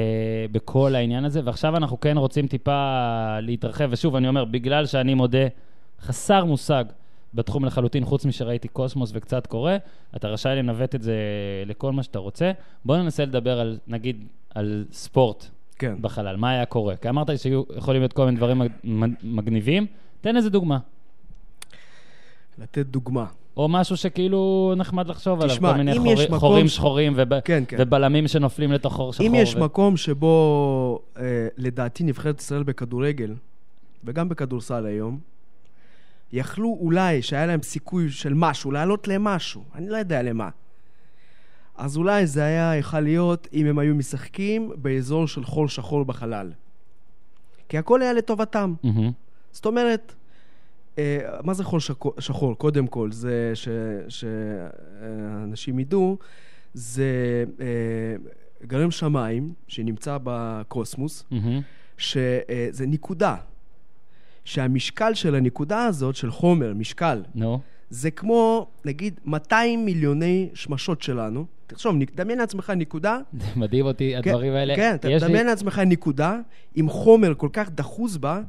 בכל העניין הזה, ועכשיו אנחנו כן רוצים טיפה להתרחב, ושוב, אני אומר, בגלל שאני מודה, חסר מושג בתחום לחלוטין, חוץ משראיתי קוסמוס וקצת קורא, אתה רשאי לנווט את זה לכל מה שאתה רוצה. בוא ננסה לדבר על, נגיד, על ספורט כן. בחלל, מה היה קורה? כי אמרת לי שהיו יכולים להיות כל מיני דברים מג- מג- מגניבים, תן איזה דוגמה. לתת דוגמה. או משהו שכאילו נחמד לחשוב עליו, תשמע, כל מיני יש מקום חורים שחורים וב, כן, כן. ובלמים שנופלים לתוך חור שחור. אם יש ו... מקום שבו, אה, לדעתי, נבחרת ישראל בכדורגל, וגם בכדורסל היום, יכלו אולי, שהיה להם סיכוי של משהו, לעלות למשהו, אני לא יודע למה. אז אולי זה היה יכול להיות אם הם היו משחקים באזור של חור שחור בחלל. כי הכל היה לטובתם. מהמם. זאת אומרת, אה, מה זה חור שחור? שחור? קודם כל, זה שאנשים ידעו, זה אה, גרם שמיים שנמצא בקוסמוס, מהמם. שזה נקודה. שהמשקל של הנקודה הזאת, של חומר, משקל, נו. זה כמו, נגיד, 200 מיליוני שמשות שלנו. תחשוב, דמיין לעצמך נקודה זה מדהים אותי, הדברים האלה. כן, יש לי- תדמיין לעצמך נקודה עם חומר כל כך דחוס בה,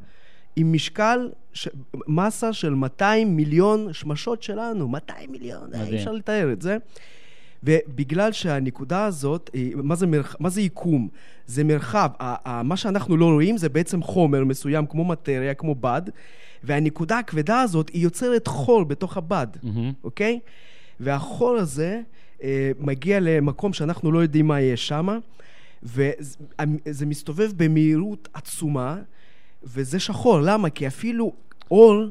עם משקל, ש... מסה של 200 מיליון שמשות שלנו, 200 מיליון, אה, מדהים. אי אפשר לתאר את זה. ובגלל שהנקודה הזאת, היא- מה זה, מרח... מה זה יקום? זה מרחב, מה שאנחנו לא רואים זה בעצם חומר מסוים, כמו מטריה, כמו בד, והנקודה הכבדה הזאת, היא יוצרת חור בתוך הבד. מהמם. אוקיי? והחור הזה אה, מגיע למקום שאנחנו לא יודעים מה יש שם, וזה מסתובב במהירות עצומה, וזה שחור. למה? כי אפילו אור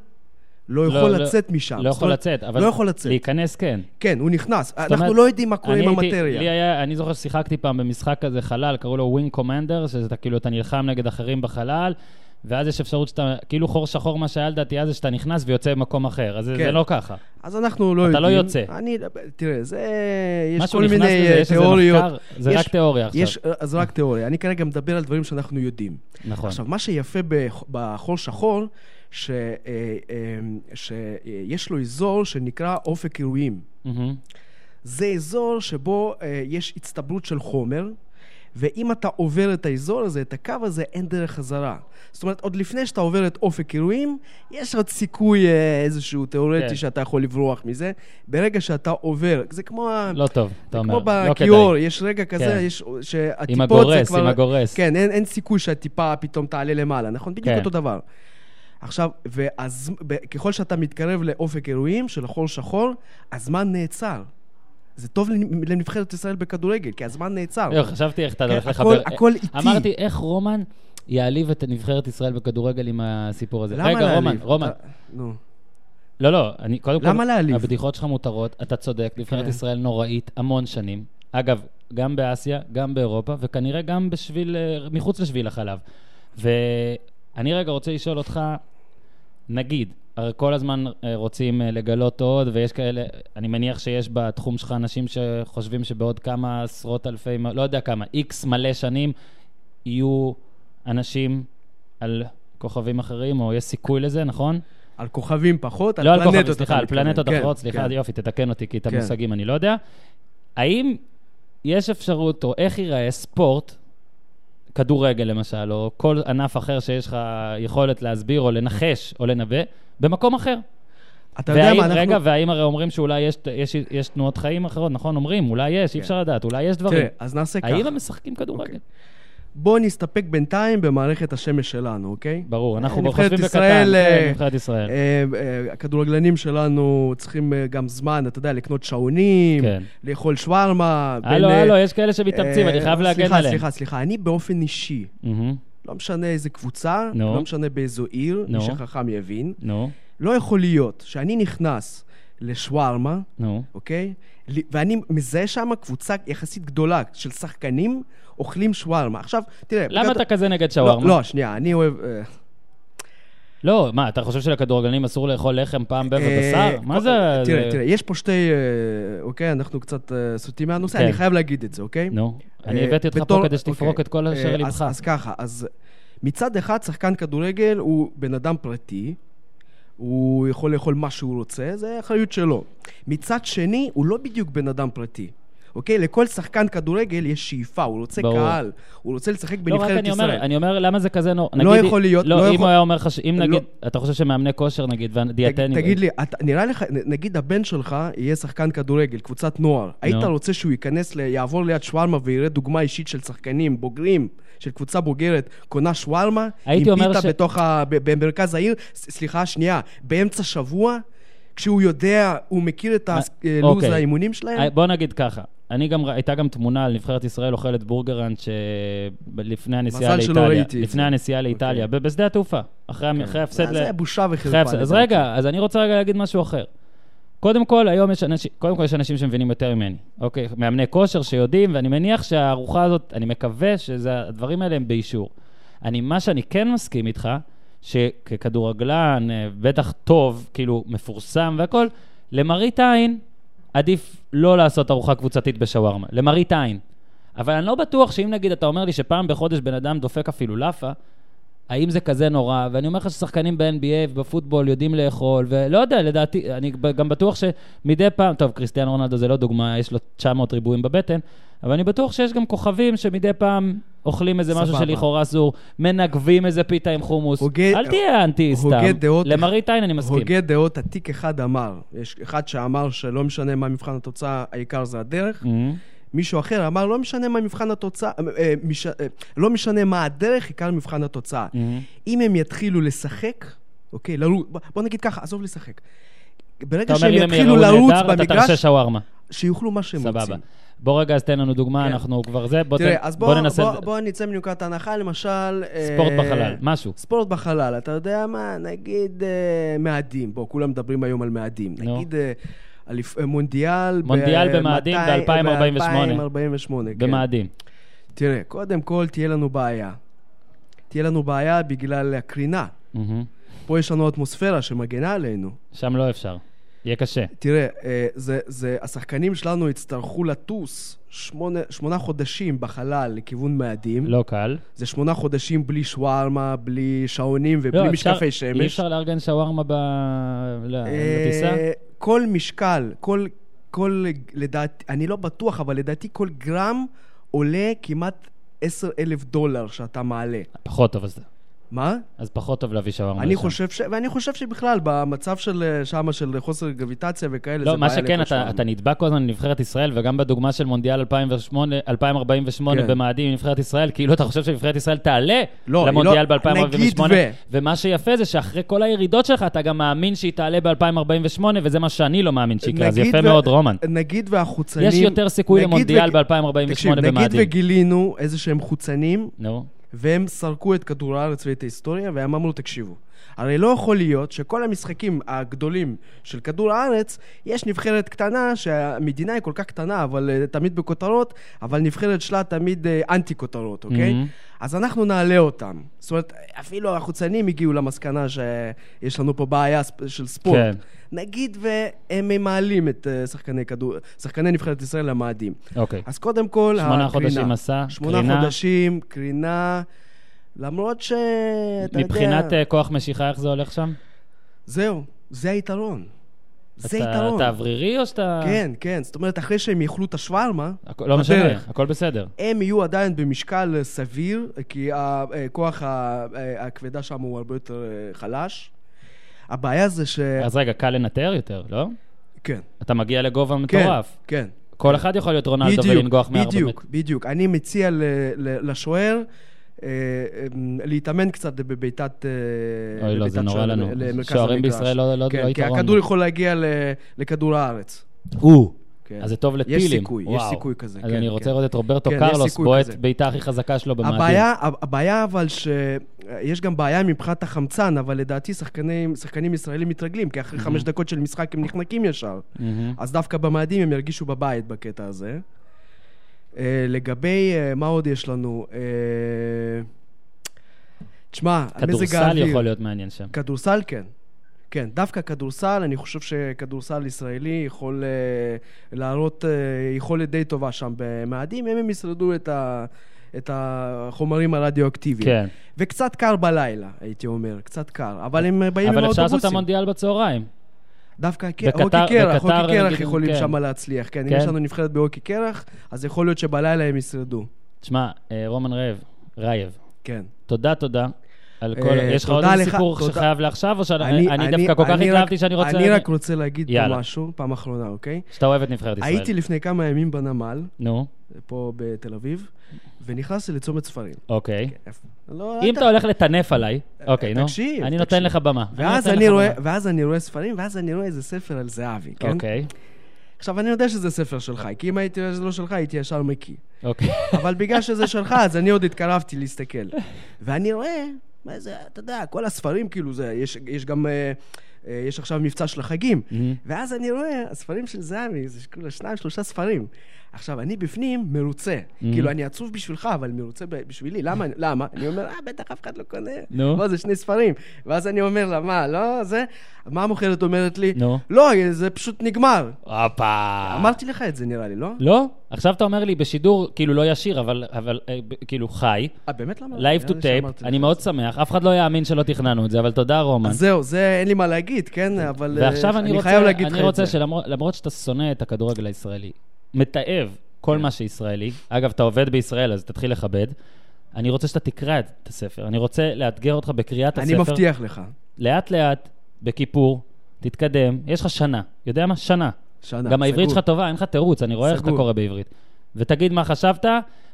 לא יכול לא- לצאת משם. לא יכול אומרת, לצאת, אבל לא יכול לצאת. להיכנס כן. כן, הוא נכנס. אנחנו אומרת, לא יודעים מה קורה עם המטריה. לי היה, אני זוכר ששיחקתי פעם במשחק כזה חלל, קראו לו Wing Commander, שזה אתה כאילו, אתה נלחם נגד אחרים בחלל, ואז יש אפשרות שאתה, כאילו חור שחור, מה שהיה לדעתי אז, זה שאתה נכנס ויוצא במקום אחר. אז כן. זה לא ככה. אז אנחנו לא אתה יודעים. לא יוצא. אני, תראה, זה... יש כל מיני לזה, אה, תיאוריות. מחקר, זה יש- רק תיאוריה עכשיו. יש, אז רק תיאוריה. אני כרגע מדבר על דברים שאנחנו יודעים. נכון. עכשיו, מה שיפה בח- בחור שחור, ש- אה, אה, שיש לו אזור שנקרא אופק אירועים. מהמם. זה אזור שבו אה, יש הצטברות של חומר, ואם אתה עובר את האזור הזה, את הקו הזה, אין דרך חזרה. זאת אומרת, עוד לפני שאתה עובר את אופק אירועים, יש עוד סיכוי אה, איזשהו תיאורטי כן. שאתה יכול לברוח מזה. ברגע שאתה עובר, זה כמו... לא טוב, אתה אומר. כמו לא בכיור, כדאי. יש רגע כזה, כן. יש, שהטיפות עם זה הגורס, כבר... עם הגורס. כן, אין, אין סיכוי שהטיפה פתאום תעלה למעלה, נכון? בדיוק כן. אותו דבר. עכשיו, ואז, ככל שאתה מתקרב לאופק אירועים של החור שחור, הזמן נעצר. זה טוב לנ- לנבחרת ישראל בכדורגל, כי הזמן נעצר. לא, חשבתי איך אתה כן, הולך הכל- לחבר. הכל איטי. אמרתי, איך רומן יעליב את נבחרת ישראל בכדורגל עם הסיפור הזה. למה רגע, להעליב? רומן, רומן. אתה- נו. לא, לא, אני קודם כל... למה להעליב? הבדיחות שלך מותרות, אתה צודק, נבחרת כן. ישראל נוראית המון שנים. אגב, גם באסיה, גם באירופה, וכנראה גם בשביל, אה, מחוץ לשביל החלב. ואני רגע רוצה לשאול אותך, נגיד, הרי כל הזמן אה, רוצים אה, לגלות עוד, ויש כאלה, אני מניח שיש בתחום שלך אנשים שחושבים שבעוד כמה עשרות אלפי, לא יודע כמה, איקס מלא שנים, יהיו אנשים על כוכבים אחרים, או יש סיכוי לזה, נכון? על כוכבים פחות, על לא על פלנטות. כוכבים, אתה סליחה, על. פלנטות כן, אחרות, סליחה, כן. יופי, תתקן אותי, כי את כן. המושגים אני לא יודע. האם יש אפשרות, או איך ייראה ספורט, כדורגל למשל, או כל ענף אחר שיש לך יכולת להסביר, או לנחש, או לנבא, במקום אחר? אתה יודע והאם, מה, אנחנו... רגע, והאם הרי אומרים שאולי יש, יש, יש תנועות חיים אחרות, נכון? אומרים, אולי יש, אי כן. אפשר לדעת, אולי יש דברים. תראה, אז נעשה ככה. האם הם משחקים כדורגל? אוקיי. בואו נסתפק בינתיים במערכת השמש שלנו, אוקיי? ברור, אנחנו נבחרת חושבים בקטן, אה, כן, נבחרת ישראל. אה, אה, הכדורגלנים שלנו צריכים אה, גם זמן, אתה יודע, לקנות שעונים, כן. לאכול שווארמה. הלו, בין, אה, הלו, יש כאלה שמתאמצים, אה, אני חייב להגן סליחה, עליהם. סליחה, סליחה, אני באופן אישי, לא משנה איזה קבוצה. לא משנה באיזו עיר. מי שחכם יבין, לא יכול להיות שאני נכנס לשווארמה. אוקיי? ואני מזהה שם קבוצה יחסית גדולה של שחקנים אוכלים שווארמה. עכשיו, תראה... למה בגד- אתה כזה נגד לא, שווארמה? לא, שנייה, אני אוהב... אה, לא, מה, אתה חושב שלכדורגלנים אסור לאכול לחם פעם ב- אה, ובשר? מה כל- זה? תראה, זה- תראה, יש פה שתי... אה, אוקיי, אנחנו קצת אה, סוטים מהנושא, כן. אני חייב להגיד את זה, אוקיי? נו, אני אה, הבאתי אותך פה כדי שתפרוק אוקיי, את כל אשר אה, לבך. אז- אז ככה, אז מצד אחד, שחקן כדורגל הוא בן אדם פרטי, הוא יכול לאכול מה שהוא רוצה, זה אחריות שלו. מצד שני, הוא לא בדיוק בן אדם פרטי. אוקיי? לכל שחקן כדורגל יש שאיפה, הוא רוצה ברור. קהל, הוא רוצה לשחק לא, רק בנבחרת אני אומר, ישראל. אני אומר, למה זה כזה נורא? לא יכול להיות, לא, לא אם יכול- הוא היה אומר לך, ש- אם לא- נגיד, אתה חושב שמאמני כושר, נגיד, והדיאטנים... תגיד לי, אתה, נראה לך, נגיד הבן שלך יהיה שחקן כדורגל, קבוצת נוער. היית רוצה שהוא ייכנס, ל, יעבור ליד שווארמה ויראה דוגמה אישית של שחקנים בוגרים, של קבוצה בוגרת, קונה שווארמה, עם פיתה ש- בתוך ה... במרכז העיר, סליחה, שנייה, באמצע שבוע, כשהוא יודע, הוא מכיר את הלו"ז אוקיי. האימונים שלהם? אה, בוא נגיד ככה, אני גם, הייתה גם תמונה על נבחרת ישראל אוכלת בורגראנץ' לפני הנסיעה מזל שלא לאיטליה. ראיתי לפני. הנסיעה לאיטליה, ב- בשדה התעופה, אחרי אחרי ההפסד אה, ל... זה בושה וחרפה. אז. רגע, אז אני רוצה רגע להגיד משהו אחר. קודם כל, היום יש אנשים, קודם כל יש אנשים שמבינים יותר ממני, אוקיי? מאמני כושר שיודעים, ואני מניח שהארוחה הזאת, אני מקווה שהדברים האלה הם באישור. אני, מה שאני כן מסכים איתך, שככדורגלן, אה, בטח טוב, כאילו, מפורסם והכל, למראית עין, עדיף לא לעשות ארוחה קבוצתית בשווארמה. למראית עין. אבל אני לא בטוח שאם נגיד אתה אומר לי שפעם בחודש בן אדם דופק אפילו לאפה, האם זה כזה נורא? ואני אומר לך ששחקנים ב-NBA ובפוטבול יודעים לאכול, ולא יודע, לדעתי, אני גם בטוח שמדי פעם, טוב, קריסטיאנו רונלדו זה לא דוגמה, יש לו 900 ריבועים בבטן, אבל אני בטוח שיש גם כוכבים שמדי פעם אוכלים איזה משהו. שלכאורה אסור, מנגבים איזה פיתה עם חומוס. הוגה- אל תהיה אנטי סתם. למראית עין אני מסכים. הוגה דעות עתיק אחד אמר, יש אחד שאמר שלא משנה מה מבחן התוצאה, העיקר זה הדרך. Mhm. מישהו אחר אמר, לא משנה מה מבחן התוצאה, אה, אה, מש, אה, לא משנה מה הדרך, עיקר מבחן התוצאה. Mhm. אם הם יתחילו לשחק, אוקיי, לרוץ, בוא, נגיד ככה, עזוב לשחק. ברגע שהם יתחילו לרוץ במגרש. שיאכלו מה שהם. רוצים. בוא רגע, אז תן לנו דוגמה, כן. אנחנו כבר זה, בוא תראה, תן- אז בוא בוא, ננסה... בוא, בוא נצא מנקודת ההנחה, למשל... ספורט אה, בחלל, משהו. ספורט בחלל, אתה יודע מה? נגיד אה, מאדים. בוא, כולם מדברים היום על מאדים. נו. נגיד אה, אליפ- אה, מונדיאל... מונדיאל במאדים ב-2048. ב-2048, כן. במאדים. תראה, קודם כל תהיה לנו בעיה. תהיה לנו בעיה בגלל הקרינה. מהמם. פה יש לנו אטמוספירה שמגנה עלינו. שם לא אפשר. יהיה קשה. תראה, אה, זה, זה, השחקנים שלנו יצטרכו לטוס שמונה, שמונה חודשים בחלל לכיוון מאדים. לא קל. זה שמונה חודשים בלי שווארמה, בלי שעונים ובלי לא, אפשר- משקפי אי שמש. אפשר לארגן שווארמה ב... ל- אה, בטיסה? כל משקל, כל, כל, לדעתי, אני לא בטוח, אבל לדעתי כל גרם עולה כמעט עשר אלף דולר שאתה מעלה. פחות אז זה. מה? אז פחות טוב להביא שווארמה אני לשם. חושב ש... ואני חושב שבכלל, במצב של אה, שמה של חוסר גרביטציה וכאלה, לא, זה מה בעיה שכן, אתה, שם. אתה נדבק כל הזמן לנבחרת ישראל, וגם בדוגמה של מונדיאל 2008, 2048 כן. במאדים עם נבחרת ישראל, כאילו אתה חושב שנבחרת ישראל תעלה לא, למונדיאל לא- ב-2048, נגיד ו- ומה שיפה זה שאחרי כל הירידות שלך, אתה גם מאמין שהיא תעלה ב-2048, וזה מה שאני לא מאמין שיקרה, אז יפה ו- מאוד, רומן. נגיד והחוצנים... יש יותר סיכוי למונדיאל ו- ב-2048 תקשיב, נגיד במאדים. וגילינו איזה שהם חוצנים, נו, והם סרקו את כדור הארץ ואת ההיסטוריה, והם אמרו, תקשיבו, הרי לא יכול להיות שכל המשחקים הגדולים של כדור הארץ, יש נבחרת קטנה, שהמדינה היא כל כך קטנה, אבל uh, תמיד בכותרות, אבל נבחרת שלה תמיד uh, אנטי כותרות, אוקיי? מהמם. אז אנחנו נעלה אותם. זאת אומרת, אפילו החוצנים הגיעו למסקנה שיש לנו פה בעיה של ספורט. כן. נגיד והם מעלים את uh, שחקני, כדור, שחקני נבחרת ישראל למאדים. אוקיי. אז קודם כל, שמונה הקרינה. חודשים מסע, שמונה קרינה. חודשים, קרינה, למרות ש... מבחינת יודע, אה, כוח משיכה, איך זה הולך שם? זהו, זה היתרון. זה אתה- יתרון. אתה אוורירי או שאתה... כן, כן. זאת אומרת, אחרי שהם יאכלו את השווארמה, לא משנה. הכל בסדר. הם יהיו עדיין במשקל אה, סביר, כי אה, כוח הכבדה שם הוא הרבה יותר חלש. הבעיה זה ש... אז רגע, קל לנטר יותר, לא? כן. אתה מגיע לגובה כן, מטורף. כן. כל אחד יכול להיות רונלדו בדיוק, ולנגוח מארבע בדיוק, מטר. בדיוק. אני מציע לשוער להתאמן קצת בבעיטת... אה, אוי, לא, זה נורא לנו. למרכז שוערים. בישראל לא- לא- כן, לא כי יתרון. הכדור יכול להגיע לכדור הארץ. או. כן. אז זה טוב לטילים. יש סיכוי, יש וואו. סיכוי כזה, אז כן, אני רוצה כן. לראות את רוברטו כן, יש קרלוס בועט. בעיטה הכי חזקה שלו במאדים. הבעיה, הבעיה אבל שיש גם בעיה מבחינת החמצן, אבל לדעתי שחקנים, שחקנים ישראלים מתרגלים, כי אחרי חמש דקות של משחק הם נחנקים ישר. מהמם. אז דווקא במאדים הם ירגישו בבית בקטע הזה. אה, לגבי, אה, מה עוד יש לנו? אה, תשמע, מזג האוויר... כדורסל יכול להיות מעניין שם. כדורסל כן. כן, דווקא כדורסל, אני חושב שכדורסל ישראלי יכול אה, להראות אה, יכולת די טובה שם במאדים, אם הם ישרדו את, ה, את החומרים הרדיואקטיביים. כן. וקצת קר בלילה, הייתי אומר, קצת קר. אבל הם באים עם אבל אפשר לעשות את האוטובוסים. המונדיאל בצהריים. דווקא הוקי קרח, הוקי קרח יכולים כן. שם להצליח. כן, אם כן. יש לנו נבחרת בהוקי קרח, אז יכול להיות שבלילה הם ישרדו. תשמע, אה, רומן רייב, רייב, כן. תודה, תודה. על כל... אה, יש לך עוד סיפור. שחייב לעכשיו, או שאני אני דווקא כל כך התלהבתי שאני רוצה... אני רק רוצה להגיד פה. משהו, פעם אחרונה, אוקיי? שאתה אוהב את נבחרת ישראל. הייתי לפני כמה ימים בנמל, נו, פה בתל אביב, ונכנסתי לצומת ספרים. אוקיי. לא, אם אתה הולך לטנף עליי, אוקיי, נו. תקשיב, אני נותן. לך במה. ואז אני, רואה, רואה ספרים, ואז אני רואה איזה ספר על זהבי, כן? אוקיי, עכשיו, אני יודע שזה ספר שלך, כי אם הייתי יודע שזה לא שלך, הייתי ישר מקיא. אוקיי. אבל בגלל שזה שלך, אז אני עוד התקרבתי להסתכל. ואני רואה, מה זה, אתה יודע, כל הספרים, כאילו, זה, יש, יש גם, אה, אה, יש עכשיו מבצע של החגים. מהמם. ואז אני רואה, הספרים של זהבי, זה כאילו שניים, שלושה ספרים. עכשיו, אני בפנים מרוצה. כאילו, אני עצוב בשבילך, אבל מרוצה בשבילי. למה? למה? אני אומר, אה, בטח אף אחד לא קונה. נו. מה, זה שני ספרים. ואז אני אומר לה, מה, לא, זה... מה המוכרת אומרת לי? נו. לא, זה פשוט נגמר. הופה. אמרתי לך את זה, נראה לי, לא? לא? עכשיו אתה אומר לי בשידור, כאילו לא ישיר, אבל, אבל אה, כאילו חי, אה, באמת למה? Live to tape, אני מאוד. שמח, אף אחד לא יאמין שלא תכננו את זה, אבל תודה רומן. אז זהו, זה אין לי מה להגיד, כן? אבל אה, ועכשיו אני רוצה, חייב להגיד לך אני את רוצה זה. שלמרות למרות שאתה שונא את הכדורגל הישראלי, מתעב כל מה שישראלי, אגב, אתה עובד בישראל, אז תתחיל לכבד, אני רוצה שאתה תקרא את הספר, אני רוצה לאתגר אותך בקריאת הספר. אני מבטיח לך. לאט-לאט, בכיפור, תתקדם, יש לך שנה, יודע מה? שנה. שנה, גם העברית. שלך טובה, אין לך תירוץ, אני רואה איך אתה. קורא בעברית. ותגיד מה חשבת,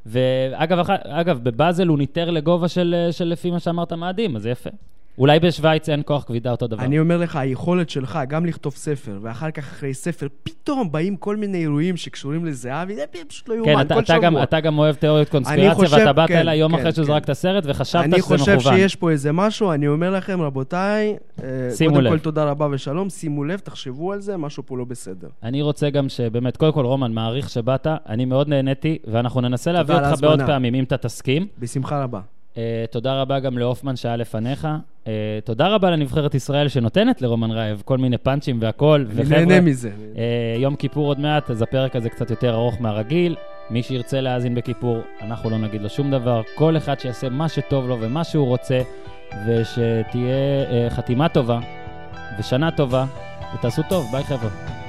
ואגב, אגב, בבאזל הוא ניטר לגובה של, של לפי מה שאמרת מאדים, אז זה יפה. אולי בשוויץ אין כוח כבידה אותו דבר. אני אומר לך, היכולת שלך גם לכתוב ספר, ואחר כך אחרי ספר, פתאום באים כל מיני אירועים שקשורים לזהבי, זה פשוט לא יאומן, כן, כל אתה, שבוע. גם, אתה גם אוהב תיאוריות קונספירציה, חושב- ואתה באת כן, אליי יום כן, אחרי כן. זרק את הסרט, וחשבת אני שזה חושב מכוון. שיש פה איזה משהו, אני אומר לכם, רבותיי, אה, קודם לב. כל תודה רבה ושלום, שימו לב, תחשבו על זה, משהו פה לא בסדר. אני רוצה גם שבאמת, קודם כל, רומן, מעריך שבאת, אני מאוד נהניתי, ואנחנו ננסה להביא אותך בעוד. פעמים, אם אתה תסכים. בשמחה רבה. אה, תודה רבה גם להופמן שהיה לפניך. אה, תודה רבה לנבחרת ישראל שנותנת לרומן רייב כל מיני פאנצ'ים והכול. אני נהנה מזה. אה, יום כיפור עוד מעט, אז הפרק הזה קצת יותר ארוך מהרגיל. מי שירצה להאזין בכיפור, אנחנו לא נגיד לו שום דבר. כל אחד שיעשה מה שטוב לו ומה שהוא רוצה, ושתהיה אה, חתימה טובה ושנה טובה, ותעשו טוב. ביי חבר'ה.